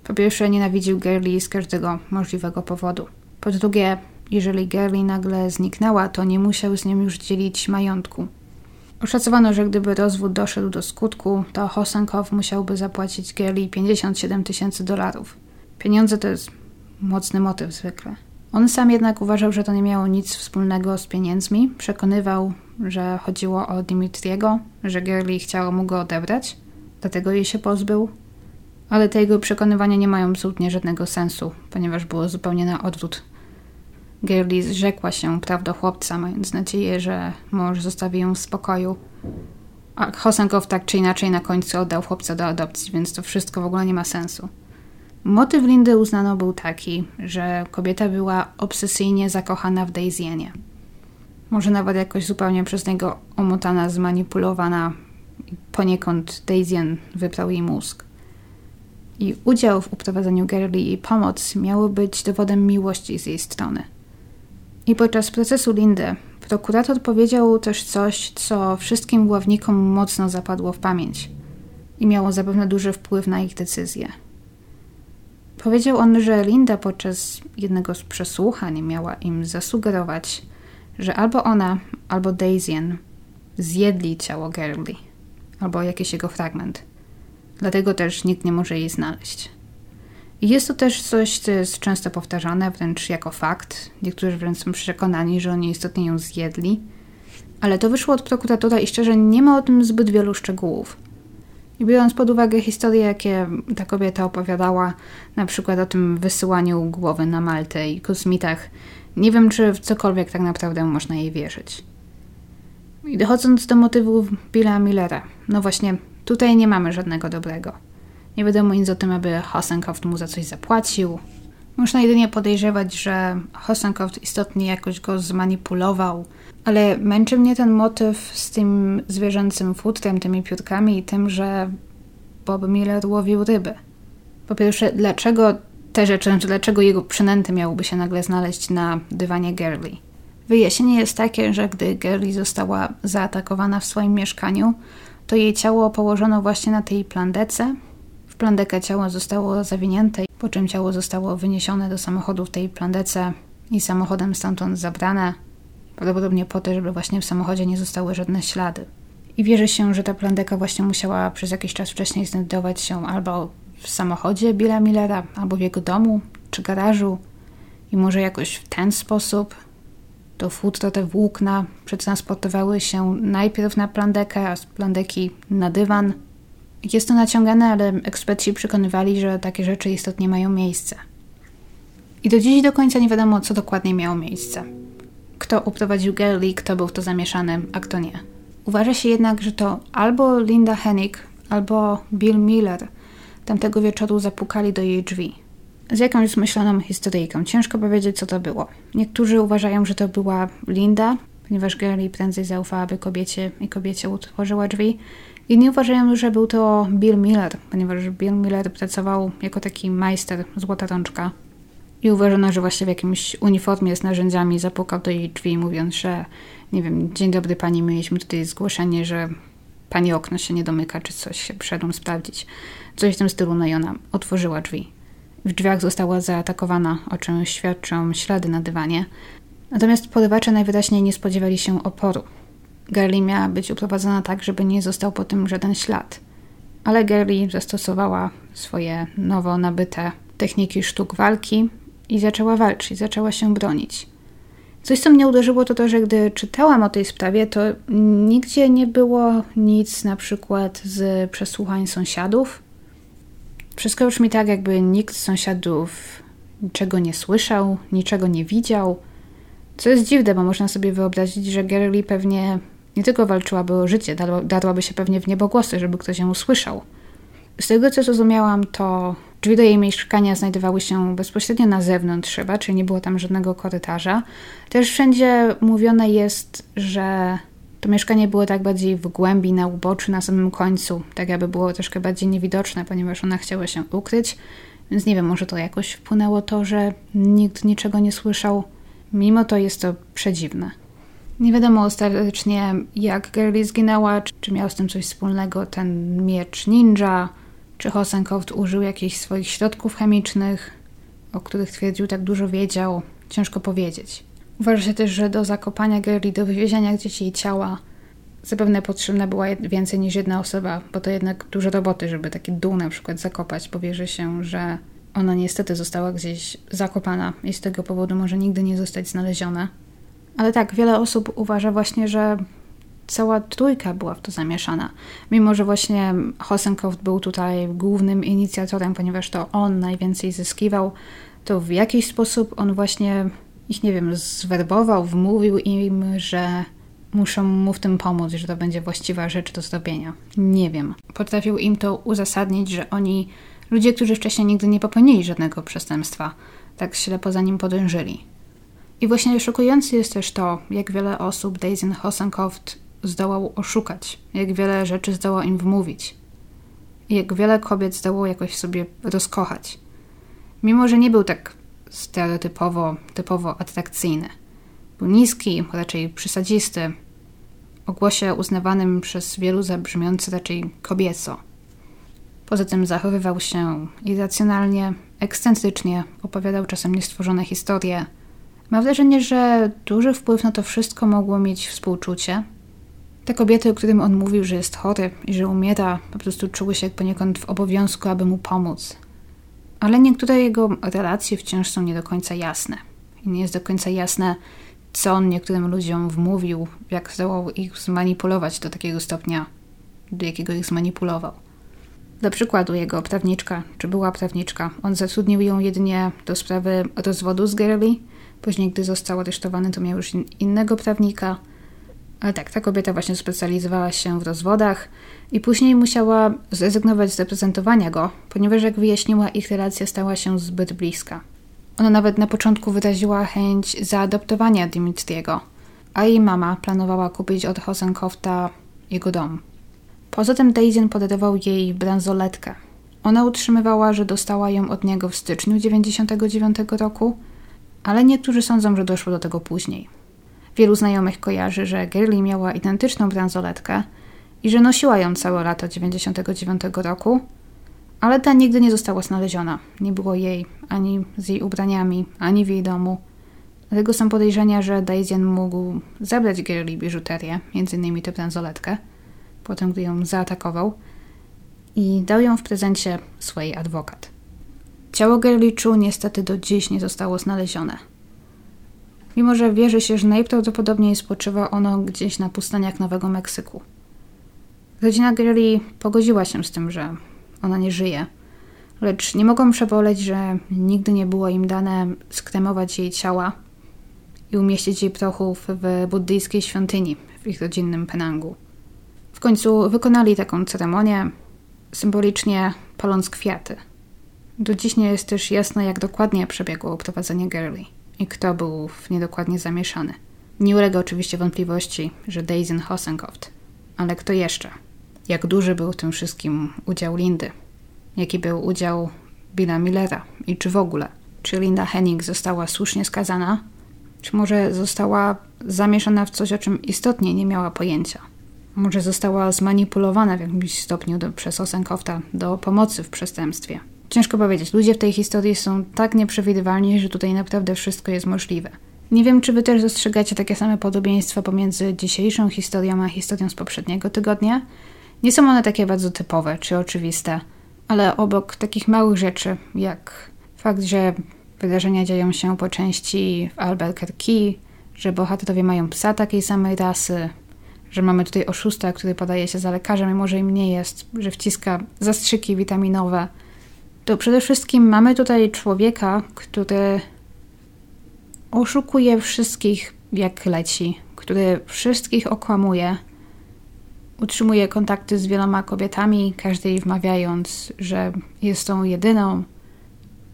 Po pierwsze, nienawidził Gerli z każdego możliwego powodu. Po drugie, jeżeli Gerli nagle zniknęła, to nie musiał z nią już dzielić majątku. Oszacowano, że gdyby rozwód doszedł do skutku, to Hosenkow musiałby zapłacić Gerli 57 tysięcy dolarów. Pieniądze to jest mocny motyw zwykle. On sam jednak uważał, że to nie miało nic wspólnego z pieniędzmi. Przekonywał, że chodziło o Dimitriego, że Gerli chciała mu go odebrać, dlatego jej się pozbył. Ale te jego przekonywania nie mają absolutnie żadnego sensu, ponieważ było zupełnie na odwrót. Gerli zrzekła się prawda chłopca, mając nadzieję, że mąż zostawi ją w spokoju. A Hosankow tak czy inaczej na końcu oddał chłopca do adopcji, więc to wszystko w ogóle nie ma sensu. Motyw Lindy uznano był taki, że kobieta była obsesyjnie zakochana w Daisyenie. Może nawet jakoś zupełnie przez niego omotana, zmanipulowana. Poniekąd Daisyen wyprał jej mózg. I udział w uprowadzeniu Gerli i pomoc miały być dowodem miłości z jej strony. I podczas procesu Lindy prokurator powiedział też coś, co wszystkim ławnikom mocno zapadło w pamięć i miało zapewne duży wpływ na ich decyzję. Powiedział on, że Linda podczas jednego z przesłuchań miała im zasugerować, że albo ona, albo Daisyen zjedli ciało Gerli, albo jakiś jego fragment. Dlatego też nikt nie może jej znaleźć. I jest to też coś, co jest często powtarzane, wręcz jako fakt. Niektórzy wręcz są przekonani, że oni istotnie ją zjedli. Ale to wyszło od prokuratora i szczerze nie ma o tym zbyt wielu szczegółów. I biorąc pod uwagę historie, jakie ta kobieta opowiadała, na przykład o tym wysyłaniu głowy na Maltę i kosmitach, nie wiem, czy w cokolwiek tak naprawdę można jej wierzyć. I dochodząc do motywów Billa Millera, no właśnie, tutaj nie mamy żadnego dobrego. Nie wiadomo nic o tym, aby Hosenkoft mu za coś zapłacił. Można jedynie podejrzewać, że Hosenkoft istotnie jakoś go zmanipulował, ale męczy mnie ten motyw z tym zwierzęcym futrem, tymi piórkami i tym, że Bob Miller łowił ryby. Po pierwsze, dlaczego te rzeczy, dlaczego jego przynęty miałyby się nagle znaleźć na dywanie Gerli? Wyjaśnienie jest takie, że gdy Gerli została zaatakowana w swoim mieszkaniu, to jej ciało położono właśnie na tej plandece. W plandekę ciało zostało zawinięte, po czym ciało zostało wyniesione do samochodu w tej plandece i samochodem stamtąd zabrane. Prawdopodobnie po to, żeby właśnie w samochodzie nie zostały żadne ślady. I wierzy się, że ta plandeka właśnie musiała przez jakiś czas wcześniej znajdować się albo w samochodzie Billa Millera, albo w jego domu czy garażu. I może jakoś w ten sposób to futro, te włókna przetransportowały się najpierw na plandekę, a z plandeki na dywan. Jest to naciągane, ale eksperci przekonywali, że takie rzeczy istotnie mają miejsce. I do dziś do końca nie wiadomo, co dokładnie miało miejsce. Kto uprowadził Gerli, kto był w to zamieszany, a kto nie. Uważa się jednak, że to albo Linda Hennig, albo Bill Miller tamtego wieczoru zapukali do jej drzwi z jakąś zmyśloną historyjką. Ciężko powiedzieć, co to było. Niektórzy uważają, że to była Linda, ponieważ Gary prędzej zaufałaby kobiecie i kobiecie utworzyła drzwi. Inni uważają, że był to Bill Miller, ponieważ Bill Miller pracował jako taki majster złota rączka. I uważano, że właśnie w jakimś uniformie z narzędziami zapukał do jej drzwi, mówiąc, że nie wiem, dzień dobry pani, mieliśmy tutaj zgłoszenie, że pani okno się nie domyka, czy coś się przyszedłem sprawdzić. Coś w tym stylu, no i ona otworzyła drzwi. W drzwiach została zaatakowana, o czym świadczą ślady na dywanie. Natomiast porywacze najwyraźniej nie spodziewali się oporu. Gerli miała być uprowadzona tak, żeby nie został po tym żaden ślad. Ale Gerli zastosowała swoje nowo nabyte techniki sztuk walki i zaczęła walczyć, zaczęła się bronić. Coś, co mnie uderzyło, to to, że gdy czytałam o tej sprawie, to nigdzie nie było nic na przykład z przesłuchań sąsiadów, wszystko brzmi tak, jakby nikt z sąsiadów niczego nie słyszał, niczego nie widział. Co jest dziwne, bo można sobie wyobrazić, że Gerli pewnie nie tylko walczyłaby o życie, darłaby się pewnie w niebogłosy, żeby ktoś ją usłyszał. Z tego co zrozumiałam, to drzwi do jej mieszkania znajdowały się bezpośrednio na zewnątrz chyba, czyli nie było tam żadnego korytarza. Też wszędzie mówione jest, że to mieszkanie było tak bardziej w głębi, na uboczu, na samym końcu, tak aby było troszkę bardziej niewidoczne, ponieważ ona chciała się ukryć. Więc nie wiem, może to jakoś wpłynęło to, że nikt niczego nie słyszał. Mimo to jest to przedziwne. Nie wiadomo ostatecznie, jak Gerli zginęła, czy, czy miał z tym coś wspólnego ten miecz ninja, czy Hosenkoft użył jakichś swoich środków chemicznych, o których twierdził tak dużo wiedział. Ciężko powiedzieć. Uważa się też, że do zakopania Gerli, do wywiezienia gdzieś jej ciała zapewne potrzebna była więcej niż jedna osoba, bo to jednak dużo roboty, żeby taki dół na przykład zakopać, bo wierzy się, że ona niestety została gdzieś zakopana i z tego powodu może nigdy nie zostać znaleziona. Ale tak, wiele osób uważa właśnie, że cała trójka była w to zamieszana. Mimo, że właśnie Hosenkoft był tutaj głównym inicjatorem, ponieważ to on najwięcej zyskiwał, to w jakiś sposób on właśnie ich, nie wiem, zwerbował, wmówił im, że muszą mu w tym pomóc, że to będzie właściwa rzecz do zrobienia. Nie wiem. Potrafił im to uzasadnić, że oni, ludzie, którzy wcześniej nigdy nie popełnili żadnego przestępstwa, tak ślepo za nim podążyli. I właśnie szokujące jest też to, jak wiele osób Daisy Hosenkoft zdołał oszukać, jak wiele rzeczy zdołał im wmówić, jak wiele kobiet zdołał jakoś sobie rozkochać. Mimo, że nie był tak stereotypowo, typowo atrakcyjny. Był niski, raczej przysadzisty, o głosie uznawanym przez wielu za brzmiący raczej kobieco. Poza tym zachowywał się irracjonalnie, ekscentrycznie, opowiadał czasem niestworzone historie. Mam wrażenie, że duży wpływ na to wszystko mogło mieć współczucie. Te kobiety, o którym on mówił, że jest chory i że umiera, po prostu czuły się poniekąd w obowiązku, aby mu pomóc. Ale niektóre jego relacje wciąż są nie do końca jasne. I nie jest do końca jasne, co on niektórym ludziom wmówił, jak zdołał ich zmanipulować do takiego stopnia, do jakiego ich zmanipulował. Dla przykładu jego prawniczka, czy była prawniczka, on zatrudnił ją jedynie do sprawy rozwodu z Gurley. Później, gdy został aresztowany, to miał już innego prawnika. Ale tak, ta kobieta właśnie specjalizowała się w rozwodach i później musiała zrezygnować z reprezentowania go, ponieważ jak wyjaśniła, ich relacja stała się zbyt bliska. Ona nawet na początku wyraziła chęć zaadoptowania Dimitriego, a jej mama planowała kupić od Hosenkofta jego dom. Poza tym Daisy podarował jej bransoletkę. Ona utrzymywała, że dostała ją od niego w styczniu 1999 roku, ale niektórzy sądzą, że doszło do tego później. Wielu znajomych kojarzy, że Girly miała identyczną bransoletkę i że nosiła ją całe lato 1999 roku, ale ta nigdy nie została znaleziona. Nie było jej ani z jej ubraniami, ani w jej domu. Dlatego są podejrzenia, że Daisyen mógł zabrać Girly biżuterię, m.in. tę bransoletkę, potem gdy ją zaatakował i dał ją w prezencie swojej adwokat. Ciało Girly Chu niestety do dziś nie zostało znalezione. Mimo, że wierzy się, że najprawdopodobniej spoczywa ono gdzieś na pustyniach Nowego Meksyku. Rodzina Girly pogodziła się z tym, że ona nie żyje. Lecz nie mogą przeboleć, że nigdy nie było im dane skremować jej ciała i umieścić jej prochów w buddyjskiej świątyni w ich rodzinnym Penangu. W końcu wykonali taką ceremonię, symbolicznie paląc kwiaty. Do dziś nie jest też jasne, jak dokładnie przebiegło uprowadzenie Girly i kto był w niedokładnie zamieszany. Nie ulega oczywiście wątpliwości, że Daisy Hosenkoft, ale kto jeszcze? jak duży był tym wszystkim udział Lindy, jaki był udział Billa Millera i czy w ogóle, czy Linda Hennig została słusznie skazana, czy może została zamieszana w coś, o czym istotnie nie miała pojęcia. Może została zmanipulowana w jakimś stopniu do, przez Osenkowta do pomocy w przestępstwie. Ciężko powiedzieć. Ludzie w tej historii są tak nieprzewidywalni, że tutaj naprawdę wszystko jest możliwe. Nie wiem, czy wy też dostrzegacie takie same podobieństwa pomiędzy dzisiejszą historią a historią z poprzedniego tygodnia. Nie są one takie bardzo typowe czy oczywiste, ale obok takich małych rzeczy, jak fakt, że wydarzenia dzieją się po części w Albuquerque, że bohaterowie mają psa takiej samej rasy, że mamy tutaj oszusta, który podaje się za lekarzem, mimo że im nie jest, że wciska zastrzyki witaminowe, to przede wszystkim mamy tutaj człowieka, który oszukuje wszystkich jak leci, który wszystkich okłamuje, Utrzymuje kontakty z wieloma kobietami, każdej wmawiając, że jest tą jedyną.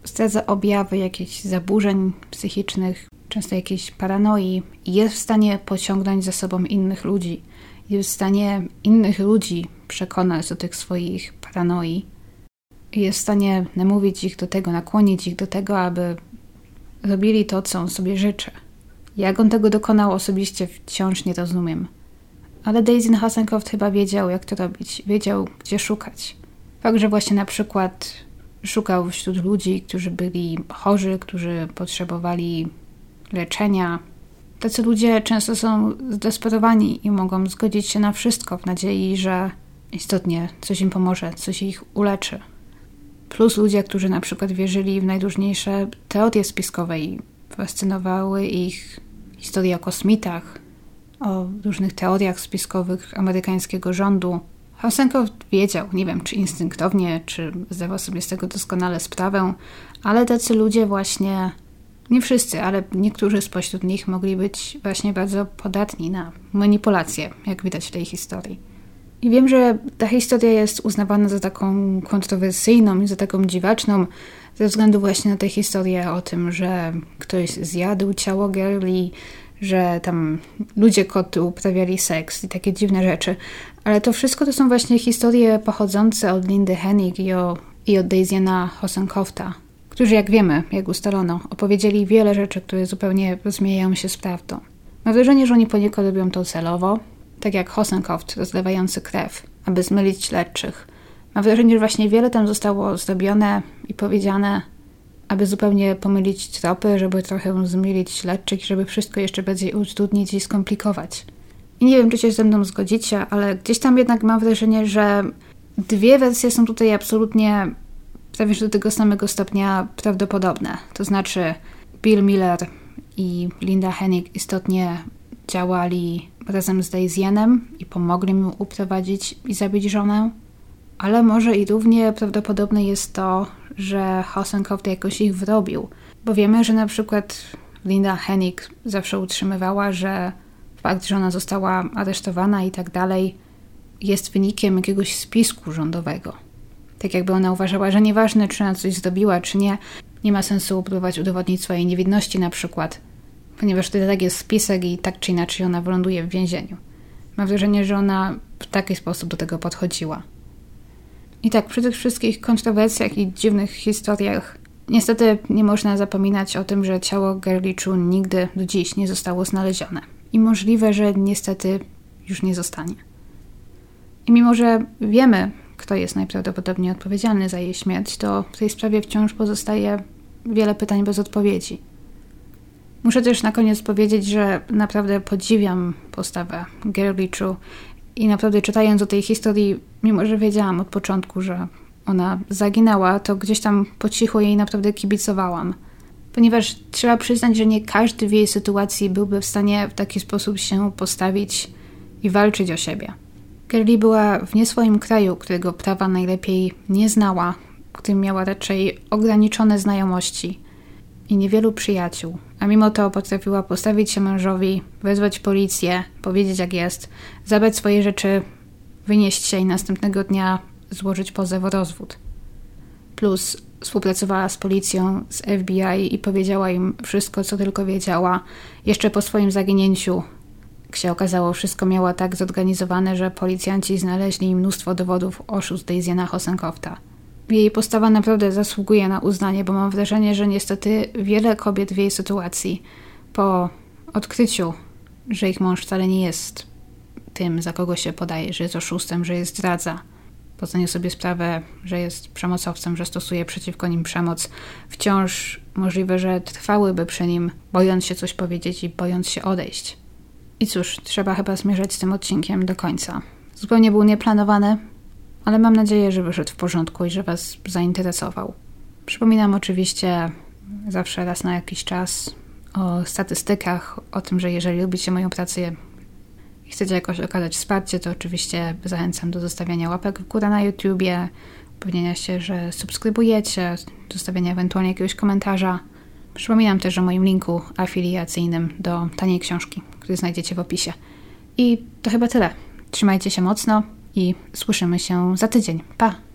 Zdradza objawy jakichś zaburzeń psychicznych, często jakiejś paranoi jest w stanie pociągnąć za sobą innych ludzi. Jest w stanie innych ludzi przekonać do tych swoich paranoi. Jest w stanie namówić ich do tego, nakłonić ich do tego, aby robili to, co on sobie życzy. Jak on tego dokonał osobiście wciąż nie rozumiem. Ale Daisy Hasselhoff chyba wiedział, jak to robić, wiedział, gdzie szukać. Fakt, że właśnie na przykład szukał wśród ludzi, którzy byli chorzy, którzy potrzebowali leczenia. Tacy ludzie często są zdesperowani i mogą zgodzić się na wszystko w nadziei, że istotnie coś im pomoże, coś ich uleczy. Plus ludzie, którzy na przykład wierzyli w najdłużniejsze teorie spiskowe i fascynowały ich historie o kosmitach, o różnych teoriach spiskowych amerykańskiego rządu. Hausenko wiedział, nie wiem czy instynktownie, czy zdawał sobie z tego doskonale sprawę, ale tacy ludzie właśnie Nie wszyscy, ale niektórzy spośród nich mogli być właśnie bardzo podatni na manipulacje, jak widać w tej historii. I wiem, że ta historia jest uznawana za taką kontrowersyjną i za taką dziwaczną, ze względu właśnie na tę historię o tym, że ktoś zjadł ciało Girlie, że tam ludzie koty uprawiali seks i takie dziwne rzeczy. Ale to wszystko to są właśnie historie pochodzące od Lindy Hennig i, i od Daisyana Hosenkofta, którzy, jak wiemy, jak ustalono, opowiedzieli wiele rzeczy, które zupełnie rozmijają się z prawdą. Mam wrażenie, że oni poniekąd robią to celowo, tak jak Hosenkoft rozlewający krew, aby zmylić śledczych. Mam wrażenie, że właśnie wiele tam zostało zrobione i powiedziane, aby zupełnie pomylić tropy, żeby trochę zmylić śledczych, żeby wszystko jeszcze bardziej utrudnić i skomplikować. I nie wiem, czy się ze mną zgodzicie, ale gdzieś tam jednak mam wrażenie, że dwie wersje są tutaj absolutnie prawie do tego samego stopnia prawdopodobne. To znaczy Bill Miller i Linda Hennig istotnie działali razem z Daisyanem i pomogli mu uprowadzić i zabić żonę, ale może i równie prawdopodobne jest to, że Hosenkow jakoś ich wrobił, bo wiemy, że na przykład Linda Hennig zawsze utrzymywała, że fakt, że ona została aresztowana i tak dalej, jest wynikiem jakiegoś spisku rządowego. Tak jakby ona uważała, że nieważne, czy ona coś zrobiła, czy nie, nie ma sensu próbować udowodnić swojej niewinności na przykład, ponieważ wtedy tak jest spisek i tak czy inaczej ona wyląduje w więzieniu. Mam wrażenie, że ona w taki sposób do tego podchodziła. I tak, przy tych wszystkich kontrowersjach i dziwnych historiach, niestety nie można zapominać o tym, że ciało Gerliczu nigdy do dziś nie zostało znalezione. I możliwe, że niestety już nie zostanie. I mimo, że wiemy, kto jest najprawdopodobniej odpowiedzialny za jej śmierć, to w tej sprawie wciąż pozostaje wiele pytań bez odpowiedzi. Muszę też na koniec powiedzieć, że naprawdę podziwiam postawę Gerliczu i naprawdę czytając o tej historii, mimo że wiedziałam od początku, że ona zaginęła, to gdzieś tam po cichu jej naprawdę kibicowałam. Ponieważ trzeba przyznać, że nie każdy w jej sytuacji byłby w stanie w taki sposób się postawić i walczyć o siebie. Gerli była w nie swoim kraju, którego prawa najlepiej nie znała, w którym miała raczej ograniczone znajomości i niewielu przyjaciół, a mimo to potrafiła postawić się mężowi, wezwać policję, powiedzieć jak jest, zabrać swoje rzeczy, wynieść się i następnego dnia złożyć pozew o rozwód. Plus współpracowała z policją, z FBI i powiedziała im wszystko, co tylko wiedziała. Jeszcze po swoim zaginięciu, jak się okazało, wszystko miała tak zorganizowane, że policjanci znaleźli mnóstwo dowodów oszustw Daisyana Hosenkofta. Jej postawa naprawdę zasługuje na uznanie, bo mam wrażenie, że niestety wiele kobiet w jej sytuacji po odkryciu, że ich mąż wcale nie jest tym, za kogo się podaje, że jest oszustem, że jest zdradza, po zdaniu sobie sprawę, że jest przemocowcem, że stosuje przeciwko nim przemoc, wciąż możliwe, że trwałyby przy nim, bojąc się coś powiedzieć i bojąc się odejść. I cóż, trzeba chyba zmierzać z tym odcinkiem do końca. Zupełnie był nieplanowany, ale mam nadzieję, że wyszedł w porządku i że Was zainteresował. Przypominam oczywiście zawsze raz na jakiś czas o statystykach, o tym, że jeżeli lubicie moją pracę i chcecie jakoś okazać wsparcie, to oczywiście zachęcam do zostawiania łapek w górę na YouTubie, upewnienia się, że subskrybujecie, zostawiania ewentualnie jakiegoś komentarza. Przypominam też o moim linku afiliacyjnym do taniej książki, który znajdziecie w opisie. I to chyba tyle. Trzymajcie się mocno i słyszymy się za tydzień. Pa!